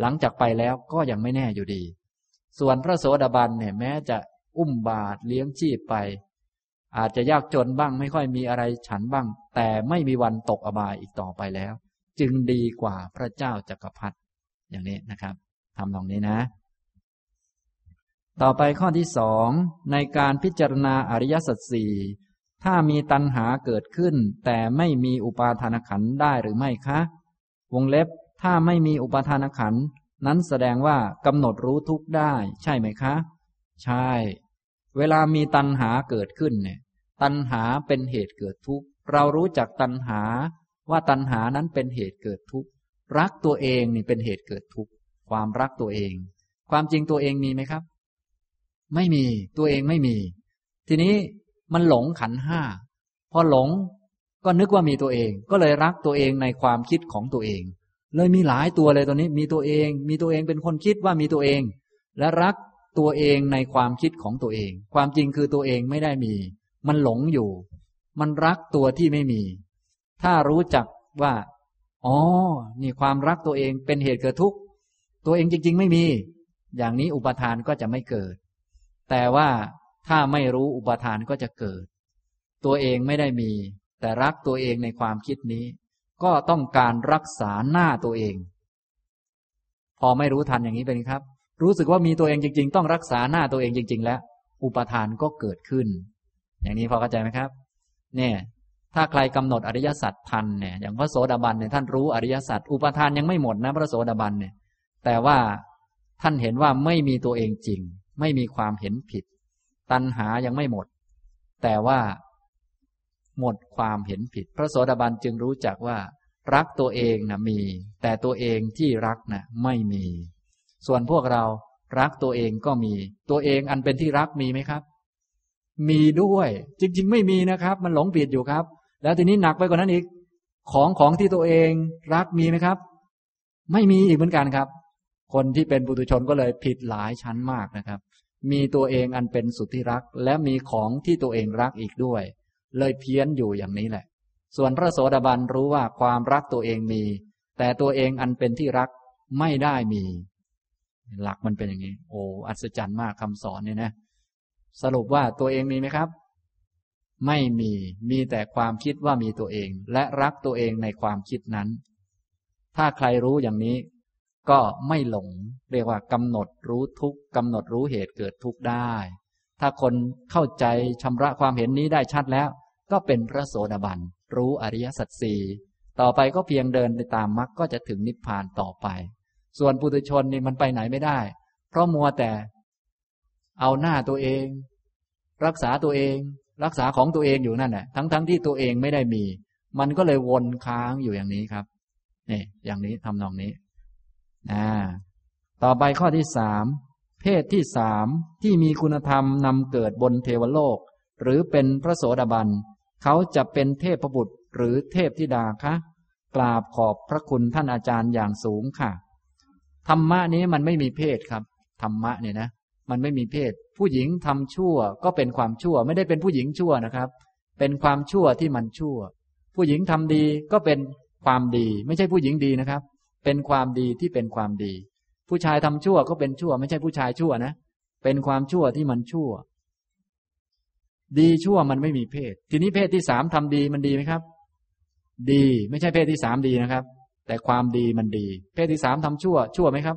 หลังจากไปแล้วก็ยังไม่แน่อยู่ดี ส่วนพระโสดาบันเนี่ยแม้จะอุ้มบาตรเลี้ยงชีพไป อาจจะยากจนบ้างไม่ค่อยมีอะไรฉันบ้าง แต่ไม่มีวันตกอบายอีกต่อไปแล้ว จึงดีกว่าพระเจ้าจักรพรรดิอย่างนี้นะครับทำตรงนี้นะ ต่อไปข้อที่สองในการพิจารณาอริยสัจสี่ ถ้ามีตัณหาเกิดขึ้น แต่ไม่มีอุปาทานขันได้หรือไม่คะ วงเล็บ ถ้าไม่มีอุปาทานขันนั้นแสดงว่ากำหนดรู้ทุกได้ ใช่ไหมคะ ใช่ เวลามีตัณหาเกิดขึ้นเนี่ย ตัณหาเป็นเหตุเกิดทุกข์ เรารู้จักตัณหา ว่าตัณหานั้นเป็นเหตุเกิดทุกข์ รักตัวเองนี่เป็นเหตุเกิดทุกข์ ความรักตัวเอง ความจริงตัวเองมีไหมครับ ไม่มี ตัวเองไม่มี ทีนี้ มันหลงขันห้าพอหลงก็นึกว่ามีตัวเอง ก็เลยรักตัวเองในความคิดของตัวเอง เลยมีหลายตัวเลยตัวนี้ มีตัวเอง มีตัวเองเป็นคนคิดว่ามีตัวเอง และรักตัวเองในความคิดของตัวเอง ความจริงคือตัวเองไม่ได้มี มันหลงอยู่ มันรักตัวที่ไม่มี ถ้ารู้จักว่าอ๋อ นี่ความรักตัวเองเป็นเหตุเกิดทุกข์ ตัวเองจริง ๆ ไม่มี อย่างนี้อุปทานก็จะไม่เกิด แต่ว่า ถ้าไม่รู้อุปทานก็จะเกิด ตัวเองไม่ได้มี แต่รักตัวเองในความคิดนี้ ก็ต้องการรักษาหน้าตัวเอง พอไม่รู้ทันอย่างนี้เป็นครับ รู้สึกว่ามีตัวเองจริง ๆ ต้องรักษาหน้าตัวเองจริง ๆ แล้ว อุปทานก็เกิดขึ้น อย่างนี้พอเข้าใจไหมครับ เนี่ยถ้าใครกำหนดอริยสัจทันเนี่ยอย่างพระโสดาบันเนี่ยท่านรู้อริยสัจอุปทานยังไม่หมดนะพระโสดาบันเนี่ยแต่ว่าท่านเห็นว่าไม่มีตัวเองจริง ไม่มีความเห็นผิด ตัณหายังไม่หมด แต่ว่า หมดความเห็นผิด พระโสดาบันจึงรู้จักว่า รักตัวเองนะมี แต่ตัวเองที่รักนะ่ะไม่มี ส่วนพวกเรารักตัวเองก็มี ตัวเองอันเป็นที่รักมีไหมครับ มีด้วย จริง ๆ ไม่มีนะครับ มันหลงผิดอยู่ครับ แล้วทีนี้หนักไปกว่านั้นอีก ของของที่ตัวเองรักมีไหมครับ ไม่มีอีกเหมือนกันครับ คนที่เป็นปุถุชนก็เลยผิดหลายชั้นมากนะครับ มีตัวเองอันเป็นสุดที่รัก และมีของที่ตัวเองรักอีกด้วย เลยเพี้ยนอยู่อย่างนี้แหละ ส่วนพระโสดาบันรู้ว่าความรักตัวเองมี แต่ตัวเองอันเป็นที่รักไม่ได้มี หลักมันเป็นอย่างนี้ โอ้อัศจรรย์มากคำสอนเนี่ยนะ สรุปว่าตัวเองมีไหมครับ ไม่มี มีแต่ความคิดว่ามีตัวเอง และรักตัวเองในความคิดนั้น ถ้าใครรู้อย่างนี้ ก็ไม่หลง เรียกว่ากำหนดรู้ทุกกำหนดรู้เหตุเกิดทุกได้ ถ้าคนเข้าใจชำระความเห็นนี้ได้ชัดแล้ว ก็เป็นพระโสดาบันรู้อริยสัจสี่ต่อไปก็เพียงเดินไปตามมรรคก็จะถึงนิพพานต่อไป ส่วนปุถุชนนี่มันไปไหนไม่ได้ เพราะมัวแต่ เอาหน้าตัวเอง รักษาตัวเอง รักษาของตัวเองอยู่นั่นแหละทั้งๆทที่ตัวเองไม่ได้มี มันก็เลยวนค้างอยู่อย่างนี้ครับนี่อย่างนี้ทำนองนี้ อ่าต่อไปข้อที่สามเพศที่สามที่มีคุณธรรมนำเกิดบนเทวโลก หรือเป็นพระโสดาบันเขาจะเป็นเทพบุตรหรือเทพธิดาคะกราบขอบพระคุณท่านอาจารย์อย่างสูงค่ะ ธรรมะนี้มันไม่มีเพศครับ ธรรมะเนี่ยนะ มันไม่มีเพศ ผู้หญิงทำชั่วก็เป็นความชั่ว ไม่ได้เป็นผู้หญิงชั่วนะครับ เป็นความชั่วที่มันชั่ว ผู้หญิงทำดีก็เป็นความดี ไม่ใช่ผู้หญิงดีนะครับ เป็นความดีที่เป็นความดี ผู้ชายทำชั่วก็เป็นชั่ว ไม่ใช่ผู้ชายชั่วนะ เป็นความชั่วที่มันชั่ว ดีชั่วมันไม่มีเพศ ทีนี้เพศที่สามทำดีมันดีไหมครับ ดีไม่ใช่เพศที่สามดีนะครับ แต่ความดีมันดี เพศที่สามทำชั่ว ชั่วไหมครับ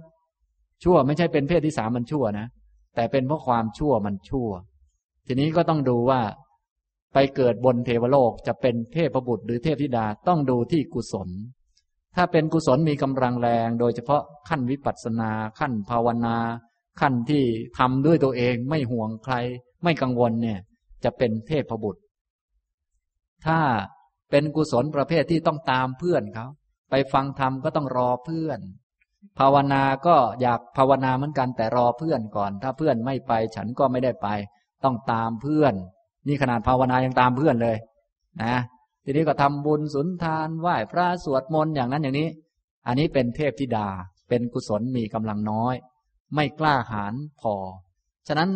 ชั่วไม่ใช่เป็นเพศที่สามมันชั่วนะแต่เป็นเพราะความชั่วมันชั่ว ทีนี้ก็ต้องดูว่า ไปเกิดบนเทวโลกจะเป็นเทพบุตรหรือเทพธิดาต้องดูที่กุศล ถ้าเป็นกุศลมีกำลังแรง โดยเฉพาะขั้นวิปัสสนา ขั้นภาวนา ขั้นที่ทำด้วยตัวเองไม่ห่วงใคร ไม่กังวลเนี่ย จะเป็นเทพบุตร ถ้าเป็นกุศลประเภทที่ต้องตามเพื่อนเขาไปฟังธรรมก็ต้องรอเพื่อน ภาวนาก็อยากภาวนาเหมือนกันแต่รอเพื่อนก่อน ถ้าเพื่อนไม่ไปฉันก็ไม่ได้ไป ต้องตามเพื่อน นี่ขนาดภาวนายังตามเพื่อนเลย นะ ทีนี้ก็ทำบุญสุนทานไหว้พระสวดมนต์อย่างนั้นอย่างนี้ อันนี้เป็นเทพธิดา เป็นกุศลมีกำลังน้อย ไม่กล้าหาญพอ ฉะนั้น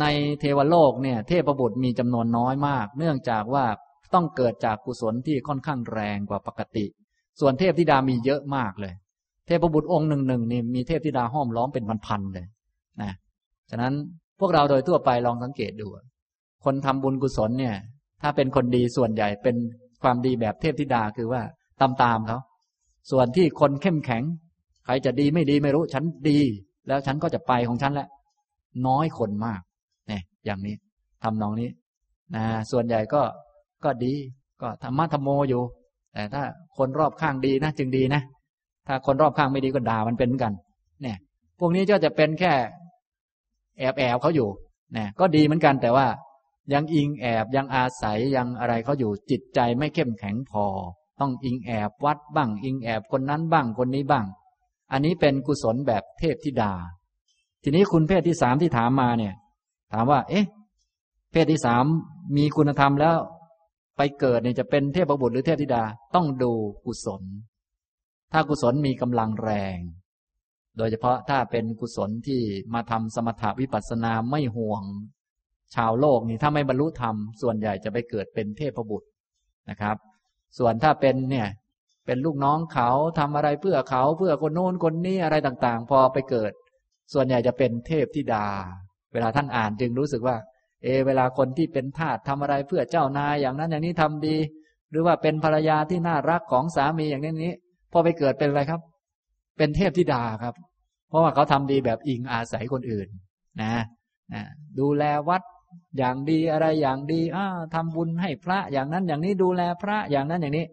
ในเทวโลกเนี่ย เทพบุตรมีจำนวนน้อยมาก เนื่องจากว่าต้องเกิดจากกุศลที่ค่อนข้างแรงกว่าปกติ ส่วนเทพธิดามีเยอะมากเลย เทพบุตรองค์หนึ่งหนึ่งนี่มีเทพธิดาห้อมล้อมเป็นพันๆเลยนะฉะนั้นพวกเราโดยทั่วไปลองสังเกตดู คนทำบุญกุศลเนี่ย ถ้าเป็นคนดีส่วนใหญ่เป็นความดีแบบเทพธิดาคือว่าตามตามเขาส่วนที่คนเข้มแข็ง ใครจะดีไม่ดีไม่รู้ ฉันดี แล้วฉันก็จะไปของฉันแหละ น้อยคนมากเนี่ยอย่างนี้ทำนองนี้นะส่วนใหญ่ก็ก็ดีก็ธรรมะธรรมโมอยู่ แต่ถ้าคนรอบข้างดีนะจึงดีนะ ถ้าคนรอบข้างไม่ดีก็ด่ามันเป็นกัน เนี่ย พวกนี้ก็จะเป็นแค่ แอบแอบเขาอยู่เนี่ยก็ดีเหมือนกันแต่ว่า ยังอิงแอบยังอาศัยยังอะไรเขาอยู่จิตใจไม่เข้มแข็งพอ ต้องอิงแอบวัดบ้าง อิงแอบคนนั้นบ้างคนนี้บ้าง อันนี้เป็นกุศลแบบเทพธิดา ทีนี้คุณเพศที่สามที่ถามมาเนี่ย ถามว่า เอ๊ะ เพศที่สามมีคุณธรรมแล้ว ไปเกิดเนี่ยจะเป็นเทพบุตรหรือเทพธิดาต้องดูกุศล ถ้ากุศลมีกำลังแรง โดยเฉพาะถ้าเป็นกุศลที่มาทำสมถาวิปัสสนาไม่ห่วง ชาวโลกนี่ถ้าไม่บรรลุธรรมส่วนใหญ่จะไปเกิดเป็นเทพบุตรนะครับ ส่วนถ้าเป็นเนี่ยเป็นลูกน้องเขาทำอะไรเพื่อเขาเพื่อคนโน้นคนนี้อะไรต่างๆ พอไปเกิด ส่วนใหญ่จะเป็นเทพธิดา เวลาท่านอ่านจึงรู้สึกว่า เอ เวลาคนที่เป็นทาสทำอะไรเพื่อเจ้านายอย่างนั้นอย่างนี้ทำดี หรือว่าเป็นภรรยาที่น่ารักของสามีอย่างนี้นี้พอไปเกิดเป็นอะไรครับ เป็นเทพธิดาครับ เพราะว่าเขาทำดีแบบอิงอาศัยคนอื่น นะนะดูแลวัด อย่างดีอะไรอย่างดีอ่าทำบุญให้พระอย่างนั้นอย่างนี้ดูแลพระอย่างนั้นอย่างนี้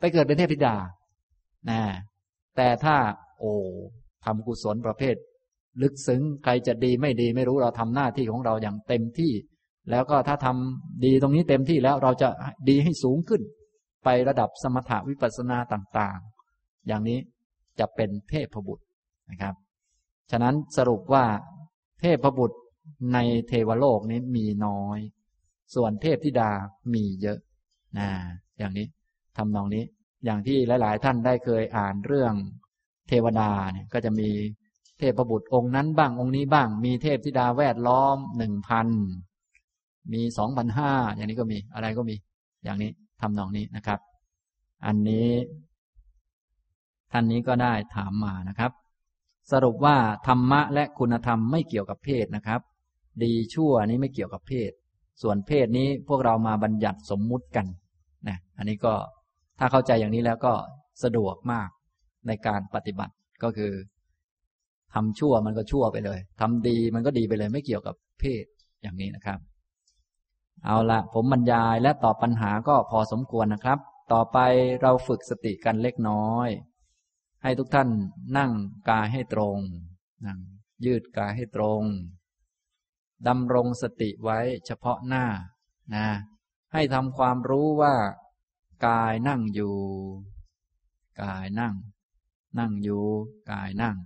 ไปเกิดเป็นเทพธิดานะแต่ถ้า โอ้ทำกุศลประเภท ลึกซึ้งใครจะดีไม่ดีไม่รู้เราทำหน้าที่ของเราอย่างเต็มที่ แล้วก็ถ้าทำดีตรงนี้เต็มที่แล้วเราจะดีให้สูงขึ้น ไประดับสมถะวิปัสสนาต่าง ๆ อย่างนี้จะเป็นเทพบุตรนะครับ ฉะนั้นสรุปว่าเทพบุตร ในเทวโลกนี้มีน้อย ส่วนเทพธิดามีเยอะนะอย่างนี้ทำนองนี้ อย่างที่หลาย ๆ ท่านได้เคยอ่านเรื่องเทวดาเนี่ยก็จะมีเทพบุตรองค์นั้นบ้างองค์นี้บ้าง มีเทพธิดาแวดล้อมหนึ่งพันมีสองพันห้าอย่างนี้ก็มีอะไรก็มี อย่างนี้ทำนองนี้นะครับ อันนี้ ท่านนี้ก็ได้ถามมานะครับ สรุปว่าธรรมะและคุณธรรมไม่เกี่ยวกับเพศนะครับ ดีชั่วนี้ไม่เกี่ยวกับเพศ ส่วนเพศนี้พวกเรามาบัญญัติสมมุติกันนะอันนี้ก็ถ้าเข้าใจอย่างนี้แล้วก็สะดวกมากในการปฏิบัติก็คือทำชั่วมันก็ชั่วไปเลยทำดีมันก็ดีไปเลย ไม่เกี่ยวกับเพศอย่างนี้นะครับ เอาละผมบรรยายและตอบปัญหาก็พอสมควรนะครับ ต่อไปเราฝึกสติกันเล็กน้อย ให้ทุกท่านนั่งกายให้ตรงนั่งยืดกายให้ตรง ดำรงสติไว้เฉพาะหน้านะให้ทำความรู้ว่า กายนั่งอยู่ กายนั่ง นั่งอยู่ กายนั่ง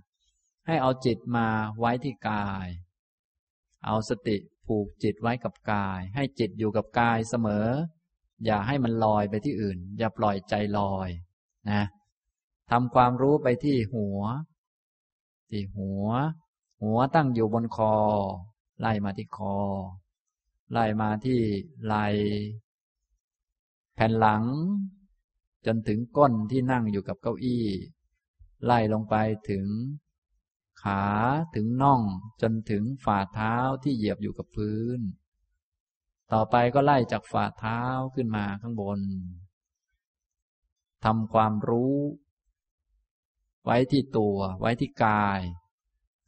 ให้เอาจิตมาไว้ที่กาย เอาสติผูกจิตไว้กับกาย ให้จิตอยู่กับกายเสมอ อย่าให้มันลอยไปที่อื่น อย่าปล่อยใจลอยนะทำความรู้ไปที่หัว ที่หัว หัวตั้งอยู่บนคอ ไล่มาที่คอ ไล่มาที่ไหลแผ่นหลัง จนถึงก้นที่นั่งอยู่กับเก้าอี้ ไล่ลงไปถึง ขาถึงน่องจนถึงฝ่าเท้าที่เหยียบอยู่กับพื้น ต่อไปก็ไล่จากฝ่าเท้าขึ้นมาข้างบนทำความรู้ ไว้ที่ตัว ไว้ที่กาย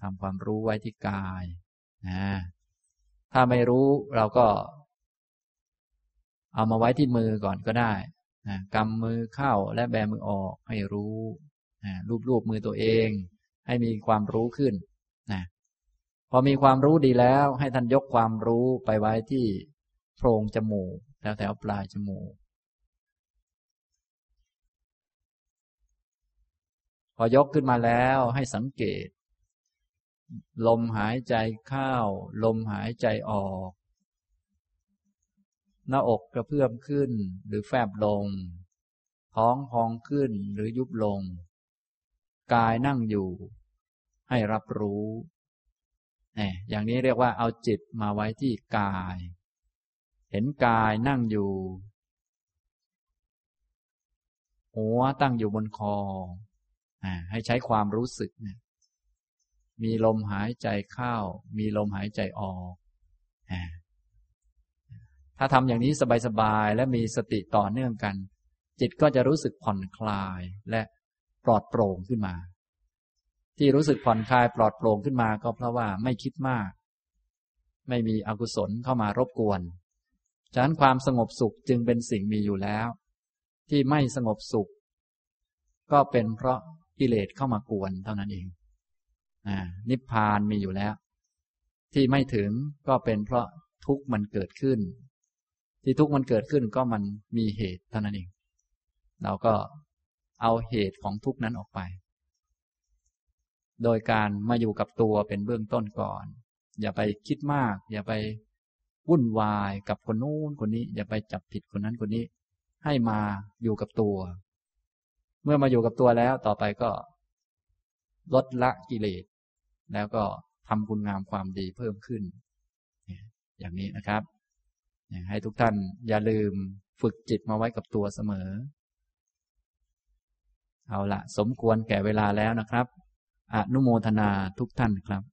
ทำความรู้ไว้ที่กาย นะถ้าไม่รู้เราก็ เอามาไว้ที่มือก่อนก็ได้นะกำมือเข้าและแบมือออกให้รู้นะรูปๆมือตัวเอง ให้มีความรู้ขึ้นนะพอมีความรู้ดีแล้ว ให้ท่านยกความรู้ไปไว้ที่โพรงจมูกแถวแถวปลายจมูกพอยกขึ้นมาแล้วให้สังเกต ลมหายใจเข้าลมหายใจออก หน้าอกกระเพื่อมขึ้นหรือแฟบลง ท้องพองขึ้นหรือยุบลง กายนั่งอยู่ ให้รับรู้เนี่ยอย่างนี้เรียกว่าเอาจิตมาไว้ที่กาย เห็นกายนั่งอยู่ หัวตั้งอยู่บนคอ ให้ใช้ความรู้สึกเนี่ย มีลมหายใจเข้า มีลมหายใจออก ถ้าทำอย่างนี้สบาย ๆ และมีสติต่อเนื่องกัน จิตก็จะรู้สึกผ่อนคลายและปลอดโปร่งขึ้นมา ที่รู้สึกผ่อนคลายปลอดโปร่งขึ้นมาก็เพราะว่าไม่คิดมาก ไม่มีอกุศลเข้ามารบกวน ฉะนั้นความสงบสุขจึงเป็นสิ่งมีอยู่แล้ว ที่ไม่สงบสุข ก็เป็นเพราะกิเลสเข้ามากวนเท่านั้นเอง นิพพานมีอยู่แล้ว ที่ไม่ถึงก็เป็นเพราะทุกข์มันเกิดขึ้น ที่ทุกข์มันเกิดขึ้นก็มันมีเหตุเท่านั้นเองเราก็เอาเหตุของทุกข์นั้นออกไป โดยการมาอยู่กับตัวเป็นเบื้องต้นก่อน อย่าไปคิดมาก อย่าไปวุ่นวายกับคนนู้นคนนี้ อย่าไปจับผิดคนนั้นคนนี้ ให้มาอยู่กับตัว เมื่อมาอยู่กับตัวแล้วต่อไปก็ ลดละกิเลส แล้วก็ทำคุณงามความดีเพิ่มขึ้น อย่างนี้นะครับ ให้ทุกท่านอย่าลืมฝึกจิตมาไว้กับตัวเสมอ เอาละสมควรแก่เวลาแล้วนะครับ อนุโมทนาทุกท่านครับ